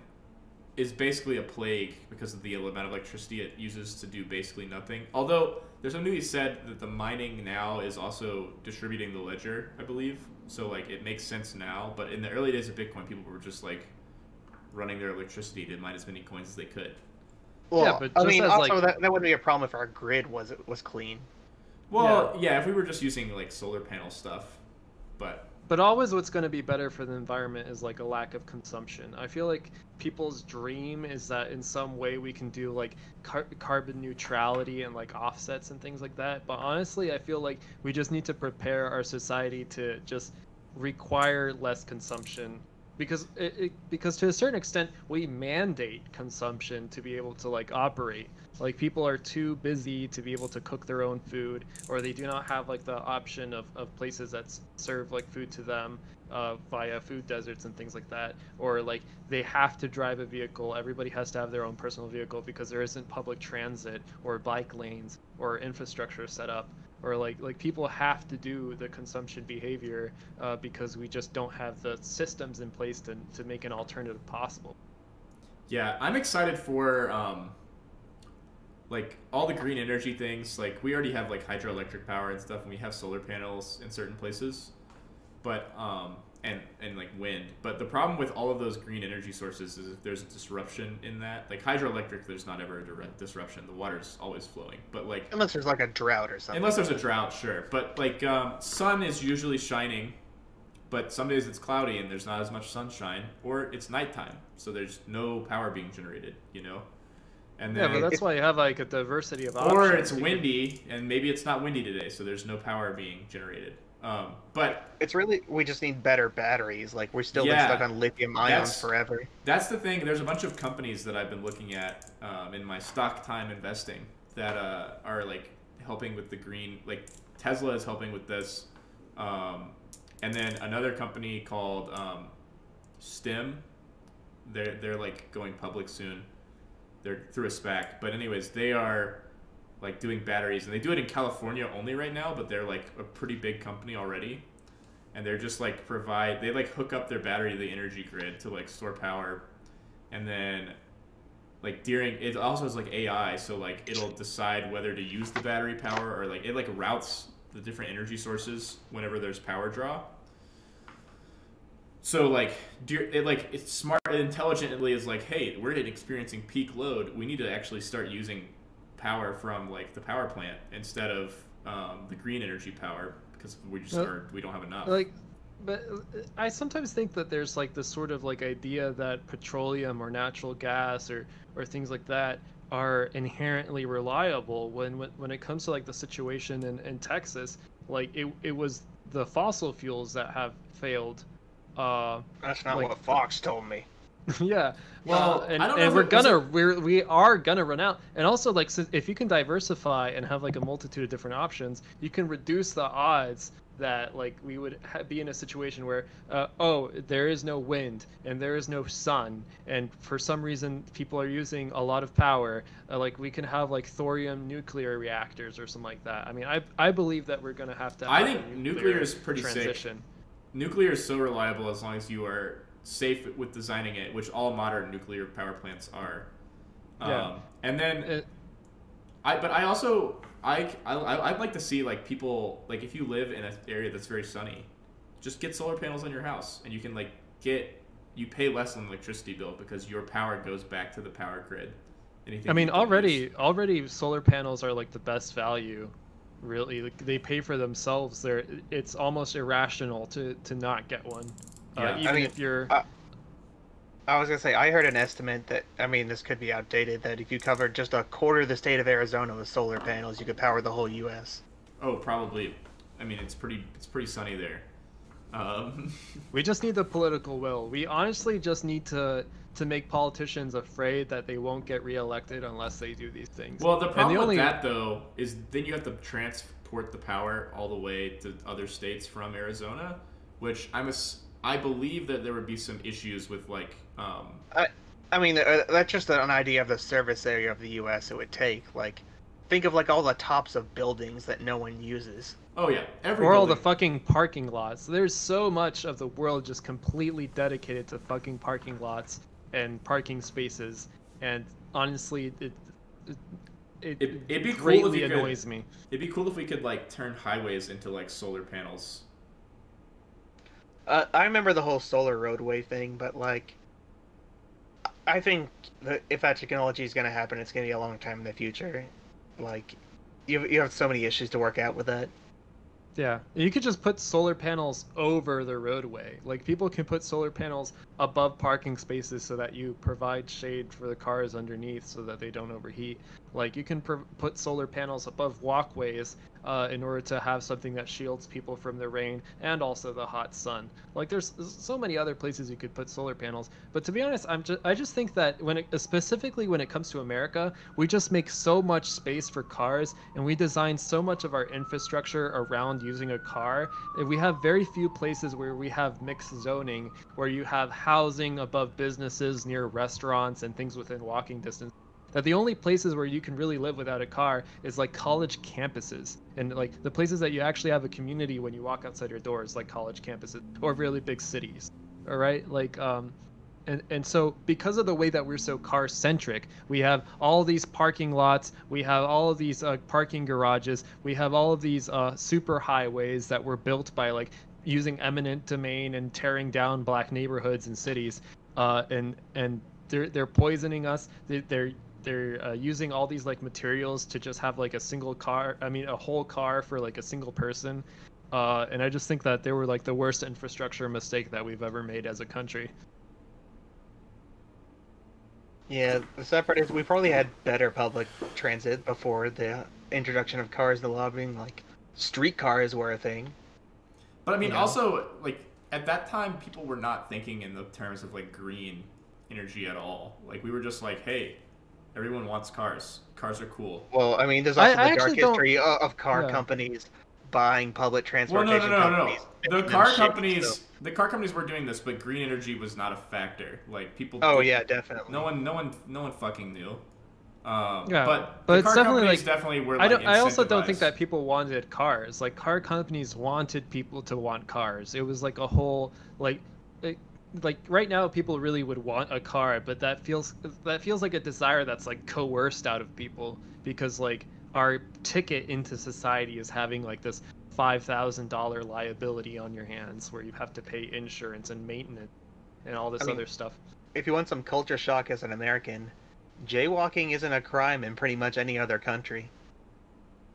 A: is basically a plague because of the amount of electricity it uses to do basically nothing. Although there's something to be said that the mining now is also distributing the ledger, I believe. So like it makes sense now, but in the early days of Bitcoin, people were just like running their electricity to mine as many coins as they could.
B: Well,
D: but
B: I mean,
D: as,
B: also
D: like-
B: that, that wouldn't be a problem if our grid was was clean.
A: Well, yeah, if we were just using like solar panel stuff, but
D: But always what's going to be better for the environment is like a lack of consumption. I feel like people's dream is that in some way we can do like car- carbon neutrality and like offsets and things like that. But honestly, I feel like we just need to prepare our society to just require less consumption because it, it because to a certain extent we mandate consumption to be able to like operate. Like people are too busy to be able to cook their own food or they do not have like the option of, of places that serve like food to them uh, via food deserts and things like that. Or like they have to drive a vehicle. Everybody has to have their own personal vehicle because there isn't public transit or bike lanes or infrastructure set up or like like people have to do the consumption behavior uh, because we just don't have the systems in place to, to make an alternative possible
A: Yeah, I'm excited for um, like all the green energy things. Like we already have like hydroelectric power and stuff, and we have solar panels in certain places. But um, and and like wind. But the problem with all of those green energy sources is if there's a disruption in that, like hydroelectric, there's not ever a direct disruption. The water's always flowing. But like
B: Unless there's like a drought or something.
A: unless there's a drought, sure. But like um, sun is usually shining, but some days it's cloudy and there's not as much sunshine, or it's nighttime, so there's no power being generated. You know. And
D: Yeah, but that's why you have like a diversity of options.
A: or it's windy and maybe it's not windy today, so there's no power being generated. Um, but
B: It's really we just need better batteries. Like we're still
A: Yeah.
B: stuck on lithium ions forever.
A: That's the thing. There's a bunch of companies that I've been looking at um, in my stock time investing that uh, are like helping with the green. Like Tesla is helping with this, um, and then another company called um, Stem. They're they're like going public soon. They're through a SPAC, but anyways, they are like doing batteries, and they do it in California only right now. But they're like a pretty big company already. And they're just like provide they like hook up their battery to the energy grid to like store power. And then like during it also has like ai so like it'll decide whether to use the battery power or like it like routes the different energy sources whenever there's power draw. So like it like it's smart and intelligently is like hey we're experiencing peak load. We need to actually start using power from like the power plant instead of um, the green energy power because we just
D: Well,
A: are we don't have enough
D: like but uh, i sometimes think that there's like this sort of like idea that petroleum or natural gas or or things like that are inherently reliable when when, when it comes to like the situation in, in texas like it, it was the fossil fuels that have failed uh
B: That's not
D: like-
B: what Fox told me.
D: yeah.
A: Well,
D: and,
A: I don't know
D: and we're
A: it
D: gonna we're, we are gonna run out. And also like so if you can diversify and have like a multitude of different options you can reduce the odds that like we would ha- be in a situation where uh, oh there is no wind and there is no sun and for some reason people are using a lot of power uh, like we can have like thorium nuclear reactors or something like that. I mean i i believe that we're gonna have to
A: I think
D: a
A: nuclear is pretty sick. nuclear is so reliable as long as you are safe with designing it, which all modern nuclear power plants are.
D: Yeah.
A: Um, and then
D: It-
A: I, but I also I, I I'd like to see like people like if you live in an area that's very sunny, just get solar panels on your house, and you can like get you pay less on the electricity bill because your power goes back to the power grid. Anything
D: I mean, already,
A: use.
D: already, solar panels are like the best value. Really, like, they pay for themselves. They're, it's almost irrational to to not get one.
A: Yeah.
D: Uh,
A: I
B: mean,
D: if you're,
B: uh, I was gonna say I heard an estimate that I mean this could be outdated that if you covered just a quarter of the state of Arizona with solar panels, you could power the whole U.S.
A: oh probably. I mean, it's pretty it's pretty sunny there. Um,
D: we just need the political will. We honestly just need to to make politicians afraid that they won't get reelected unless they do these things.
A: Well, the problem
D: only-
A: with that though is then you have to transport the power all the way to other states from Arizona, which I'm ass- I believe that there would be some issues with like um,
B: I mean uh, that's just an idea of the service area of the U.S. it would take. Like, think of like all the tops of buildings that no one uses.
A: oh yeah every
D: or all the fucking parking lots. There's so much of the world just completely dedicated to fucking parking lots and parking spaces, and honestly, it it, it,
A: It- it'd be cool if
D: greatly
A: you could-
D: annoys me.
A: it'd be cool if we could like turn highways into like solar panels.
B: Uh, I remember the whole solar roadway thing, but like, I think that if that technology is going to happen, it's going to be a long time in the future. Like, you you have so many issues to work out with that.
D: Yeah, you could just put solar panels over the roadway. Like people can put solar panels above parking spaces so that you provide shade for the cars underneath so that they don't overheat. Like you can pr- put solar panels above walkways uh, in order to have something that shields people from the rain and also the hot sun. Like there's so many other places you could put solar panels. But to be honest, I'm just I just think that when it, specifically when it comes to America, we just make so much space for cars and we design so much of our infrastructure around using a car. We have very few places where we have mixed zoning where you have housing above businesses near restaurants and things within walking distance that the only places where you can really live without a car is like college campuses and like the places that you actually have a community when you walk outside your doors like college campuses or really big cities all right like um and, and so because of the way that we're so car centric we have all these parking lots we have all of these uh, parking garages we have all of these uh, super highways that were built by like using eminent domain and tearing down black neighborhoods and cities, uh, and and they're they're poisoning us. They, they're they're uh, using all these like materials to just have like a single car. I mean, a whole car for like a single person. Uh, and I just think that they were like the worst infrastructure mistake that we've ever made as a country.
B: Yeah, the sad part is we probably had better public transit before the introduction of cars, the lobbying, like streetcars were a thing.
A: But I mean,
B: You know?
A: also like at that time, people were not thinking in the terms of like green energy at all. Like we were just like, hey, everyone wants cars. Cars are cool.
B: Well, I mean, there's
D: I-
B: also
D: I
B: the dark
D: actually don't-
B: history of car
D: Yeah.
B: companies buying public
A: Well, no,
B: transportation
A: no, no, no, no.
B: companies.
A: The car
B: shitty,
A: companies,
B: so-
A: the car companies were doing this, but green energy was not a factor. Like people.
B: Oh yeah, definitely.
A: No one, no one, no one fucking knew. Um,
D: Yeah,
A: but,
D: but
A: the
D: it's
A: car
D: definitely,
A: companies
D: like-
A: definitely were.
D: I
A: Like,
D: don't. I also don't think that people wanted cars. Like car companies wanted people to want cars. It was like a whole like, it, like right now people really would want a car, but that feels that feels like a desire that's like coerced out of people because like our ticket into society is having like this five thousand dollar liability on your hands where you have to pay insurance and maintenance and all this
B: I mean,
D: other stuff.
B: If you want some culture shock as an American, jaywalking isn't a crime in pretty much any other country.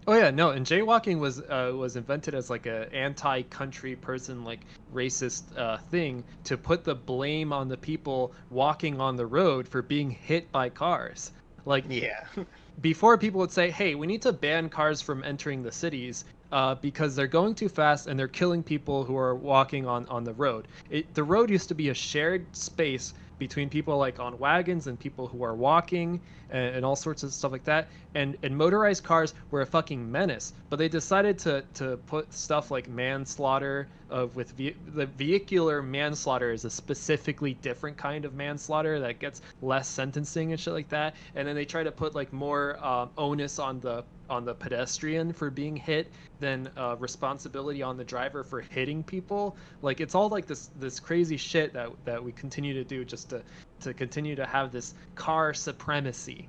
D: Oh yeah, no, and jaywalking was uh, was invented as like a anti-country person, like racist uh, thing to put the blame on the people walking on the road for being hit by cars. Like
B: Yeah.
D: before, people would say, "Hey, we need to ban cars from entering the cities." Uh, because they're going too fast and they're killing people who are walking on, on the road. It, the road used to be a shared space between people like on wagons and people who are walking and, and all sorts of stuff like that. And and motorized cars were a fucking menace. But they decided to to put stuff like manslaughter of with ve- the vehicular manslaughter is a specifically different kind of manslaughter that gets less sentencing and shit like that. And then they try to put like more um, onus on the on the pedestrian for being hit than uh, responsibility on the driver for hitting people. Like it's all like this this crazy shit that that we continue to do just to to continue to have this car supremacy.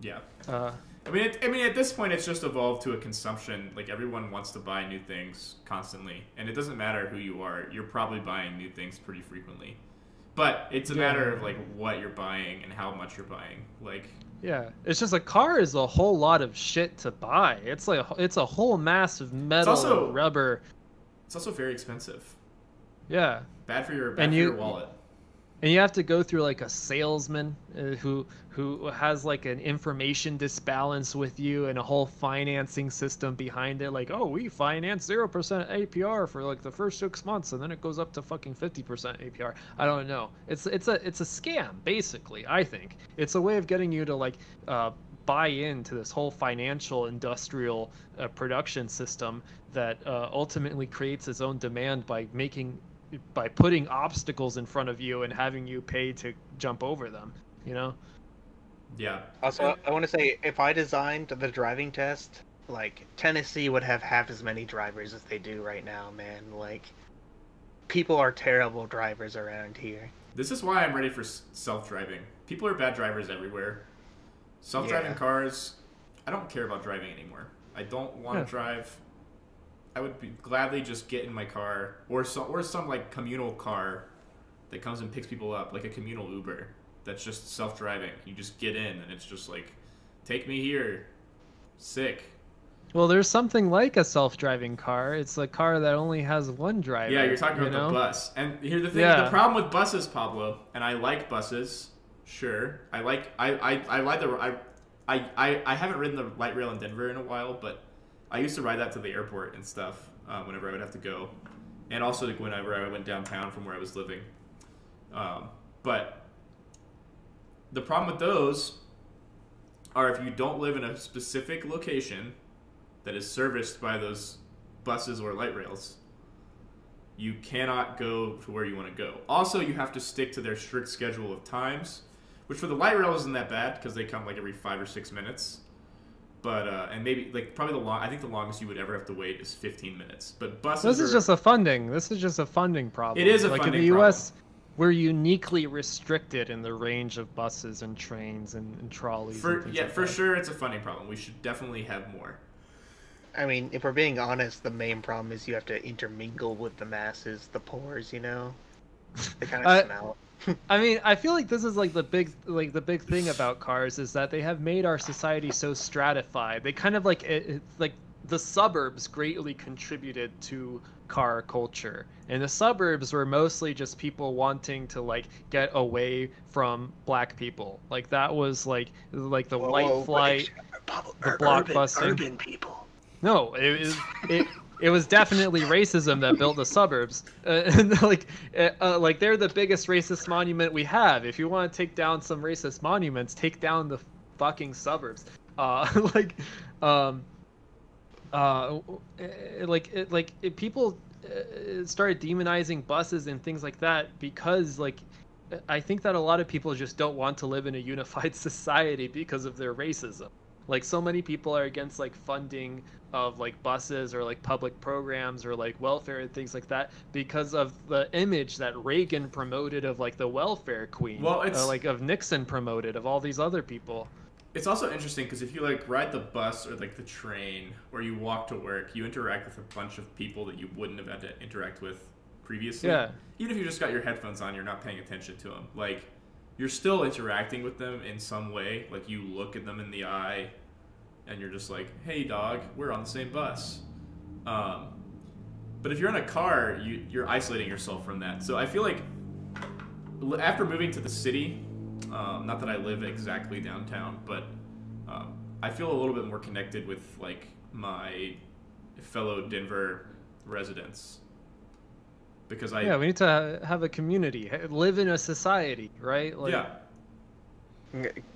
A: Yeah.
D: Uh,
A: I mean, it, I mean, at this point, it's just evolved to a consumption. Like everyone wants to buy new things constantly, and it doesn't matter who you are. You're probably buying new things pretty frequently, but it's a
D: Yeah.
A: matter of like what you're buying and how much you're buying. Like,
D: yeah, it's just a car is a whole lot of shit to buy. It's like it's a whole mass of metal
A: also-
D: rubber.
A: it's also very expensive.
D: Yeah,
A: Bad for your bad
D: And
A: for
D: you-
A: your wallet.
D: And you have to go through like a salesman uh, who who has like an information disbalance with you and a whole financing system behind it. Like oh we finance 0% APR for like the first 6 months and then it goes up to fucking 50% APR I don't know. It's it's a it's a scam basically I think. It's a way of getting you to like uh buy into this whole financial industrial uh, production system that uh, ultimately creates its own demand by making by putting obstacles in front of you and having you pay to jump over them you know
A: Yeah.
B: Also, I want to say if I designed the driving test, like Tennessee would have half as many drivers as they do right now, man. Like people are terrible drivers around here.
A: This is why I'm ready for self-driving. People are bad drivers everywhere. Self-driving
B: Yeah.
A: cars, I don't care about driving anymore. I don't want to
D: Yeah.
A: drive. I would be, gladly just get in my car or some or some like communal car that comes and picks people up, like a communal Uber that's just self-driving. You just get in and it's just like, take me here. Sick.
D: well there's something like a self-driving car it's a car that only has one driver
A: Yeah, you're talking
D: you
A: about
D: know?
A: the bus. And here's the thing:
D: Yeah.
A: the problem with buses, Pablo, and I like buses. Sure, I like I I, I ride the I, I I I haven't ridden the light rail in Denver in a while, but I used to ride that to the airport and stuff uh, whenever I would have to go, and also like, whenever I went downtown from where I was living. Um, but the problem with those are if you don't live in a specific location that is serviced by those buses or light rails, you cannot go to where you want to go. Also, you have to stick to their strict schedule of times, which for the light rail isn't that bad because they come like every five or six minutes. But uh, and maybe like probably the long I think the longest you would ever have to wait is 15 minutes. But buses
D: this is
A: are-
D: just a funding this is just a funding problem
A: It is a
D: like
A: funding
D: in the us we're uniquely restricted in the range of buses and trains and, and trolleys
A: for
D: things
A: yeah
D: like
A: for
D: that.
A: sure it's a funding problem. We should definitely have more.
B: I mean, if we're being honest, the main problem is you have to intermingle with the masses, the pores. You know, they kind of
D: I-
B: smell.
D: I mean, I feel like this is like the big like the big thing about cars is that they have made our society so stratified. They kind of like it, like the suburbs greatly contributed to car culture. And the suburbs were mostly just people wanting to like get away from black people. Like that was like like the
B: Whoa,
D: white
B: whoa,
D: flight. the blockbuster.
B: Urban, people.
D: No, it was it. It was definitely racism that built the suburbs. Uh, and like, uh, uh, like they're the biggest racist monument we have. If you want to take down some racist monuments, take down the fucking suburbs. Uh, like, um, uh, like, it, like it, people uh, started demonizing buses and things like that because, like, I think that a lot of people just don't want to live in a unified society because of their racism like so many people are against like funding of like buses or like public programs or like welfare and things like that because of the image that Reagan promoted of like the welfare queen
A: Well, it's-
D: like of Nixon promoted of all these other people
A: It's also interesting because if you like ride the bus or like the train or you walk to work, you interact with a bunch of people that you wouldn't have had to interact with previously.
D: Yeah.
A: Even if you just got your headphones on, you're not paying attention to them. Like you're still interacting with them in some way. Like you look at them in the eye, and you're just like, "Hey, dog, we're on the same bus." Um, but if you're in a car, you you're isolating yourself from that. So I feel like after moving to the city, um, not that I live exactly downtown, but um, I feel a little bit more connected with like my fellow Denver residents because I
D: yeah we need to have a community live in a society right like
A: yeah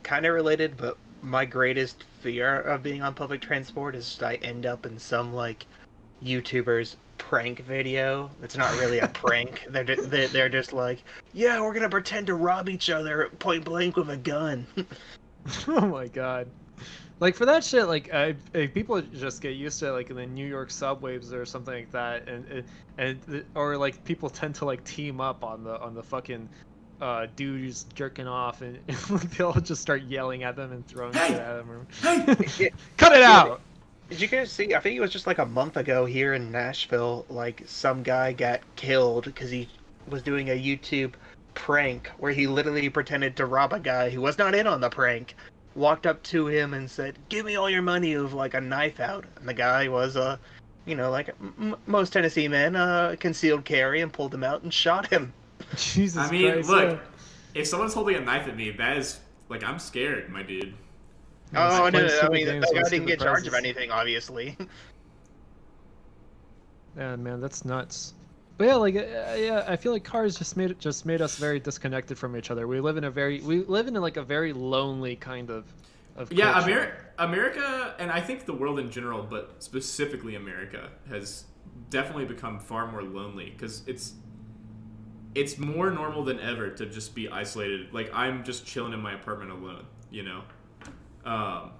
B: Kind of related, but my greatest fear of being on public transport is I end up in some like YouTuber's prank video. It's not really a prank. They're, ju- they're they're just like, yeah, we're gonna pretend to rob each other point blank with a gun.
D: oh my god like for that shit like I, if people just get used to it, like in the new york subways or something like that and and, and or like people tend to like team up on the on the fucking uh dudes jerking off and, and like they'll just start yelling at them and throwing
A: Hey!
D: shit at them
A: hey
D: cut it out
B: Did you guys see? I think it was just like a month ago here in Nashville. Like some guy got killed because he was doing a YouTube prank where he literally pretended to rob a guy who was not in on the prank. Walked up to him and said, "Give me all your money," with like a knife out. And the guy was uh, you know, like m- m- most Tennessee men, uh, concealed carry, and pulled him out and shot him.
D: jesus
A: I mean
D: Christ,
A: look
D: yeah.
A: if someone's holding a knife at me that is like I'm scared my dude
B: Oh
D: Play
B: no, no, I mean,
D: games
B: that guy didn't get charged of anything, obviously.
D: Yeah, man, that's nuts. But yeah, like, uh, yeah, I feel like cars just made it just made us very disconnected from each other. We live in a very we live in like a very lonely kind of of
A: Yeah, America, and I think the world in general, but specifically America, has definitely become far more lonely because it's it's more normal than ever to just be isolated. Like I'm just chilling in my apartment alone, you know. Um,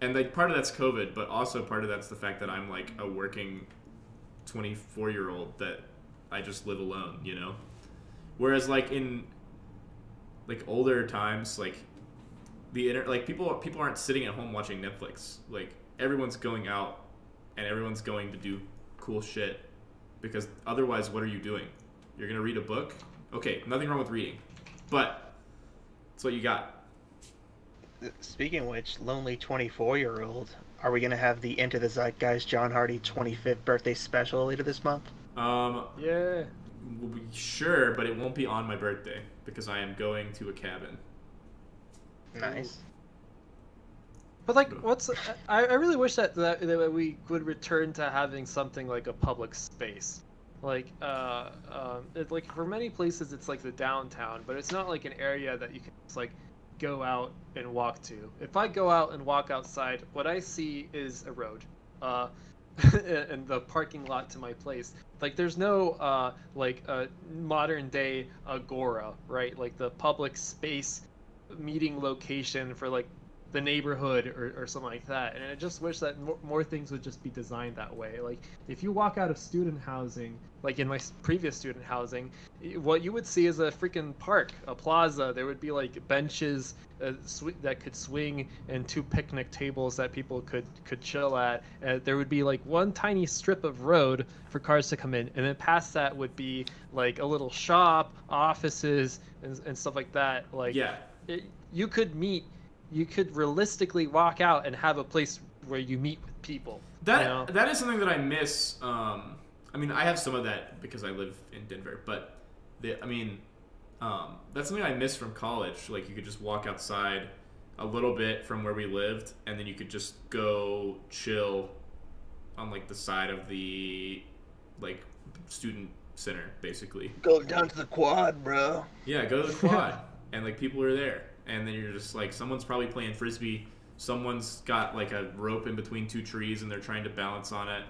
A: and like part of that's COVID, but also part of that's the fact that I'm like a working 24 year old that I just live alone, you know. Whereas like in like older times, like the inter- like people people aren't sitting at home watching Netflix. Like everyone's going out and everyone's going to do cool shit because otherwise what are you doing? You're going to read a book? Okay, nothing wrong with reading. But that's what you got.
B: Uh, speaking of which, lonely 24 year old, are we going to have the Enter the Zeitgeist John Hardy 25th birthday special later this month?
A: Um
D: Yeah.
A: we'll be sure, but it won't be on my birthday because I am going to a cabin.
B: Nice.
D: But like, what's I, I really wish that, that that we would return to having something like a public space, like uh, um, it, like for many places it's like the downtown, but it's not like an area that you can just like go out and walk to. If I go out and walk outside, what I see is a road, uh, and the parking lot to my place. Like there's no uh like a modern day agora, right? Like the public space meeting location for like the neighborhood or, or something like that. And I just wish that more, more things would just be designed that way. Like if you walk out of student housing, like in my previous student housing, what you would see is a freaking park, a plaza. There would be like benches uh, sw- that could swing and two picnic tables that people could could chill at. Uh, there would be like one tiny strip of road for cars to come in, and then past that would be like a little shop, offices, and, and stuff like that. Like
A: yeah,
D: it, you could meet you could realistically walk out and have a place where you meet with people
A: That
D: you know?
A: that is something that I miss. Um, I mean, I have some of that because I live in Denver, but the, I mean, um, that's something I miss from college. Like you could just walk outside a little bit from where we lived, and then you could just go chill on like the side of the like student center, basically.
B: Go down to the quad, bro.
A: Yeah, go to the quad, and like people are there, and then you're just like someone's probably playing frisbee. Someone's got like a rope in between two trees, and they're trying to balance on it.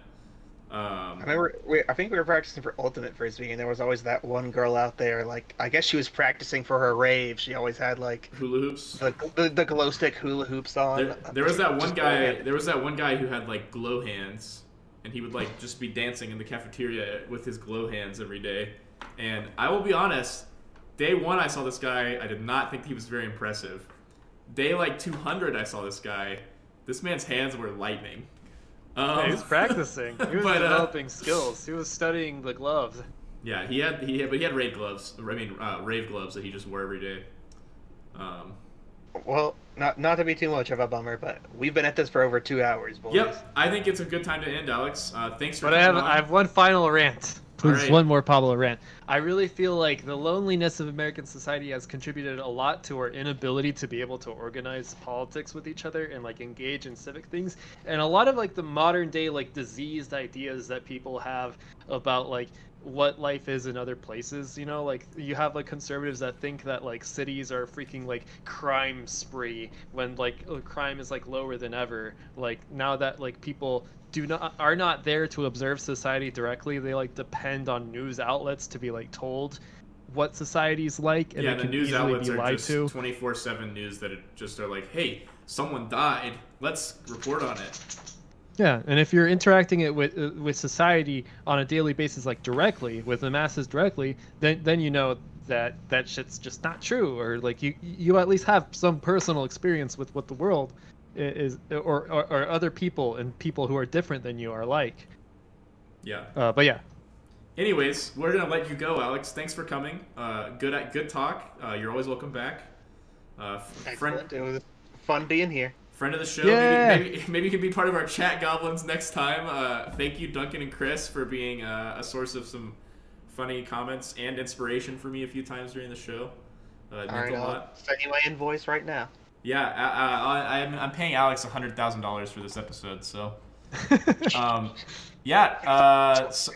A: Um,
B: I remember, we, I think we were practicing for ultimate frisbee, and there was always that one girl out there. Like, I guess she was practicing for her rave. She always had like
A: hula hoops.
B: the the, the glow stick hula hoops on.
A: There, there was that one guy. There was that one guy who had like glow hands, and he would like just be dancing in the cafeteria with his glow hands every day. And I will be honest, day one I saw this guy, I did not think he was very impressive. Day like 200, I saw this guy. This man's hands were lightning. Um,
D: he was practicing he was
A: but, uh,
D: developing skills he was studying the gloves
A: Yeah, he had he had, but he had rave gloves. I mean, uh, rave gloves that he just wore every day. Um,
B: Well, not not to be too much of a bummer, but we've been at this for over two hours, boys.
A: yep, I think it's a good time to end, Alex. Uh, thanks for.
D: but i have
A: on.
D: i have one final rant please
A: Alright.
D: one more pablo rant i really feel like the loneliness of american society has contributed a lot to our inability to be able to organize politics with each other and like engage in civic things and a lot of like the modern day like diseased ideas that people have about like what life is in other places you know like you have like conservatives that think that like cities are freaking like crime spree when like uh, crime is like lower than ever like now that like people do not are not there to observe society directly they like depend on news outlets to be like told what society's like and
A: yeah,
D: it
A: the
D: can
A: news
D: easily
A: outlets
D: be
A: are
D: lied
A: just
D: to
A: 24 7 news that it just are like, hey, someone died. Let's report on it.
D: Yeah, and if you're interacting it with uh, with society on a daily basis, like directly with the masses directly, then then you know that that shit's just not true, or like you you at least have some personal experience with what the world is, or or, or other people and people who are different than you are like.
A: Yeah.
D: Uh, but yeah,
A: Anyways, we're gonna let you go, Alex. Thanks for coming. Uh, good at good talk. Uh, you're always welcome back. Uh, friend
B: Excellent. It was fun being here.
A: Friend of the show.
D: Yeah.
A: Maybe, maybe maybe you can be part of our chat goblins next time. Uh, thank you, Duncan and Chris, for being uh, a source of some funny comments and inspiration for me a few times during the show. Uh, it
B: All right,
A: a lot.
B: send you my invoice right now.
A: Yeah, I, I, I'm, I'm paying Alex hundred thousand dollars for this episode, so um, yeah. Uh, so